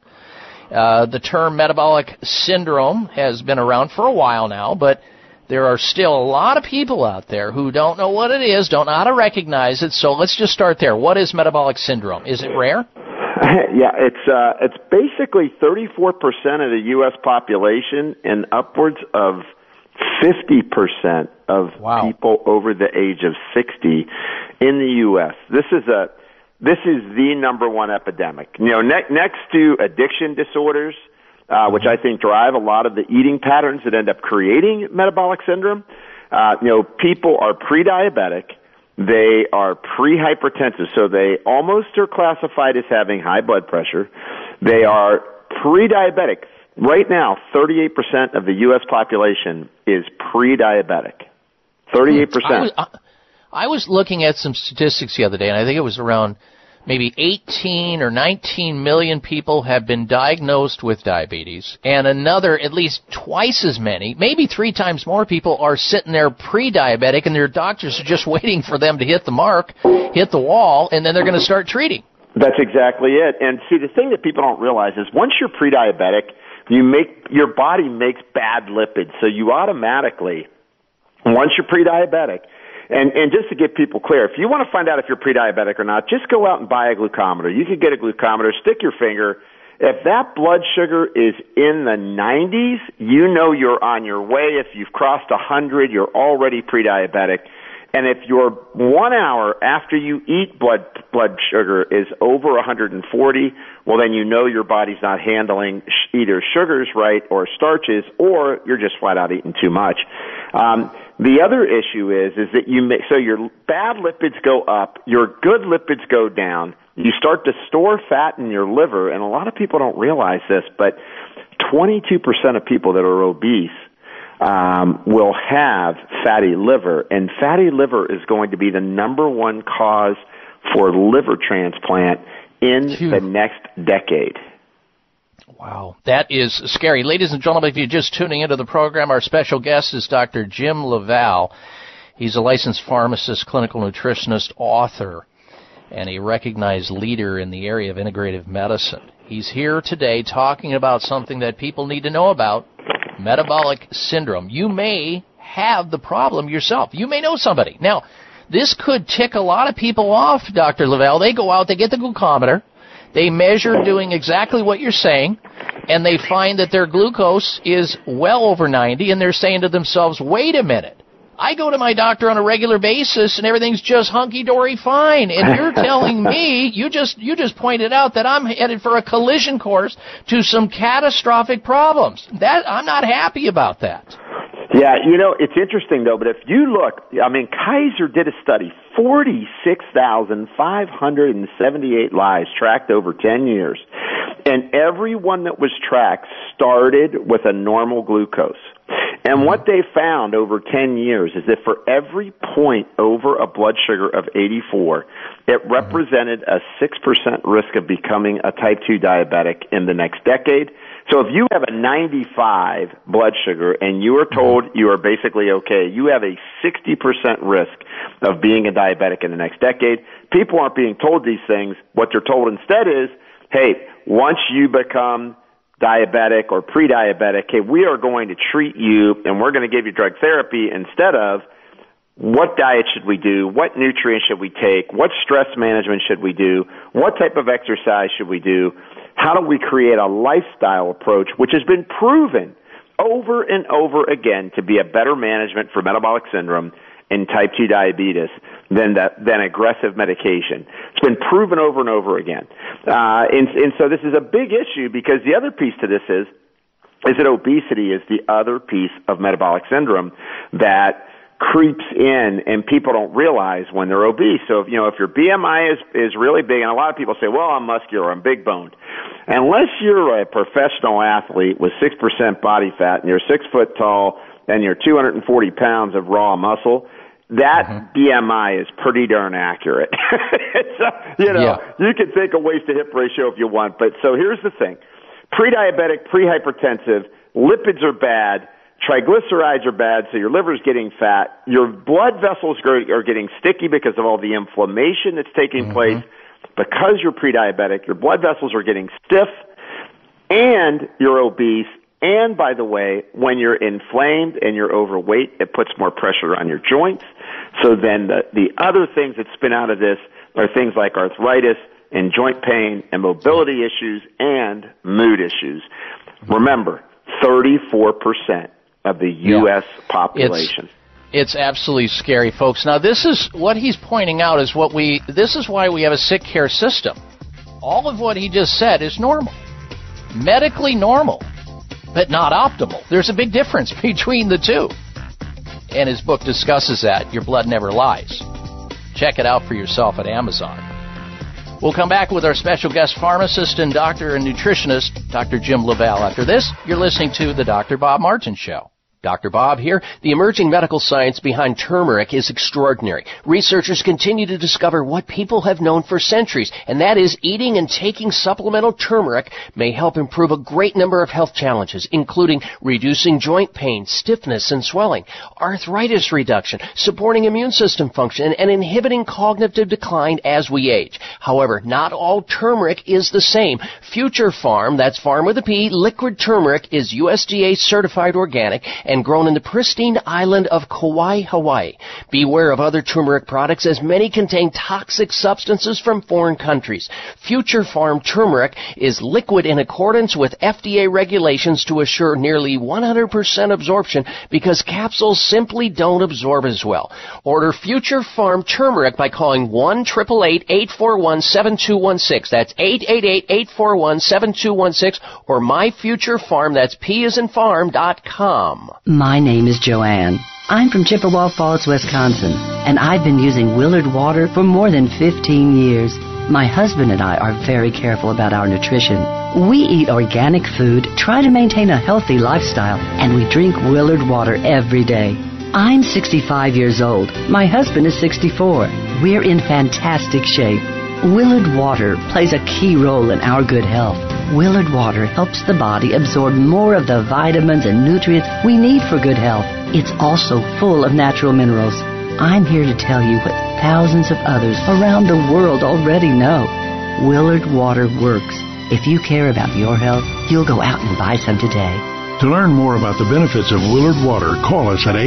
Uh, the term metabolic syndrome has been around for a while now, but there are still a lot of people out there who don't know what it is, don't know how to recognize it. So let's just start there. What is metabolic syndrome? Is it rare? yeah, it's uh, it's basically 34% of the U.S. population and upwards of 50% of wow. people over the age of 60 in the U.S. This is a this is the number one epidemic. You know, ne- next to addiction disorders, uh, which I think drive a lot of the eating patterns that end up creating metabolic syndrome. Uh, you know, people are pre-diabetic. They are pre-hypertensive, so they almost are classified as having high blood pressure. They are pre-diabetic. Right now, 38% of the U.S. population is pre-diabetic. 38%. I was, I, I was looking at some statistics the other day, and I think it was around maybe 18 or 19 million people have been diagnosed with diabetes, and another at least twice as many, maybe three times more people are sitting there pre-diabetic, and their doctors are just waiting for them to hit the mark, hit the wall, and then they're going to start treating. That's exactly it. And see, the thing that people don't realize is once you're pre-diabetic, you make your body makes bad lipids, so you automatically, once you're pre-diabetic, and and just to get people clear, if you want to find out if you're pre-diabetic or not, just go out and buy a glucometer. You can get a glucometer, stick your finger. If that blood sugar is in the 90s, you know you're on your way. If you've crossed 100, you're already pre-diabetic. And if your one hour after you eat blood blood sugar is over 140, well then you know your body's not handling sh- either sugars right or starches, or you're just flat out eating too much. Um, the other issue is is that you make, so your bad lipids go up, your good lipids go down. You start to store fat in your liver, and a lot of people don't realize this, but 22% of people that are obese um, will have fatty liver, and fatty liver is going to be the number one cause for liver transplant in the next decade. Wow, that is scary. Ladies and gentlemen, if you're just tuning into the program, our special guest is Dr. Jim LaValle. He's a licensed pharmacist, clinical nutritionist, author, and a recognized leader in the area of integrative medicine. He's here today talking about something that people need to know about metabolic syndrome. You may have the problem yourself. You may know somebody. Now, this could tick a lot of people off, Dr. LaValle. They go out, they get the glucometer, they measure doing exactly what you're saying, and they find that their glucose is well over 90, and they're saying to themselves, wait a minute. I go to my doctor on a regular basis and everything's just hunky dory fine. And you're telling me, you just, you just pointed out that I'm headed for a collision course to some catastrophic problems. That, I'm not happy about that. Yeah, you know, it's interesting though, but if you look, I mean, Kaiser did a study, 46,578 lives tracked over 10 years. And everyone that was tracked started with a normal glucose. And what they found over 10 years is that for every point over a blood sugar of 84, it mm-hmm. represented a 6% risk of becoming a type 2 diabetic in the next decade. So if you have a 95 blood sugar and you are mm-hmm. told you are basically okay, you have a 60% risk of being a diabetic in the next decade. People aren't being told these things. What they're told instead is, hey, once you become diabetic or pre-diabetic, hey, we are going to treat you and we're going to give you drug therapy instead of what diet should we do? What nutrients should we take? What stress management should we do? What type of exercise should we do? How do we create a lifestyle approach which has been proven over and over again to be a better management for metabolic syndrome and type 2 diabetes than that, than aggressive medication. It's been proven over and over again. Uh, and, and so this is a big issue because the other piece to this is, is that obesity is the other piece of metabolic syndrome that creeps in and people don't realize when they're obese. So, if, you know, if your BMI is, is really big, and a lot of people say, well, I'm muscular, I'm big boned. Unless you're a professional athlete with 6% body fat and you're six foot tall and you're 240 pounds of raw muscle, that mm-hmm. BMI is pretty darn accurate. so, you know, you can take a waist to hip ratio if you want, but so here's the thing. Pre-diabetic, pre-hypertensive, lipids are bad, triglycerides are bad, so your liver's getting fat, your blood vessels are getting sticky because of all the inflammation that's taking mm-hmm. place. Because you're pre-diabetic, your blood vessels are getting stiff, and you're obese, and by the way, when you're inflamed and you're overweight, it puts more pressure on your joints. So then the, the other things that spin out of this are things like arthritis and joint pain and mobility issues and mood issues. Remember, 34% of the U.S. population. It's absolutely scary, folks. Now, this is what he's pointing out is what we, this is why we have a sick care system. All of what he just said is normal, medically normal, but not optimal. There's a big difference between the two. And his book discusses that. Your Blood Never Lies. Check it out for yourself at Amazon. We'll come back with our special guest pharmacist and doctor and nutritionist, Dr. Jim LaValle. After this, you're listening to The Dr. Bob Martin Show. Dr. Bob here. The emerging medical science behind turmeric is extraordinary. Researchers continue to discover what people have known for centuries, and that is eating and taking supplemental turmeric may help improve a great number of health challenges, including reducing joint pain, stiffness, and swelling, arthritis reduction, supporting immune system function, and inhibiting cognitive decline as we age. However, not all turmeric is the same. Future Pharm, that's farm with a P, liquid turmeric is USDA certified organic and grown in the pristine island of Kauai, Hawaii. Beware of other turmeric products as many contain toxic substances from foreign countries. Future Pharm turmeric is liquid in accordance with FDA regulations to assure nearly 100% absorption because capsules simply don't absorb as well. Order Future Pharm turmeric by calling 1 841 7216. That's 888 841 7216 or My Future Pharm. That's P as in farm.com. My name is Joanne. I'm from Chippewa Falls, Wisconsin, and I've been using Willard water for more than 15 years. My husband and I are very careful about our nutrition. We eat organic food, try to maintain a healthy lifestyle, and we drink Willard water every day. I'm 65 years old. My husband is 64. We're in fantastic shape. Willard water plays a key role in our good health. Willard water helps the body absorb more of the vitamins and nutrients we need for good health. It's also full of natural minerals. I'm here to tell you what thousands of others around the world already know. Willard water works. If you care about your health, you'll go out and buy some today. To learn more about the benefits of Willard Water, call us at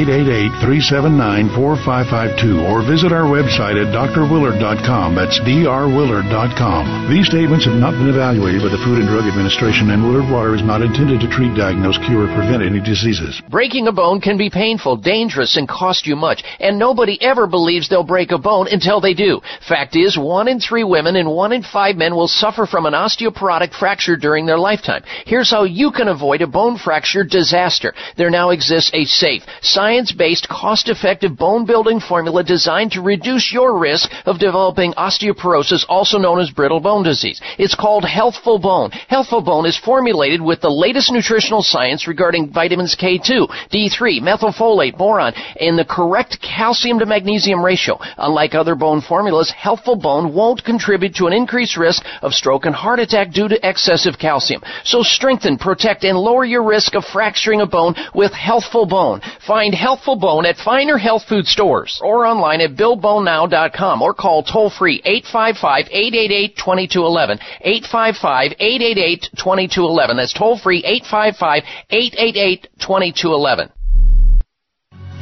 888-379-4552 or visit our website at drwillard.com. That's drwillard.com. These statements have not been evaluated by the Food and Drug Administration and Willard Water is not intended to treat, diagnose, cure, or prevent any diseases. Breaking a bone can be painful, dangerous, and cost you much, and nobody ever believes they'll break a bone until they do. Fact is, one in three women and one in five men will suffer from an osteoporotic fracture during their lifetime. Here's how you can avoid a bone fracture disaster. There now exists a safe, science-based, cost-effective bone building formula designed to reduce your risk of developing osteoporosis, also known as brittle bone disease. It's called Healthful Bone. Healthful Bone is formulated with the latest nutritional science regarding vitamins K2, D3, methylfolate, boron, and the correct calcium to magnesium ratio. Unlike other bone formulas, Healthful Bone won't contribute to an increased risk of stroke and heart attack due to excessive calcium. So strengthen, protect, and lower your risk of fracturing a bone with Healthful Bone. Find Healthful Bone at finer health food stores or online at BillBoneNow.com or call toll free 855-888-2211. 855-888-2211. That's toll free 855-888-2211.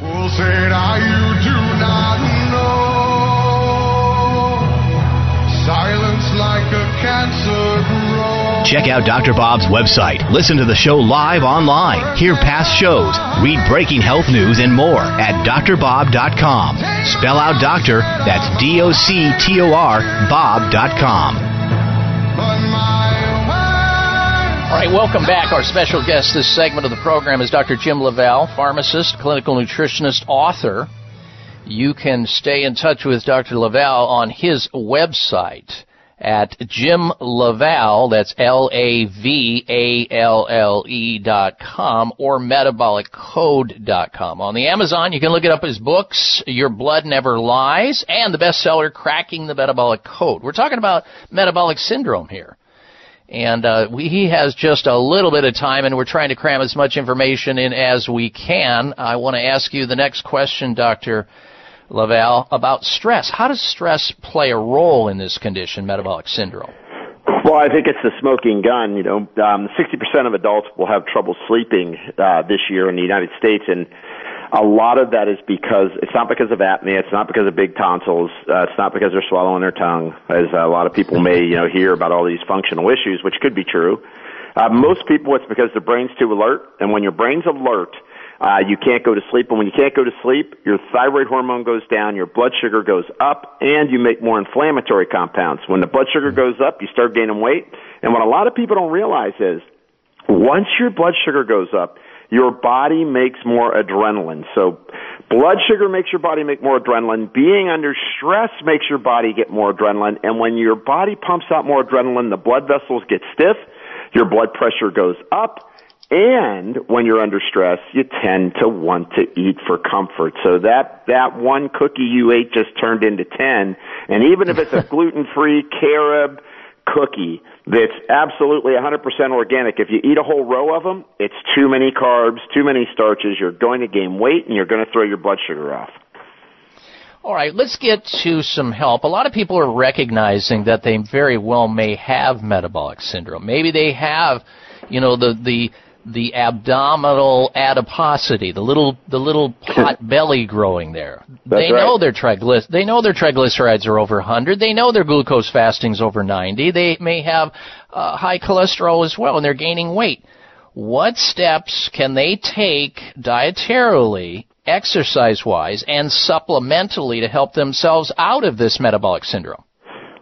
Full Check out Dr. Bob's website. Listen to the show live online. Hear past shows. Read breaking health news and more at doctorbob.com. Spell out doctor, that's D O C T O R, Bob.com. All right, welcome back. Our special guest this segment of the program is Dr. Jim LaValle, pharmacist, clinical nutritionist, author. You can stay in touch with Dr. LaValle on his website at Jim LaValle, that's L-A-V-A-L-L-E dot com, or dot com. On the Amazon, you can look it up as books, Your Blood Never Lies, and the bestseller, Cracking the Metabolic Code. We're talking about metabolic syndrome here. And uh, we, he has just a little bit of time, and we're trying to cram as much information in as we can. I want to ask you the next question, Dr. LaValle, about stress. How does stress play a role in this condition, metabolic syndrome? Well, I think it's the smoking gun. You know, um, 60% of adults will have trouble sleeping uh, this year in the United States, and a lot of that is because it's not because of apnea, it's not because of big tonsils, uh, it's not because they're swallowing their tongue, as a lot of people may you know hear about all these functional issues, which could be true. Uh, most people, it's because their brain's too alert, and when your brain's alert, Uh, you can't go to sleep, and when you can't go to sleep, your thyroid hormone goes down, your blood sugar goes up, and you make more inflammatory compounds. When the blood sugar goes up, you start gaining weight. And what a lot of people don't realize is once your blood sugar goes up, your body makes more adrenaline. So blood sugar makes your body make more adrenaline. Being under stress makes your body get more adrenaline. And when your body pumps out more adrenaline, the blood vessels get stiff, your blood pressure goes up, and when you're under stress, you tend to want to eat for comfort. So that, that one cookie you ate just turned into 10. And even if it's a gluten-free carob cookie that's absolutely 100% organic, if you eat a whole row of them, it's too many carbs, too many starches. You're going to gain weight and you're going to throw your blood sugar off. All right, let's get to some help. A lot of people are recognizing that they very well may have metabolic syndrome. Maybe they have, you know, the the the abdominal adiposity, the little the little pot belly growing there. That's they right. know their triglyc they know their triglycerides are over 100. They know their glucose fasting's over 90. They may have uh, high cholesterol as well and they're gaining weight. What steps can they take dietarily, exercise-wise and supplementally to help themselves out of this metabolic syndrome?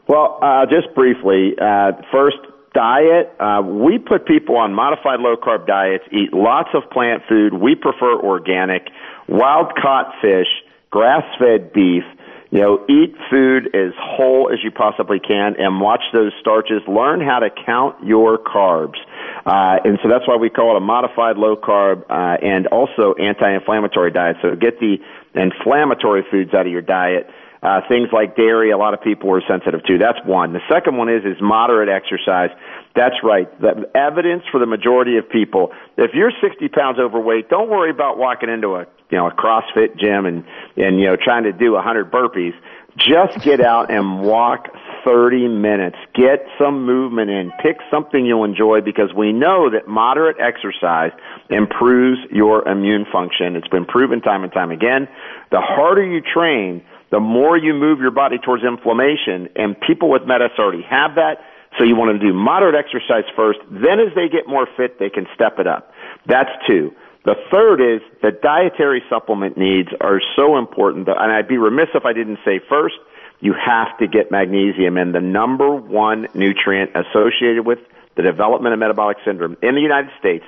Well, uh, just briefly, uh, first, diet. Uh, we put people on modified low carb diets, eat lots of plant food. We prefer organic, wild caught fish, grass fed beef. You know, eat food as whole as you possibly can and watch those starches. Learn how to count your carbs. Uh, and so that's why we call it a modified low carb uh, and also anti-inflammatory diet. So get the inflammatory foods out of your diet. Uh, things like dairy, a lot of people are sensitive to. That's one. The second one is is moderate exercise. That's right. The evidence for the majority of people, if you're 60 pounds overweight, don't worry about walking into a you know a CrossFit gym and and you know trying to do 100 burpees. Just get out and walk 30 minutes. Get some movement in. Pick something you'll enjoy because we know that moderate exercise improves your immune function. It's been proven time and time again. The harder you train, the more you move your body towards inflammation, and people with METAS already have that. So you want to do moderate exercise first. Then as they get more fit, they can step it up. That's two. The third is that dietary supplement needs are so important, that, and I'd be remiss if I didn't say first, you have to get magnesium and the number one nutrient associated with the development of metabolic syndrome in the United States.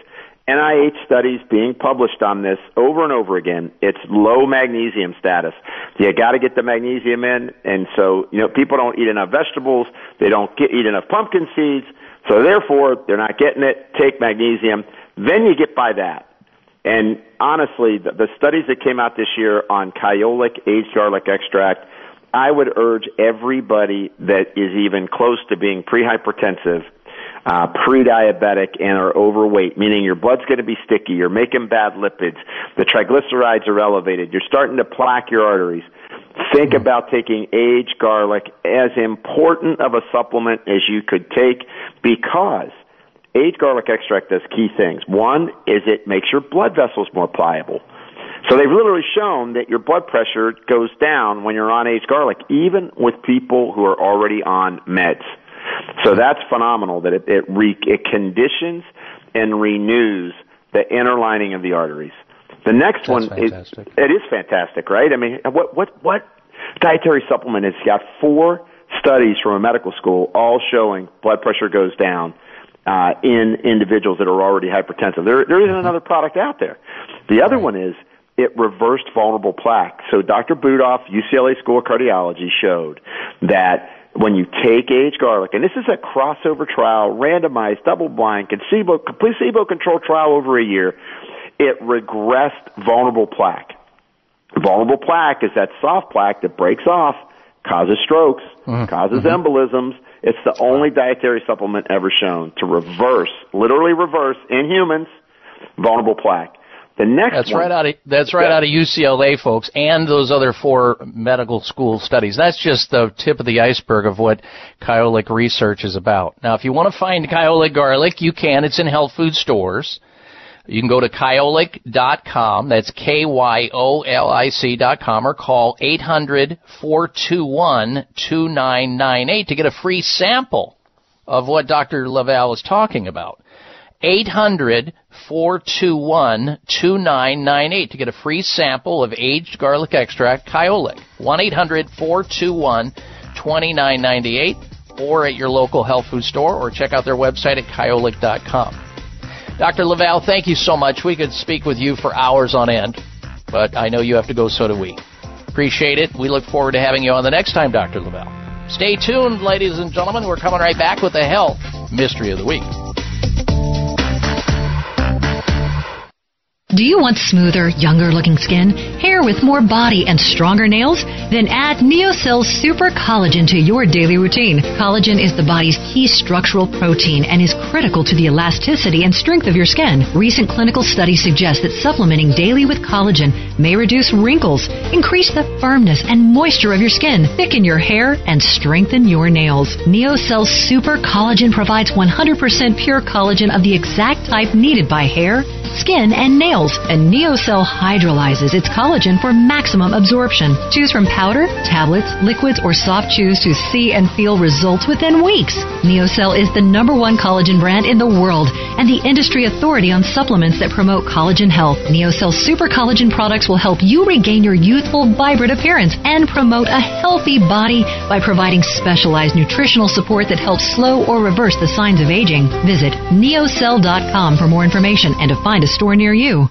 NIH studies being published on this over and over again. It's low magnesium status. You got to get the magnesium in, and so you know people don't eat enough vegetables. They don't get, eat enough pumpkin seeds, so therefore they're not getting it. Take magnesium, then you get by that. And honestly, the, the studies that came out this year on kyolic aged garlic extract, I would urge everybody that is even close to being prehypertensive uh, pre-diabetic and are overweight, meaning your blood's going to be sticky, you're making bad lipids, the triglycerides are elevated, you're starting to plaque your arteries. Think about taking aged garlic as important of a supplement as you could take because aged garlic extract does key things. One is it makes your blood vessels more pliable. So they've literally shown that your blood pressure goes down when you're on aged garlic, even with people who are already on meds. So that's phenomenal that it it, re, it conditions and renews the inner lining of the arteries. The next one is it is fantastic, right? I mean, what what what dietary supplement has got four studies from a medical school all showing blood pressure goes down uh, in individuals that are already hypertensive. There there isn't another product out there. The other one is it reversed vulnerable plaque. So Dr. Budoff, UCLA School of Cardiology, showed that when you take aged garlic, and this is a crossover trial, randomized, double-blind, placebo, placebo-controlled trial over a year, it regressed vulnerable plaque. Vulnerable plaque is that soft plaque that breaks off, causes strokes, mm-hmm. causes mm-hmm. embolisms. It's the only dietary supplement ever shown to reverse, literally reverse in humans, vulnerable plaque. The next That's one, right out of that's right Yeah. out of UCLA, folks, and those other four medical school studies. That's just the tip of the iceberg of what Kyolic research is about. Now, if you want to find Kyolic garlic, you can. It's in health food stores. You can go to kyolic.com. That's K Y O L I C dot com or call 800 421 2998 to get a free sample of what Dr. LaValle is talking about. 800 421 2998 to get a free sample of aged garlic extract, Kyolic. 1 800 421 2998 or at your local health food store or check out their website at kyolic.com. Dr. LaValle, thank you so much. We could speak with you for hours on end, but I know you have to go, so do we. Appreciate it. We look forward to having you on the next time, Dr. LaValle. Stay tuned, ladies and gentlemen. We're coming right back with the health mystery of the week. Do you want smoother, younger looking skin, hair with more body and stronger nails? Then add Neocell Super Collagen to your daily routine. Collagen is the body's key structural protein and is critical to the elasticity and strength of your skin. Recent clinical studies suggest that supplementing daily with collagen may reduce wrinkles, increase the firmness and moisture of your skin, thicken your hair, and strengthen your nails. Neocell Super Collagen provides 100% pure collagen of the exact type needed by hair, skin, and nails. And Neocell hydrolyzes its collagen for maximum absorption. Choose from powder, tablets, liquids, or soft chews to see and feel results within weeks. Neocell is the number one collagen brand in the world and the industry authority on supplements that promote collagen health. Neocell Super Collagen products will help you regain your youthful, vibrant appearance and promote a healthy body by providing specialized nutritional support that helps slow or reverse the signs of aging. Visit neocell.com for more information and to find a store near you.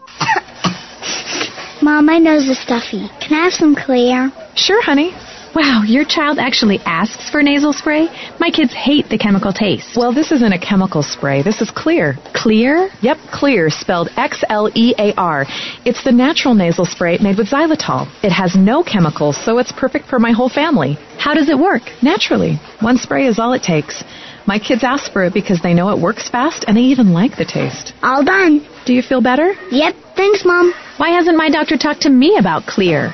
Mom, my nose is stuffy. Can I have some Xlear? Sure, honey. Wow, your child actually asks for nasal spray? My kids hate the chemical taste. Well, this isn't a chemical spray. This is Xlear. Xlear? Yep, Xlear, spelled X L E A R. It's the natural nasal spray made with xylitol. It has no chemicals, so it's perfect for my whole family. How does it work? Naturally. One spray is all it takes. My kids ask for it because they know it works fast and they even like the taste. All done. Do you feel better? Yep. Thanks, Mom. Why hasn't my doctor talked to me about Xlear?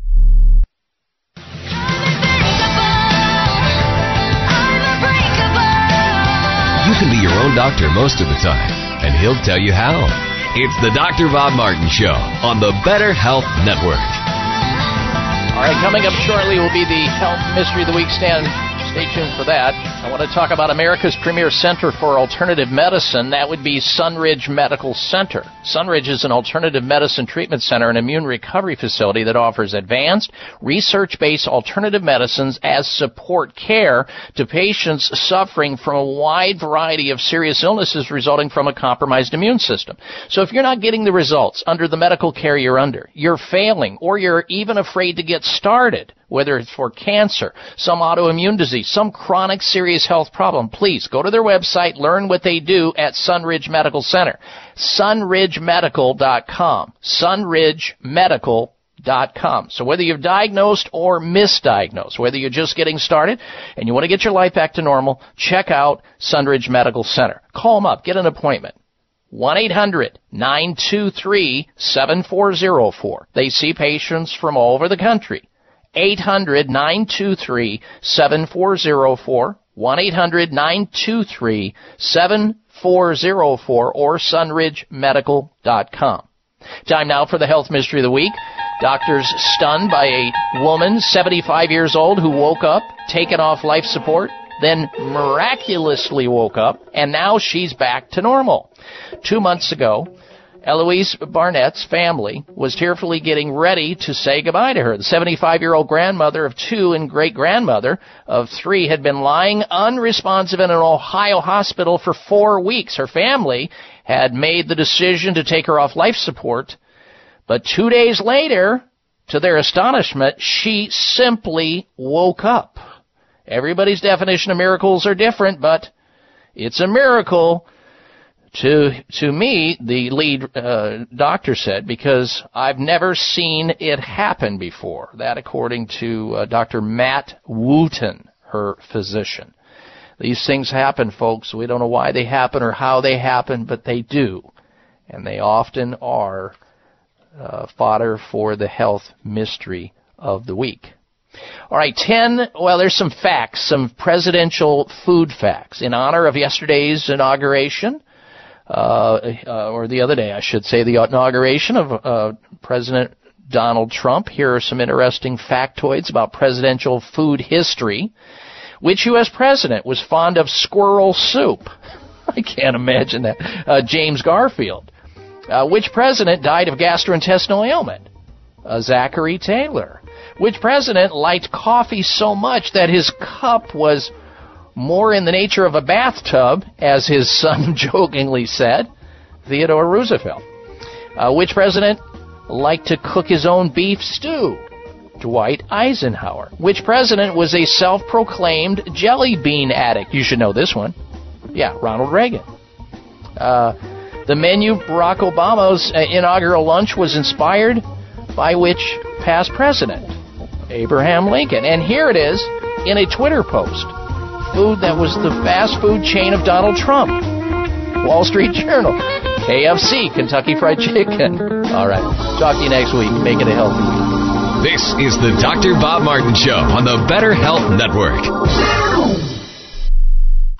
can be your own doctor most of the time, and he'll tell you how. It's the Dr. Bob Martin Show on the Better Health Network. All right, coming up shortly will be the Health Mystery of the Week. Stand, stay tuned for that. I want to talk about America's premier center for alternative medicine. That would be Sunridge Medical Center. Sunridge is an alternative medicine treatment center and immune recovery facility that offers advanced, research-based alternative medicines as support care to patients suffering from a wide variety of serious illnesses resulting from a compromised immune system. So if you're not getting the results under the medical care you're under, you're failing, or you're even afraid to get started, whether it's for cancer, some autoimmune disease, some chronic serious health problem, please go to their website, learn what they do at Sunridge Medical Center. sunridgemedical.com. sunridgemedical.com. So whether you've diagnosed or misdiagnosed, whether you're just getting started and you want to get your life back to normal, check out Sunridge Medical Center. Call them up, get an appointment. 1-800-923-7404. They see patients from all over the country. 800-923-7404. 1-800-923-7404 or sunridgemedical.com. Time now for the health mystery of the week. Doctors stunned by a woman, 75 years old, who woke up, taken off life support, then miraculously woke up, and now she's back to normal. Two months ago, Eloise Barnett's family was tearfully getting ready to say goodbye to her. The 75 year old grandmother of two and great grandmother of three had been lying unresponsive in an Ohio hospital for four weeks. Her family had made the decision to take her off life support but two days later, to their astonishment, she simply woke up. Everybody's definition of miracles are different, but it's a miracle to to me, the lead uh, doctor said, because I've never seen it happen before. That, according to uh, Dr. Matt Wooten, her physician. These things happen, folks. We don't know why they happen or how they happen, but they do, and they often are uh, fodder for the health mystery of the week. All right, 10, well, there's some facts, some presidential food facts. In honor of yesterday's inauguration, or the other day, I should say, the inauguration of uh, President Donald Trump, here are some interesting factoids about presidential food history. Which U.S. president was fond of squirrel soup? I can't imagine that. Uh, James Garfield. Uh, which president died of gastrointestinal ailment? Uh, Zachary Taylor. Which president liked coffee so much that his cup was more in the nature of a bathtub, as his son jokingly said? Theodore Roosevelt. Uh, which president liked to cook his own beef stew? Dwight Eisenhower. Which president was a self proclaimed jelly bean addict? You should know this one. Yeah, Ronald Reagan. Uh, the menu Barack Obama's uh, inaugural lunch was inspired by which past president? Abraham Lincoln. And here it is in a Twitter post. Food that was the fast food chain of Donald Trump. Wall Street Journal. KFC, Kentucky Fried Chicken. All right. Talk to you next week. Make it a healthy week. This is the Dr. Bob Martin Show on the Better Health Network.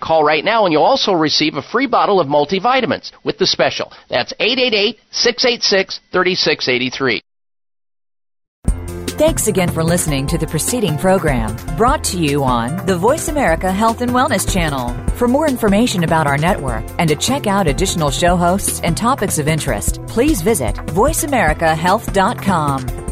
Call right now and you'll also receive a free bottle of multivitamins with the special. That's 888 686 3683. Thanks again for listening to the preceding program brought to you on the Voice America Health and Wellness Channel. For more information about our network and to check out additional show hosts and topics of interest, please visit voiceamericahealth.com.